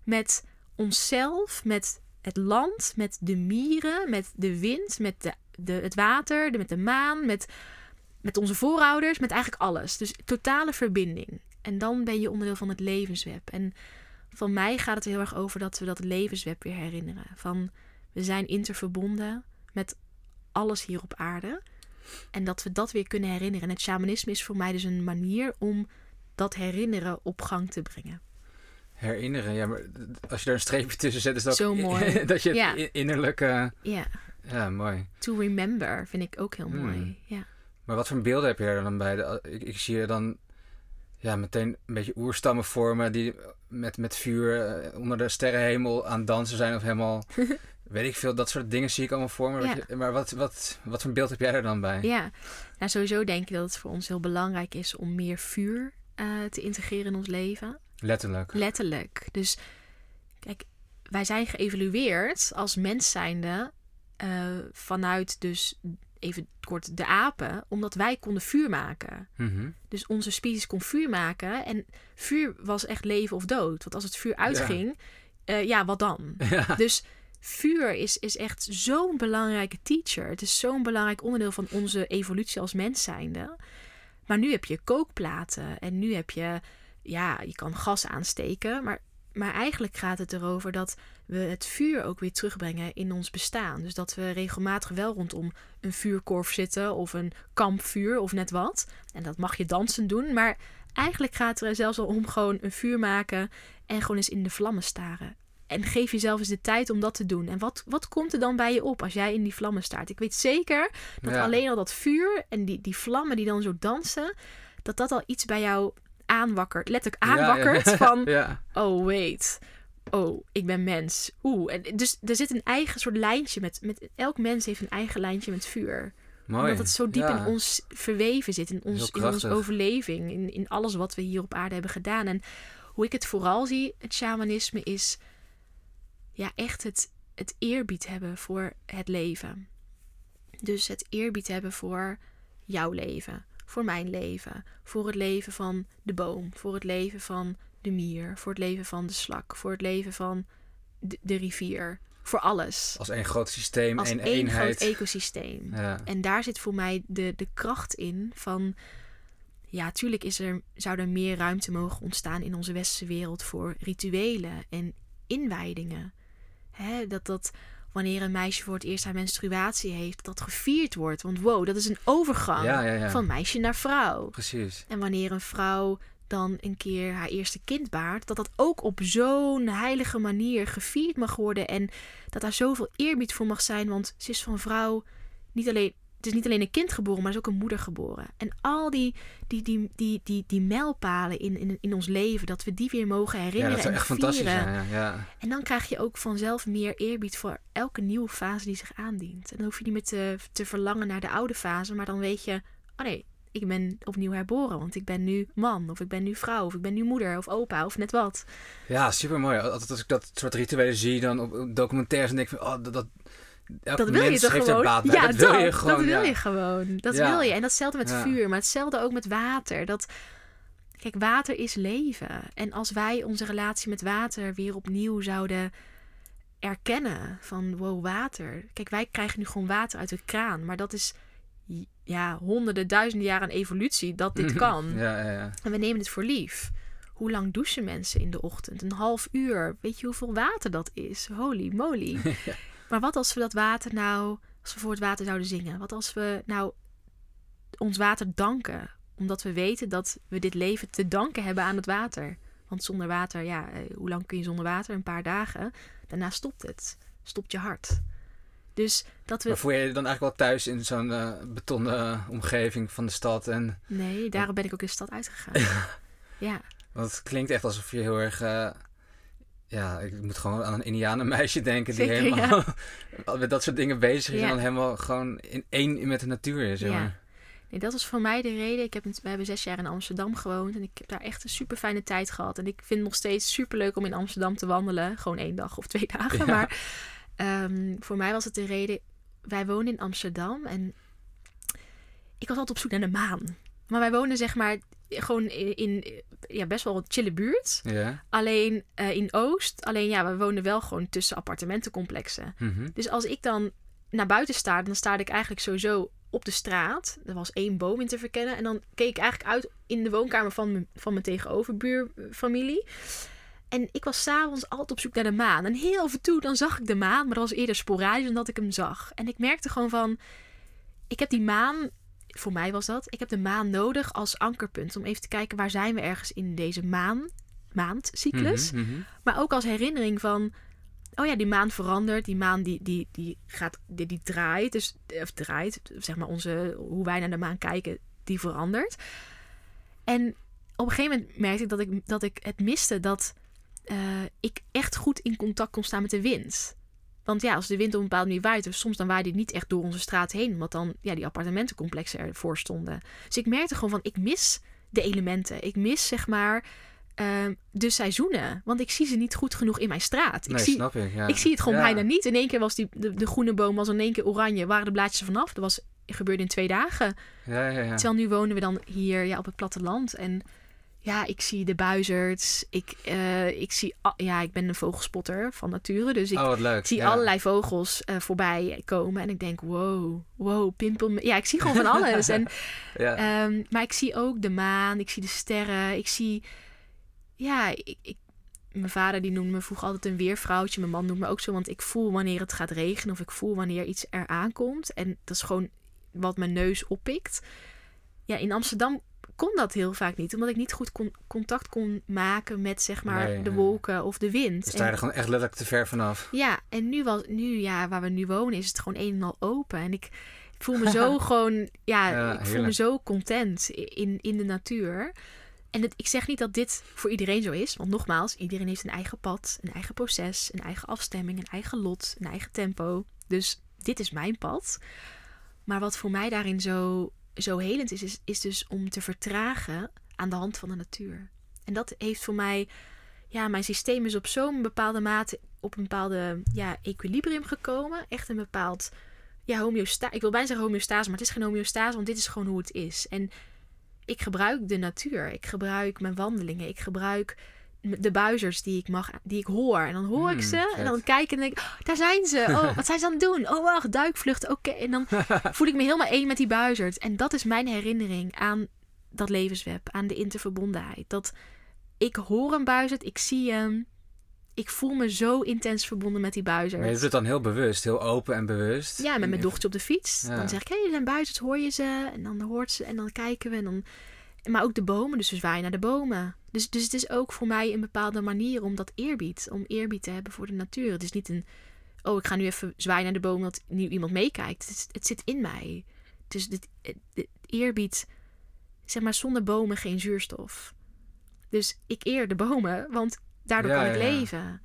Speaker 2: met onszelf, met het land, met de mieren, met de wind, met de, de, het water, de, met de maan, met, met onze voorouders, met eigenlijk alles. Dus totale verbinding. En dan ben je onderdeel van het levensweb. En van mij gaat het heel erg over dat we dat levensweb weer herinneren. Van we zijn interverbonden met alles hier op aarde. En dat we dat weer kunnen herinneren. En het shamanisme is voor mij dus een manier om dat herinneren op gang te brengen.
Speaker 1: Herinneren, ja, maar als je daar een streepje tussen zet, is dat
Speaker 2: Zo mooi.
Speaker 1: dat je
Speaker 2: Ja.
Speaker 1: in- innerlijk... eh,
Speaker 2: Ja,
Speaker 1: ja, mooi.
Speaker 2: to remember vind ik ook heel
Speaker 1: Hmm.
Speaker 2: mooi. Ja.
Speaker 1: Maar wat voor beelden heb je er dan bij? Ik, ik zie er dan ja, meteen een beetje oerstammen vormen die met, met vuur eh, onder de sterrenhemel aan dansen zijn of helemaal... weet ik veel, dat soort dingen zie ik allemaal voor me.
Speaker 2: Ja.
Speaker 1: Wat je- Maar wat, wat, wat voor beeld heb jij er dan bij?
Speaker 2: ja, nou sowieso denk ik dat het voor ons heel belangrijk is om meer vuur eh, te integreren in ons leven.
Speaker 1: Letterlijk.
Speaker 2: Letterlijk. Dus kijk, wij zijn geëvalueerd als mens zijnde eh, vanuit dus even kort de apen, omdat wij konden vuur maken.
Speaker 1: Mhm.
Speaker 2: Dus onze species kon vuur maken. En vuur was echt leven of dood. Want als het vuur uitging, ja, ja wat dan?
Speaker 1: Ja.
Speaker 2: Dus vuur is, is echt zo'n belangrijke teacher. Het is zo'n belangrijk onderdeel van onze evolutie als mens zijnde. Maar nu heb je kookplaten en nu heb je, ja, je kan gas aansteken. Maar maar eigenlijk gaat het erover dat we het vuur ook weer terugbrengen in ons bestaan. Dus dat we regelmatig wel rondom een vuurkorf zitten of een kampvuur of net wat. En dat mag je dansen doen, maar eigenlijk gaat het er zelfs al om gewoon een vuur maken en gewoon eens in de vlammen staren. En geef jezelf eens de tijd om dat te doen. En wat, wat komt er dan bij je op als jij in die vlammen staart? Ik weet zeker dat
Speaker 1: Ja.
Speaker 2: alleen al dat vuur en die, die vlammen die dan zo dansen, dat dat al iets bij jou aanwakkert. Letterlijk
Speaker 1: Ja, ja.
Speaker 2: aanwakkert van, oh wait, oh ik ben mens. Oeh, en dus er zit een eigen soort lijntje met, met, elk mens heeft een eigen lijntje met vuur.
Speaker 1: mooi.
Speaker 2: Omdat het zo diep in ons verweven zit, in, ons, in onze
Speaker 1: krachtig.
Speaker 2: overleving, in, in alles wat we hier op aarde hebben gedaan. En hoe ik het vooral zie, het shamanisme, is ja, echt het, het eerbied hebben voor het leven. Dus het eerbied hebben voor jouw leven, voor mijn leven, voor het leven van de boom, voor het leven van de mier, voor het leven van de slak, voor het leven van de, de rivier, voor alles.
Speaker 1: Als één groot systeem,
Speaker 2: Als
Speaker 1: één
Speaker 2: één
Speaker 1: eenheid.
Speaker 2: groot ecosysteem.
Speaker 1: ja.
Speaker 2: En daar zit voor mij de, de kracht in van... Ja, tuurlijk is er, zou er meer ruimte mogen ontstaan in onze westerse wereld voor rituelen en inwijdingen. Hè, dat dat wanneer een meisje voor het eerst haar menstruatie heeft, dat gevierd wordt. Want wow, dat is een overgang
Speaker 1: Ja, ja, ja.
Speaker 2: van meisje naar vrouw.
Speaker 1: Precies.
Speaker 2: En wanneer een vrouw dan een keer haar eerste kind baart, dat dat ook op zo'n heilige manier gevierd mag worden. En dat daar zoveel eerbied voor mag zijn, want ze is van vrouw niet alleen. Het is niet alleen een kind geboren, maar er is ook een moeder geboren. En al die, die, die, die, die, die mijlpalen in, in, in ons leven, dat we die weer mogen
Speaker 1: Ja,
Speaker 2: herinneren
Speaker 1: dat zou
Speaker 2: en
Speaker 1: echt fantastisch zijn. Ja, ja.
Speaker 2: En dan krijg je ook vanzelf meer eerbied voor elke nieuwe fase die zich aandient. En dan hoef je niet meer te, te verlangen naar de oude fase, maar dan weet je, oh nee, ik ben opnieuw herboren, want ik ben nu man, of ik ben nu vrouw, of ik ben nu moeder, of opa, of net wat.
Speaker 1: Ja, super mooi. Altijd als ik dat soort rituelen zie, dan op documentaires, dan denk ik van, oh, dat, dat,
Speaker 2: Dat wil je toch gewoon? ja,
Speaker 1: dat wil je gewoon.
Speaker 2: dat wil je gewoon. Dat wil je. En datzelfde met vuur, maar hetzelfde ook met water. Dat, kijk, water is leven. En als wij onze relatie met water weer opnieuw zouden erkennen van wow, water. Kijk, wij krijgen nu gewoon water uit de kraan, maar dat is ja, honderden, duizenden jaren aan evolutie dat dit kan.
Speaker 1: Ja, ja, ja.
Speaker 2: En we nemen het voor lief. Hoe lang douchen mensen in de ochtend? Een half uur. Weet je hoeveel water dat is? Holy moly. Maar wat als we dat water nou, als we voor het water zouden zingen? Wat als we nou ons water danken? Omdat we weten dat we dit leven te danken hebben aan het water. Want zonder water, ja, eh, hoe lang kun je zonder water? Een paar dagen. Daarna stopt het. Stopt je hart. Dus dat
Speaker 1: Maar
Speaker 2: we.
Speaker 1: voel je je dan eigenlijk wel thuis in zo'n eh, betonnen eh, omgeving van de stad? En,
Speaker 2: Nee, daarom ben ik ook de stad uitgegaan. Ja.
Speaker 1: want het klinkt echt alsof je heel erg... ja, ik moet gewoon aan een Indianenmeisje denken die
Speaker 2: Zeker,
Speaker 1: helemaal met dat soort dingen bezig is
Speaker 2: Ja.
Speaker 1: en dan helemaal gewoon in één met de natuur is. zeg
Speaker 2: Ja. Nee, dat was voor mij de reden. Ik heb, we hebben zes jaar in Amsterdam gewoond en ik heb daar echt een super fijne tijd gehad. En ik vind het nog steeds super leuk om in Amsterdam te wandelen. Gewoon één dag of twee dagen.
Speaker 1: Ja.
Speaker 2: Maar ehm, voor mij was het de reden. Wij woonden in Amsterdam en ik was altijd op zoek naar de maan. Maar wij woonden zeg maar gewoon in, in ja, best wel een chille buurt.
Speaker 1: Ja.
Speaker 2: Alleen eh, in Oost. Alleen ja, we woonden wel gewoon tussen appartementencomplexen.
Speaker 1: Mhm.
Speaker 2: Dus als ik dan naar buiten staarde, dan staarde ik eigenlijk sowieso op de straat. Er was één boom in te verkennen. En dan keek ik eigenlijk uit in de woonkamer van mijn, van mijn tegenoverbuurfamilie. En ik was s'avonds altijd op zoek naar de maan. En heel af en toe dan zag ik de maan, maar dat was eerder sporadisch dan dat ik hem zag. En ik merkte gewoon van, ik heb die maan, voor mij was dat, ik heb de maan nodig als ankerpunt. Om even te kijken waar zijn we ergens in deze maan, maandcyclus.
Speaker 1: Mhm, mhm.
Speaker 2: Maar ook als herinnering van. Oh ja, die maan verandert. Die maan die, die, die gaat. Die, die draait. Dus, of draait. Zeg maar onze. Hoe wij naar de maan kijken. Die verandert. En op een gegeven moment merkte ik dat ik, dat ik het miste. Dat eh, ik echt goed in contact kon staan met de wind. Want ja, als de wind op een bepaalde manier waait, soms dan waaide die niet echt door onze straat heen, omdat dan ja, die appartementencomplexen ervoor stonden. Dus ik merkte gewoon van, ik mis de elementen. Ik mis zeg maar eh, de seizoenen, want ik zie ze niet goed genoeg in mijn straat. Ik,
Speaker 1: Nee,
Speaker 2: zie,
Speaker 1: snap ik. Ja.
Speaker 2: ik zie het gewoon
Speaker 1: Ja.
Speaker 2: bijna niet. In één keer was die, de, de groene boom was in één keer oranje, waren de blaadjes er vanaf. Dat was, gebeurde in twee dagen.
Speaker 1: Ja, ja, ja.
Speaker 2: Terwijl nu wonen we dan hier ja, op het platteland. En ja, ik zie de buizerds. Ik, eh, ik zie... Ja, ik ben een vogelspotter van nature. Dus ik
Speaker 1: oh,
Speaker 2: zie
Speaker 1: ja.
Speaker 2: allerlei vogels eh, voorbij komen. En ik denk, wow, wow, pimpel. Ja, ik zie gewoon van alles. En,
Speaker 1: Ja.
Speaker 2: ehm, maar ik zie ook de maan. Ik zie de sterren. Ik zie... Ja, ik, ik, mijn vader die noemde me vroeger altijd een weervrouwtje. Mijn man noemt me ook zo, want ik voel wanneer het gaat regenen of ik voel wanneer iets eraan komt. En dat is gewoon wat mijn neus oppikt. Ja, in Amsterdam kon dat heel vaak niet, omdat ik niet goed kon, contact kon maken met zeg maar
Speaker 1: Nee,
Speaker 2: de wolken of de wind.
Speaker 1: Dus
Speaker 2: En-
Speaker 1: er gewoon echt letterlijk te ver vanaf.
Speaker 2: ja, en nu, was, nu ja, waar we nu wonen, is het gewoon een en al open. En ik voel me zo gewoon, ja,
Speaker 1: Ja,
Speaker 2: ik voel me zo content in, in de natuur. En het, ik zeg niet dat dit voor iedereen zo is, want nogmaals, iedereen heeft een eigen pad, een eigen proces, een eigen afstemming, een eigen lot, een eigen tempo. Dus dit is mijn pad. Maar wat voor mij daarin zo, zo helend is, is, is dus om te vertragen aan de hand van de natuur. En dat heeft voor mij, ja, mijn systeem is op zo'n bepaalde mate op een bepaalde ja, equilibrium gekomen. Echt een bepaald ja, homeostase. Ik wil bijna zeggen homeostase, maar het is geen homeostase, want dit is gewoon hoe het is. En ik gebruik de natuur. Ik gebruik mijn wandelingen. Ik gebruik de buizers die ik mag, die ik hoor. En dan hoor ik
Speaker 1: Hmm,
Speaker 2: ze en dan kijk ik en denk ik, oh, daar zijn ze. Oh, wat zijn ze aan het doen? Oh, wacht, duikvlucht. Oké. En dan voel ik me helemaal één met die buizerd. En dat is mijn herinnering aan dat levensweb, aan de interverbondenheid. Dat ik hoor een buizerd, ik zie hem. Ik voel me zo intens verbonden met die buizerd.
Speaker 1: Maar je doet het dan heel bewust, heel open en bewust.
Speaker 2: Ja, met mijn dochtertje op de fiets.
Speaker 1: Ja.
Speaker 2: Dan zeg ik, hé, hey, er zijn buizerds, hoor je ze? En dan hoort ze en dan kijken we. En dan... Maar ook de bomen, dus we zwaaien naar de bomen. Dus, dus het is ook voor mij een bepaalde manier om dat eerbied, om eerbied te hebben voor de natuur. Het is niet een, oh, ik ga nu even zwaaien naar de boom dat nu iemand meekijkt. Het, zit in mij. Dus dit, het, het eerbied, zeg maar, zonder bomen geen zuurstof. Dus ik eer de bomen, want daardoor
Speaker 1: Ja,
Speaker 2: kan ik
Speaker 1: ja,
Speaker 2: leven.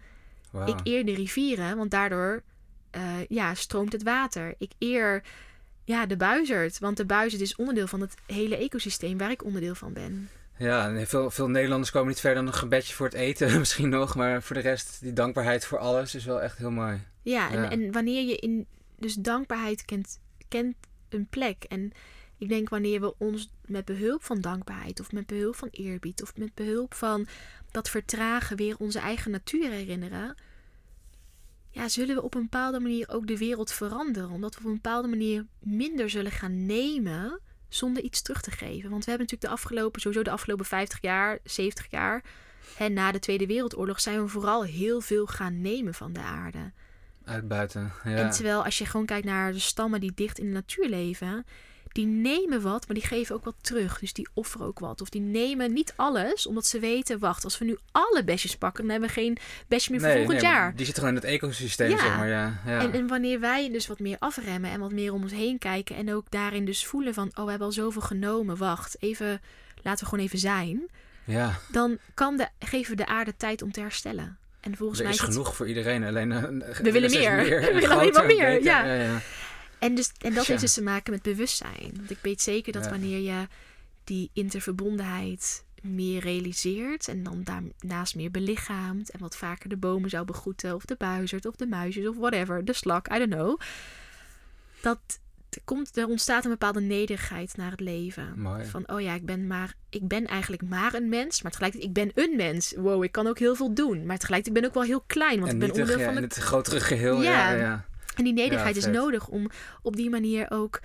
Speaker 1: Wauw.
Speaker 2: Ik eer de rivieren, want daardoor eh, ja, stroomt het water. Ik eer ja, de buizerd, want de buizerd is onderdeel van het hele ecosysteem waar ik onderdeel van ben.
Speaker 1: Ja, en veel, veel Nederlanders komen niet verder dan een gebedje voor het eten misschien nog. Maar voor de rest, die dankbaarheid voor alles is wel echt heel mooi.
Speaker 2: Ja, en,
Speaker 1: Ja.
Speaker 2: en wanneer je in dus dankbaarheid kent, kent een plek. En ik denk wanneer we ons met behulp van dankbaarheid of met behulp van eerbied of met behulp van dat vertragen weer onze eigen natuur herinneren. Ja, zullen we op een bepaalde manier ook de wereld veranderen. Omdat we op een bepaalde manier minder zullen gaan nemen zonder iets terug te geven. Want we hebben natuurlijk de afgelopen, sowieso de afgelopen 50 jaar, 70 jaar, hè, na de Tweede Wereldoorlog, zijn we vooral heel veel gaan nemen van de aarde.
Speaker 1: Uitbuiten. Ja.
Speaker 2: En terwijl als je gewoon kijkt naar de stammen die dicht in de natuur leven, die nemen wat, maar die geven ook wat terug. Dus die offeren ook wat. Of die nemen niet alles, omdat ze weten, wacht, als we nu alle besjes pakken, dan hebben we geen besje meer voor
Speaker 1: Nee,
Speaker 2: volgend
Speaker 1: nee,
Speaker 2: jaar.
Speaker 1: Die zit gewoon in het ecosysteem,
Speaker 2: Ja.
Speaker 1: zeg maar. Ja, ja.
Speaker 2: En, en wanneer wij dus wat meer afremmen en wat meer om ons heen kijken en ook daarin dus voelen van, oh, we hebben al zoveel genomen, wacht, even, laten we gewoon even zijn.
Speaker 1: ja.
Speaker 2: Dan kan de, geven we de aarde tijd om te herstellen. En volgens
Speaker 1: er
Speaker 2: mij
Speaker 1: is
Speaker 2: het-
Speaker 1: genoeg voor iedereen. Alleen, eh,
Speaker 2: We willen meer. We
Speaker 1: en
Speaker 2: willen alleen maar meer, ja.
Speaker 1: ja, ja.
Speaker 2: En, dus, en dat heeft dus te maken met bewustzijn. Want ik weet zeker dat
Speaker 1: Ja.
Speaker 2: wanneer je die interverbondenheid meer realiseert en dan daarnaast meer belichaamt en wat vaker de bomen zou begroeten of de buizerd of de muisjes of whatever, de slak, I don't know. Dat er komt, er ontstaat een bepaalde nederigheid naar het leven.
Speaker 1: Mooi.
Speaker 2: Van, oh ja, ik ben, maar, ik ben eigenlijk maar een mens, maar tegelijkertijd, ik ben een mens. Wow, ik kan ook heel veel doen. Maar tegelijkertijd ben ik ook wel heel klein, want
Speaker 1: en
Speaker 2: ik ben onderdeel van de
Speaker 1: het grotere geheel.
Speaker 2: Ja.
Speaker 1: Ja, ja.
Speaker 2: En die nederigheid
Speaker 1: Ja,
Speaker 2: is nodig om op die manier ook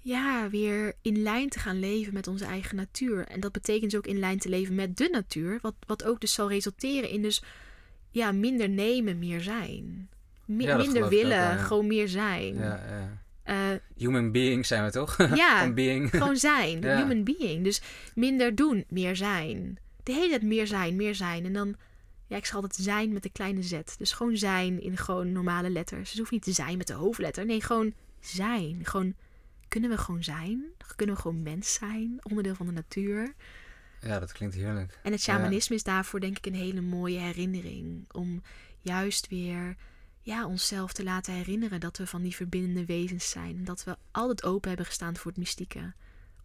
Speaker 2: ja, weer in lijn te gaan leven met onze eigen natuur. En dat betekent dus ook in lijn te leven met de natuur. Wat, wat ook dus zal resulteren in dus ja, minder nemen, meer zijn. Mi-
Speaker 1: Ja,
Speaker 2: minder
Speaker 1: ook
Speaker 2: willen,
Speaker 1: ja.
Speaker 2: gewoon meer zijn.
Speaker 1: ja, ja.
Speaker 2: Eh,
Speaker 1: Human beings zijn we toch?
Speaker 2: ja,
Speaker 1: being.
Speaker 2: gewoon zijn. Human being. Dus minder doen, meer zijn. De hele tijd meer zijn, meer zijn. En dan, ja, ik zal het zijn met de kleine z. Dus gewoon zijn in gewoon normale letters. Het hoeft niet te zijn met de hoofdletter. Nee, gewoon zijn. Gewoon, kunnen we gewoon zijn? Kunnen we gewoon mens zijn? Onderdeel van de natuur.
Speaker 1: Ja, dat klinkt heerlijk.
Speaker 2: En het
Speaker 1: Ja.
Speaker 2: shamanisme is daarvoor denk ik een hele mooie herinnering. Om juist weer ja, onszelf te laten herinneren dat we van die verbindende wezens zijn. Dat we altijd open hebben gestaan voor het mystieke.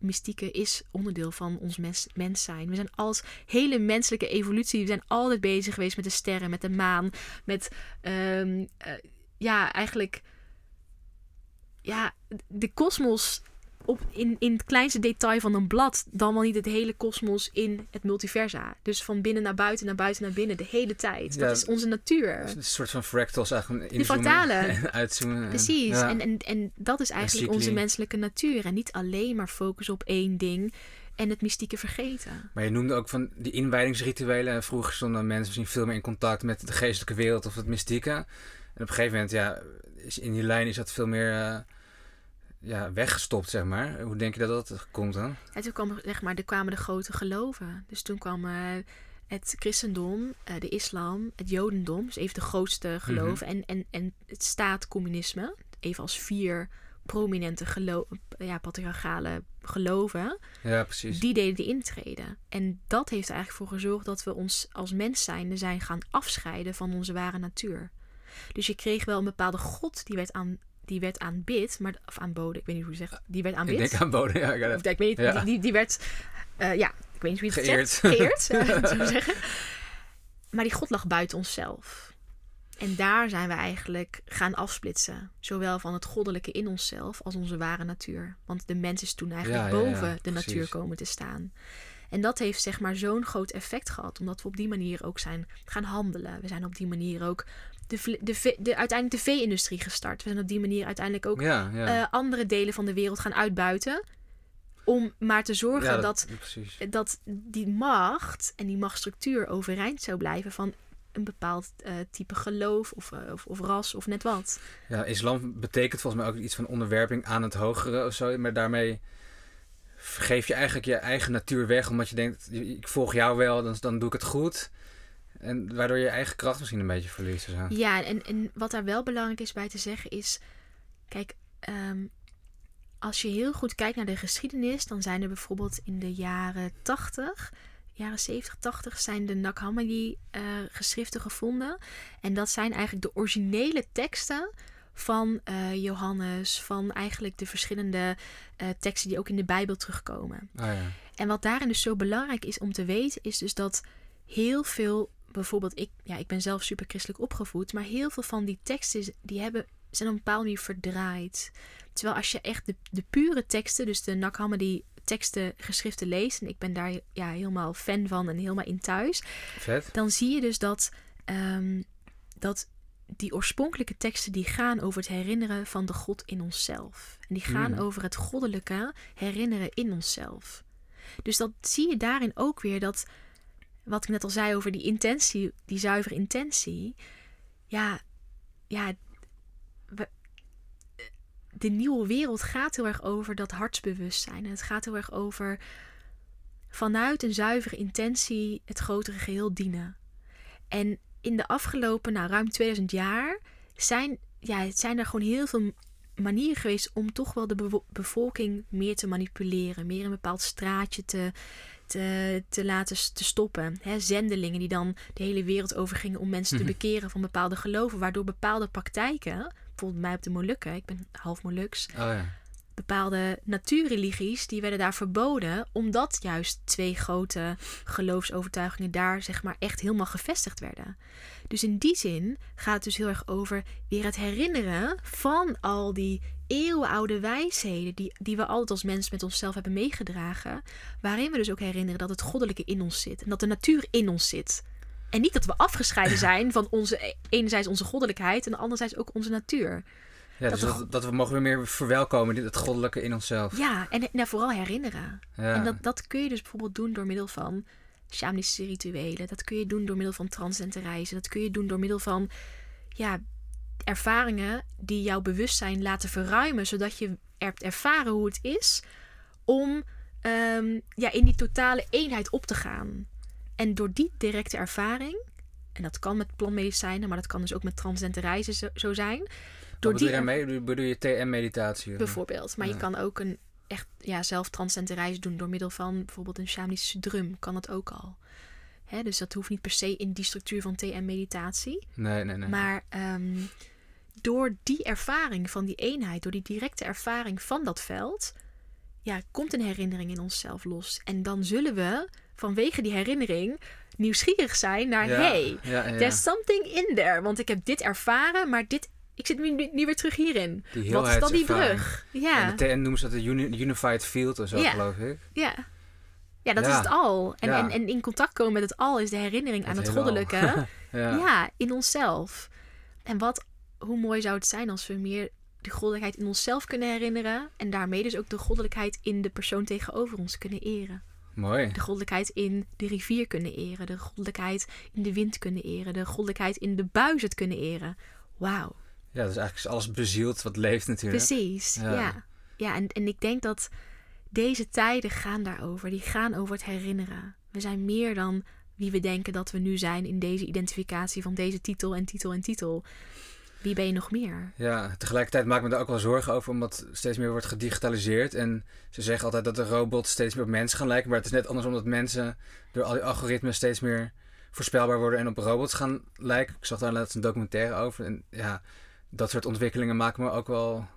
Speaker 2: Mystieke is onderdeel van ons mens, mens zijn. We zijn als hele menselijke evolutie. We zijn altijd bezig geweest met de sterren, met de maan. Met, ehm, eh, ja, eigenlijk... Ja, de kosmos op, in, in het kleinste detail van een blad, dan wel niet het hele kosmos in het multiversa. Dus van binnen naar buiten, naar buiten naar binnen, de hele tijd.
Speaker 1: Ja,
Speaker 2: dat is onze natuur.
Speaker 1: Is Een soort van fractals eigenlijk. inzoomen
Speaker 2: fractalen.
Speaker 1: En uitzoomen. en-
Speaker 2: Precies.
Speaker 1: ja.
Speaker 2: En, en, en dat is eigenlijk onze menselijke natuur. En niet alleen maar focussen op één ding. en het mystieke vergeten.
Speaker 1: Maar je noemde ook van die inwijdingsrituelen. Vroeger stonden mensen misschien veel meer in contact met de geestelijke wereld of het mystieke. En op een gegeven moment, ja, in die lijn is dat veel meer uh, ja, weggestopt, zeg maar. Hoe denk je dat dat komt dan?
Speaker 2: Ja, toen kwam, zeg maar, er kwamen de grote geloven. Dus toen kwam uh, het christendom, uh, de islam, het jodendom. Dus even de grootste geloven. Mm -hmm. en, en, en het staatcommunisme. Even als vier prominente gelo ja, patriarchale geloven.
Speaker 1: Ja, precies.
Speaker 2: Die deden de intreden. En dat heeft er eigenlijk voor gezorgd dat we ons als mens zijnde zijn gaan afscheiden van onze ware natuur. Dus je kreeg wel een bepaalde god die werd aan die werd aanbid, maar of aanboden, ik weet niet hoe je zegt, die werd aanbid.
Speaker 1: Ik denk aanboden, ja. Ik,
Speaker 2: of, ik weet niet, ja. die, die, werd, uh, ja, ik weet niet hoe je het
Speaker 1: Geëerd.
Speaker 2: zegt. Geëerd. Zeggen. Maar die god lag buiten onszelf. En daar zijn we eigenlijk gaan afsplitsen. Zowel van het goddelijke in onszelf als onze ware natuur. Want de mens is toen eigenlijk
Speaker 1: Ja, ja, ja,
Speaker 2: boven de
Speaker 1: precies.
Speaker 2: natuur komen te staan. En dat heeft zeg maar zo'n groot effect gehad. Omdat we op die manier ook zijn gaan handelen. We zijn op die manier ook de, de, de, uiteindelijk de vee-industrie gestart. We zijn op die manier uiteindelijk ook
Speaker 1: Ja, ja.
Speaker 2: eh, andere delen van de wereld gaan uitbuiten. Om maar te zorgen
Speaker 1: ja,
Speaker 2: dat,
Speaker 1: Precies.
Speaker 2: dat die macht en die machtsstructuur overeind zou blijven van een bepaald eh, type geloof of, eh, of, of ras of net wat.
Speaker 1: Ja, islam betekent volgens mij ook iets van onderwerping aan het hogere of zo. Maar daarmee geef je eigenlijk je eigen natuur weg. Omdat je denkt, ik volg jou wel, dan, dan doe ik het goed. En waardoor je eigen kracht misschien een beetje verliest. zo.
Speaker 2: Ja, en, en wat daar wel belangrijk is bij te zeggen is... Kijk, ehm, als je heel goed kijkt naar de geschiedenis... dan zijn er bijvoorbeeld in de jaren 80, jaren 70, 80... zijn de Nag Hammadi eh, geschriften gevonden. En dat zijn eigenlijk de originele teksten van eh, Johannes... van eigenlijk de verschillende eh, teksten die ook in de Bijbel terugkomen.
Speaker 1: Ah, ja.
Speaker 2: En wat daarin dus zo belangrijk is om te weten, is dus dat heel veel, bijvoorbeeld ik, ja, ik ben zelf super christelijk opgevoed, maar heel veel van die teksten die hebben, zijn op een bepaalde manier verdraaid. Terwijl als je echt de, de pure teksten, dus de Nag Hammadi teksten, geschriften leest, en ik ben daar ja, helemaal fan van en helemaal in thuis,
Speaker 1: Vet.
Speaker 2: dan zie je dus dat, ehm, dat die oorspronkelijke teksten die gaan over het herinneren van de God in onszelf. En die gaan
Speaker 1: Hmm.
Speaker 2: over het goddelijke herinneren in onszelf. Dus dat zie je daarin ook weer dat, wat ik net al zei over die intentie, die zuivere intentie. Ja, ja de nieuwe wereld gaat heel erg over dat hartsbewustzijn. Het gaat heel erg over vanuit een zuivere intentie het grotere geheel dienen. En in de afgelopen nou, ruim 2000 jaar zijn, ja, zijn er gewoon heel veel manieren geweest om toch wel de bevolking meer te manipuleren. Meer een bepaald straatje te, te, te laten te stoppen. Hè, zendelingen die dan de hele wereld over gingen om mensen te
Speaker 1: Mhm.
Speaker 2: bekeren van bepaalde geloven. Waardoor bepaalde praktijken, bijvoorbeeld mij op de Molukken, ik ben half Moluks,
Speaker 1: Oh ja.
Speaker 2: bepaalde natuurreligies, die werden daar verboden, omdat juist twee grote geloofsovertuigingen daar zeg maar echt helemaal gevestigd werden. Dus in die zin gaat het dus heel erg over weer het herinneren van al die eeuwenoude wijsheden die, die we altijd als mens met onszelf hebben meegedragen, waarin we dus ook herinneren dat het goddelijke in ons zit en dat de natuur in ons zit. En niet dat we afgescheiden zijn van onze, enerzijds onze goddelijkheid en anderzijds ook onze natuur.
Speaker 1: Ja,
Speaker 2: Dat
Speaker 1: dus
Speaker 2: de
Speaker 1: dat, dat we mogen weer meer verwelkomen, dit- het goddelijke in onszelf.
Speaker 2: Ja, en nou, vooral herinneren.
Speaker 1: Ja.
Speaker 2: En dat, dat kun je dus bijvoorbeeld doen door middel van shamanistische rituelen. Dat kun je doen door middel van transcendente reizen. Dat kun je doen door middel van ja, ervaringen die jouw bewustzijn laten verruimen. Zodat je hebt ervaren hoe het is om ehm, ja, in die totale eenheid op te gaan. En door die directe ervaring, en dat kan met plantmedicijnen, maar dat kan dus ook met transcendente reizen zo, zo zijn. Door die
Speaker 1: je? Bedoel- je TM-meditatie?
Speaker 2: Bijvoorbeeld. Maar je kan ook een echt ja, zelf transcendente reis doen door middel van bijvoorbeeld een shamanistische drum. Kan dat ook al. Hè, dus dat hoeft niet per se in die structuur van TM-meditatie.
Speaker 1: Nee, nee, nee.
Speaker 2: Maar ehm, door die ervaring van die eenheid, door die directe ervaring van dat veld, ja, komt een herinnering in onszelf los. En dan zullen we vanwege die herinnering nieuwsgierig zijn naar:
Speaker 1: ja,
Speaker 2: hey,
Speaker 1: ja, ja.
Speaker 2: there's something in there. Want ik heb dit ervaren, maar dit, ik zit nu, nu, weer terug hierin.
Speaker 1: Die
Speaker 2: Wat is dan die brug? Ja.
Speaker 1: En noemen ze dat de uni- Unified Field of zo, geloof ik.
Speaker 2: Ja. Ja, dat
Speaker 1: Ja.
Speaker 2: is het al. En,
Speaker 1: Ja.
Speaker 2: en, en in contact komen met het al is de herinnering aan
Speaker 1: Het
Speaker 2: het goddelijke.
Speaker 1: Ja.
Speaker 2: ja. in onszelf. En wat, hoe mooi zou het zijn als we meer de goddelijkheid in onszelf kunnen herinneren. En daarmee dus ook de goddelijkheid in de persoon tegenover ons kunnen eren.
Speaker 1: Mooi.
Speaker 2: De goddelijkheid in de rivier kunnen eren. De goddelijkheid in de wind kunnen eren. De goddelijkheid in de buis het kunnen eren. Wauw.
Speaker 1: Ja, dus eigenlijk is alles bezield wat leeft natuurlijk.
Speaker 2: Precies,
Speaker 1: Ja.
Speaker 2: ja. Ja, en, en ik denk dat deze tijden gaan daarover. Die gaan over het herinneren. We zijn meer dan wie we denken dat we nu zijn in deze identificatie van deze titel en titel en titel. Wie ben je nog meer?
Speaker 1: Ja, tegelijkertijd maak ik me daar ook wel zorgen over, omdat steeds meer wordt gedigitaliseerd. En ze zeggen altijd dat de robots steeds meer op mensen gaan lijken. Maar het is net andersom dat mensen door al die algoritmes steeds meer voorspelbaar worden en op robots gaan lijken. Ik zag daar laatst een documentaire over. En ja, dat soort ontwikkelingen maken me ook wel.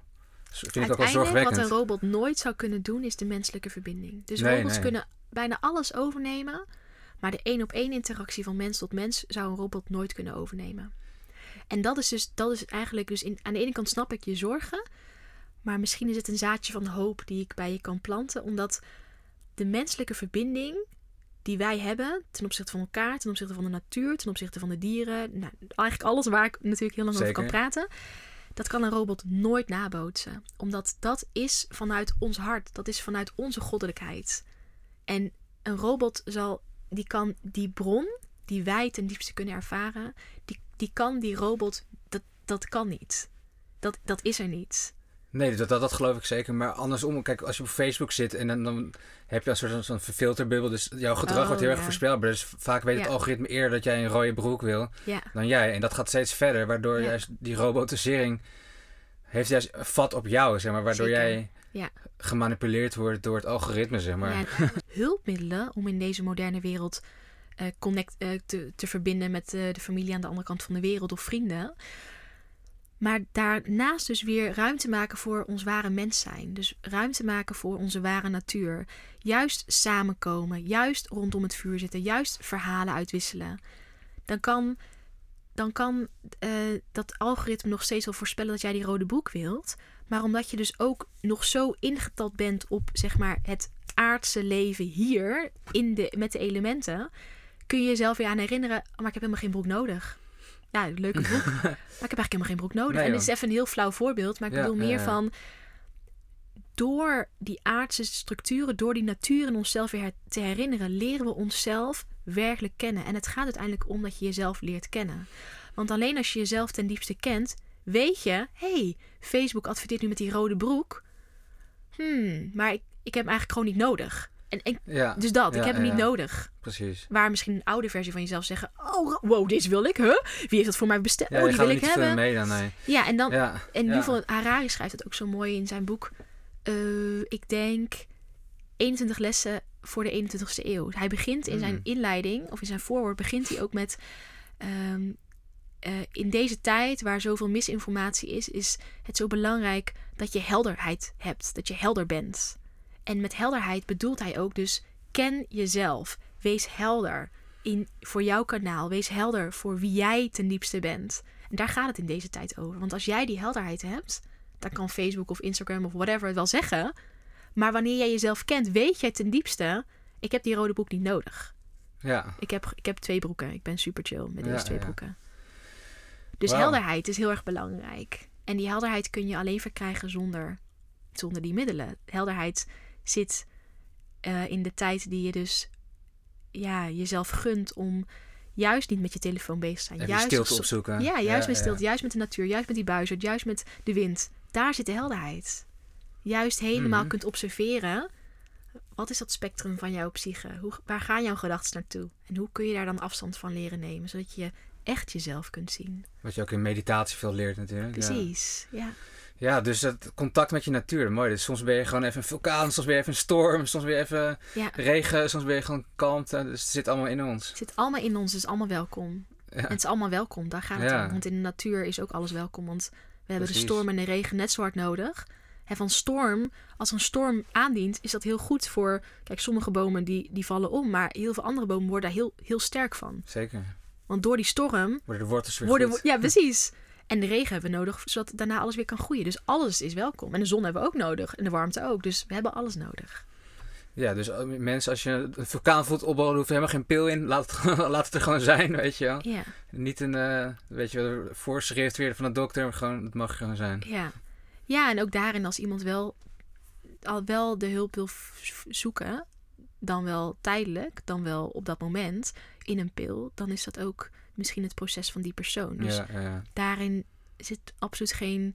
Speaker 1: Vind ik ook wel
Speaker 2: Uiteindelijk, wat
Speaker 1: zorgwekkend.
Speaker 2: een robot nooit zou kunnen doen, is de menselijke verbinding. Dus
Speaker 1: Nee,
Speaker 2: robots
Speaker 1: nee.
Speaker 2: kunnen bijna alles overnemen. Maar de één op één interactie van mens tot mens zou een robot nooit kunnen overnemen. En dat is dus, dat is eigenlijk, dus in, aan de ene kant snap ik je zorgen. Maar misschien is het een zaadje van hoop die ik bij je kan planten. Omdat de menselijke verbinding die wij hebben ten opzichte van elkaar, ten opzichte van de natuur, ten opzichte van de dieren. Nou, eigenlijk alles waar ik natuurlijk heel lang over kan praten. Dat kan een robot nooit nabootsen. Omdat dat is vanuit ons hart. Dat is vanuit onze goddelijkheid. En een robot zal, die kan die bron, die wij ten diepste kunnen ervaren, die, die kan die robot, dat, dat kan niet. Dat, dat is er niet.
Speaker 1: Nee, dat, dat, dat geloof ik zeker. Maar andersom, kijk, als je op Facebook zit en dan, dan heb je een soort van filterbubbel. Dus jouw gedrag
Speaker 2: Oh,
Speaker 1: wordt heel erg voorspelbaar. Dus vaak weet het algoritme eerder dat jij een rode broek wil
Speaker 2: Ja,
Speaker 1: dan jij. En dat gaat steeds verder, waardoor juist die robotisering heeft juist vat op jou, zeg maar. Waardoor
Speaker 2: Zeker.
Speaker 1: jij gemanipuleerd wordt door het algoritme, zeg maar.
Speaker 2: Hulpmiddelen om in deze moderne wereld eh, connect, eh, te, te verbinden met eh, de familie aan de andere kant van de wereld of vrienden. Maar daarnaast dus weer ruimte maken voor ons ware mens zijn. Dus ruimte maken voor onze ware natuur. Juist samenkomen, juist rondom het vuur zitten, juist verhalen uitwisselen. Dan kan, dan kan dat algoritme nog steeds wel voorspellen dat jij die rode boek wilt. Maar omdat je dus ook nog zo ingetald bent op zeg maar, het aardse leven hier in de, met de elementen, kun je jezelf weer aan herinneren: oh, maar ik heb helemaal geen broek nodig. Ja, leuke broek. maar ik heb eigenlijk helemaal geen broek nodig.
Speaker 1: Nee,
Speaker 2: en dit is even een heel flauw voorbeeld, maar ik
Speaker 1: Ja,
Speaker 2: bedoel meer
Speaker 1: ja,
Speaker 2: van door die aardse structuren, door die natuur in onszelf weer te herinneren, leren we onszelf werkelijk kennen. En het gaat uiteindelijk om dat je jezelf leert kennen. Want alleen als je jezelf ten diepste kent, weet je, hey, Facebook adverteert nu met die rode broek. Hmm, maar ik, ik heb hem eigenlijk gewoon niet nodig. En, en
Speaker 1: Ja,
Speaker 2: dus dat, ik heb hem niet nodig.
Speaker 1: precies.
Speaker 2: Waar misschien een oude versie van jezelf zeggen: Oh, wow, deze wil ik, huh? Wie heeft dat voor mij besteld? Oh, die wil ik hebben.
Speaker 1: mee dan, nee.
Speaker 2: Ja, en dan, en geval, Harari schrijft het ook zo mooi in zijn boek. eh, ik denk 21 lessen voor de 21ste eeuw. Hij begint in zijn
Speaker 1: Mm.
Speaker 2: inleiding, of in zijn voorwoord, begint hij ook met... ehm, eh, in deze tijd waar zoveel misinformatie is, is het zo belangrijk dat je helderheid hebt. Dat je helder bent. En met helderheid bedoelt hij ook dus ken jezelf. Wees helder in, voor jouw kanaal. Wees helder voor wie jij ten diepste bent. En daar gaat het in deze tijd over. Want als jij die helderheid hebt, dan kan Facebook of Instagram of whatever het wel zeggen. Maar wanneer jij jezelf kent, weet jij ten diepste: ik heb die rode broek niet nodig.
Speaker 1: ja.
Speaker 2: Ik heb, ik heb twee broeken. Ik ben super chill met
Speaker 1: Ja,
Speaker 2: deze twee
Speaker 1: ja.
Speaker 2: broeken. Dus helderheid is heel erg belangrijk. En die helderheid kun je alleen verkrijgen zonder, zonder die middelen. Helderheid zit eh, in de tijd die je dus ja, jezelf gunt om juist niet met je telefoon bezig te zijn.
Speaker 1: Even
Speaker 2: juist
Speaker 1: stilte
Speaker 2: zo-
Speaker 1: opzoeken.
Speaker 2: ja, juist met
Speaker 1: ja.
Speaker 2: stilte, juist met de natuur, juist met die buizerd, juist met de wind. Daar zit de helderheid. Juist helemaal
Speaker 1: Mhm.
Speaker 2: kunt observeren. Wat is dat spectrum van jouw psyche? Hoe, waar gaan jouw gedachten naartoe? En hoe kun je daar dan afstand van leren nemen, zodat je echt jezelf kunt zien?
Speaker 1: Wat je ook in meditatie veel leert natuurlijk.
Speaker 2: Precies, ja.
Speaker 1: Ja, dus het contact met je natuur, mooi. Dus soms ben je gewoon even een vulkaan, soms ben je even een storm, soms ben je even
Speaker 2: Ja,
Speaker 1: regen, soms ben je gewoon kalmte. Dus het zit allemaal in ons.
Speaker 2: het zit allemaal in ons, het is allemaal welkom.
Speaker 1: Ja,
Speaker 2: En het is allemaal welkom, daar gaat het
Speaker 1: Ja.
Speaker 2: om. Want in de natuur is ook alles welkom. Want we hebben
Speaker 1: Precies.
Speaker 2: de storm en de regen net zo hard nodig. En van storm, als een storm aandient, is dat heel goed voor... Kijk, sommige bomen die, die vallen om, maar heel veel andere bomen worden daar heel, heel sterk van.
Speaker 1: zeker.
Speaker 2: Want door die storm
Speaker 1: Worden de wortels weer
Speaker 2: worden...
Speaker 1: goed.
Speaker 2: Ja, precies. En de regen hebben we nodig, zodat daarna alles weer kan groeien. Dus alles is welkom. En de zon hebben we ook nodig. En de warmte ook. Dus we hebben alles nodig.
Speaker 1: Ja, dus eh, mensen, als je een vulkaan voelt opbouwen, hoeft helemaal geen pil in. Laat het, laat het er gewoon zijn, weet je wel.
Speaker 2: Ja,
Speaker 1: Niet een, eh weet je wel, voorschrift weer van de dokter, maar gewoon, het mag gewoon zijn.
Speaker 2: ja. Ja, en ook daarin als iemand wel al wel de hulp wil zoeken, dan wel tijdelijk, dan wel op dat moment in een pil, dan is dat ook misschien het proces van die persoon. Dus
Speaker 1: ja, ja.
Speaker 2: daarin zit absoluut geen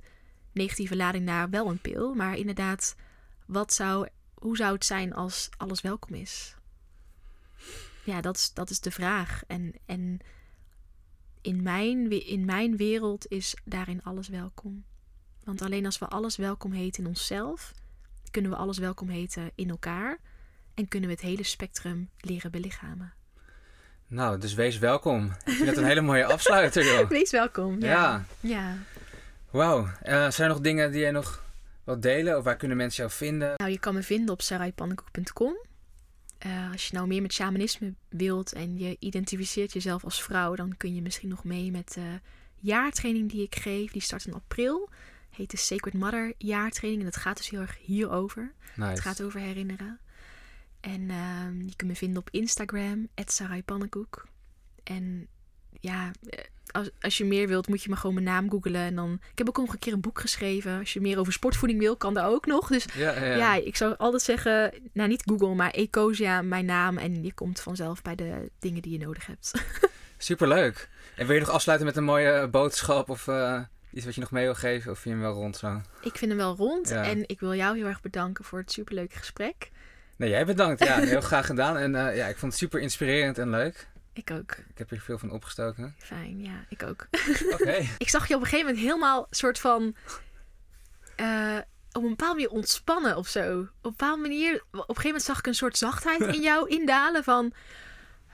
Speaker 2: negatieve lading naar wel een pil, maar inderdaad, wat zou, hoe zou het zijn als alles welkom is? Ja, dat is, dat is de vraag. En, en in, mijn, in mijn wereld is daarin alles welkom. Want alleen als we alles welkom heten in onszelf, kunnen we alles welkom heten in elkaar en kunnen we het hele spectrum leren belichamen.
Speaker 1: Nou, dus wees welkom. Ik vind het een hele mooie afsluiter, joh.
Speaker 2: Wees welkom. Ja.
Speaker 1: Ja.
Speaker 2: ja.
Speaker 1: Wauw. Eh, zijn er nog dingen die jij nog wilt delen? Of waar kunnen mensen jou vinden?
Speaker 2: Nou, je kan me vinden op saraypannenkoek.com. Uh, als je nou meer met shamanisme wilt en je identificeert jezelf als vrouw, dan kun je misschien nog mee met de jaartraining die ik geef. Die start in april. Heet de Sacred Mother jaartraining. En dat gaat dus heel erg hierover.
Speaker 1: Nice.
Speaker 2: Het gaat over herinneren. En ehm, je kunt me vinden op Instagram, @saraypannenkoek. En ja, eh, als, als je meer wilt, moet je me gewoon mijn naam googlen. En dan, ik heb ook nog een keer een boek geschreven. Als je meer over sportvoeding wil, kan dat ook nog. Dus
Speaker 1: Ja, ja, ja.
Speaker 2: ja, ik zou altijd zeggen, nou niet Google, maar Ecosia, mijn naam. En je komt vanzelf bij de dingen die je nodig hebt.
Speaker 1: Superleuk. En wil je nog afsluiten met een mooie boodschap of eh, iets wat je nog mee wil geven? Of vind je hem wel rond zo?
Speaker 2: ik vind hem wel rond.
Speaker 1: Ja.
Speaker 2: En ik wil jou heel erg bedanken voor het superleuke gesprek.
Speaker 1: Nee, jij bedankt. Ja, heel graag gedaan. En eh, ja, ik vond het super inspirerend en leuk.
Speaker 2: Ik ook.
Speaker 1: Ik heb hier veel van opgestoken.
Speaker 2: Fijn, ja, ik ook.
Speaker 1: Oké.
Speaker 2: Ik zag je op een gegeven moment helemaal soort van. eh, op een bepaalde manier ontspannen of zo. Op een bepaalde manier. Op een gegeven moment zag ik een soort zachtheid in jou indalen van.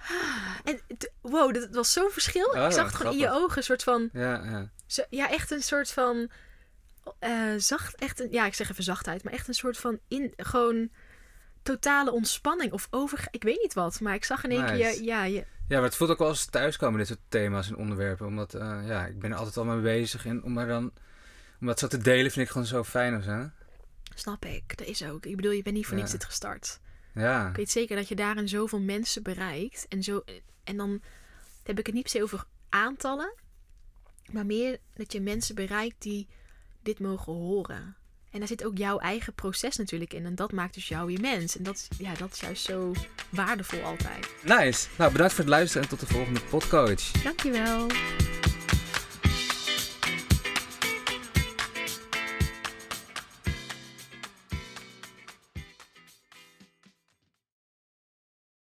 Speaker 2: ah, En wow, dat was zo'n verschil.
Speaker 1: Oh,
Speaker 2: ik zag het gewoon in je ogen. Een soort van.
Speaker 1: Ja, ja.
Speaker 2: zo- ja, echt een soort van. eh, zacht. Echt een, ja, ik zeg even zachtheid. Maar echt een soort van. In, gewoon. Totale ontspanning of over. Ik weet niet wat. Maar ik zag in één keer.
Speaker 1: Nice.
Speaker 2: Ja, je,
Speaker 1: Ja, maar het voelt ook wel als thuiskomen, dit soort thema's en onderwerpen. Omdat, eh, ja, ik ben er altijd al mee bezig. En om, maar dan, om dat zo te delen vind ik gewoon zo fijn of zo.
Speaker 2: snap ik. Dat is ook. Ik bedoel, je bent niet voor
Speaker 1: Ja.
Speaker 2: niks dit gestart.
Speaker 1: Ja.
Speaker 2: Ik weet zeker dat je daarin zoveel mensen bereikt. En, zo, en dan heb ik het niet per se over aantallen. Maar meer dat je mensen bereikt die dit mogen horen. En daar zit ook jouw eigen proces natuurlijk in. En dat maakt dus jou weer mens. En dat, is- ja, dat is juist zo waardevol altijd.
Speaker 1: Nice. Nou, bedankt voor het luisteren en tot de volgende podcoach.
Speaker 2: Dankjewel.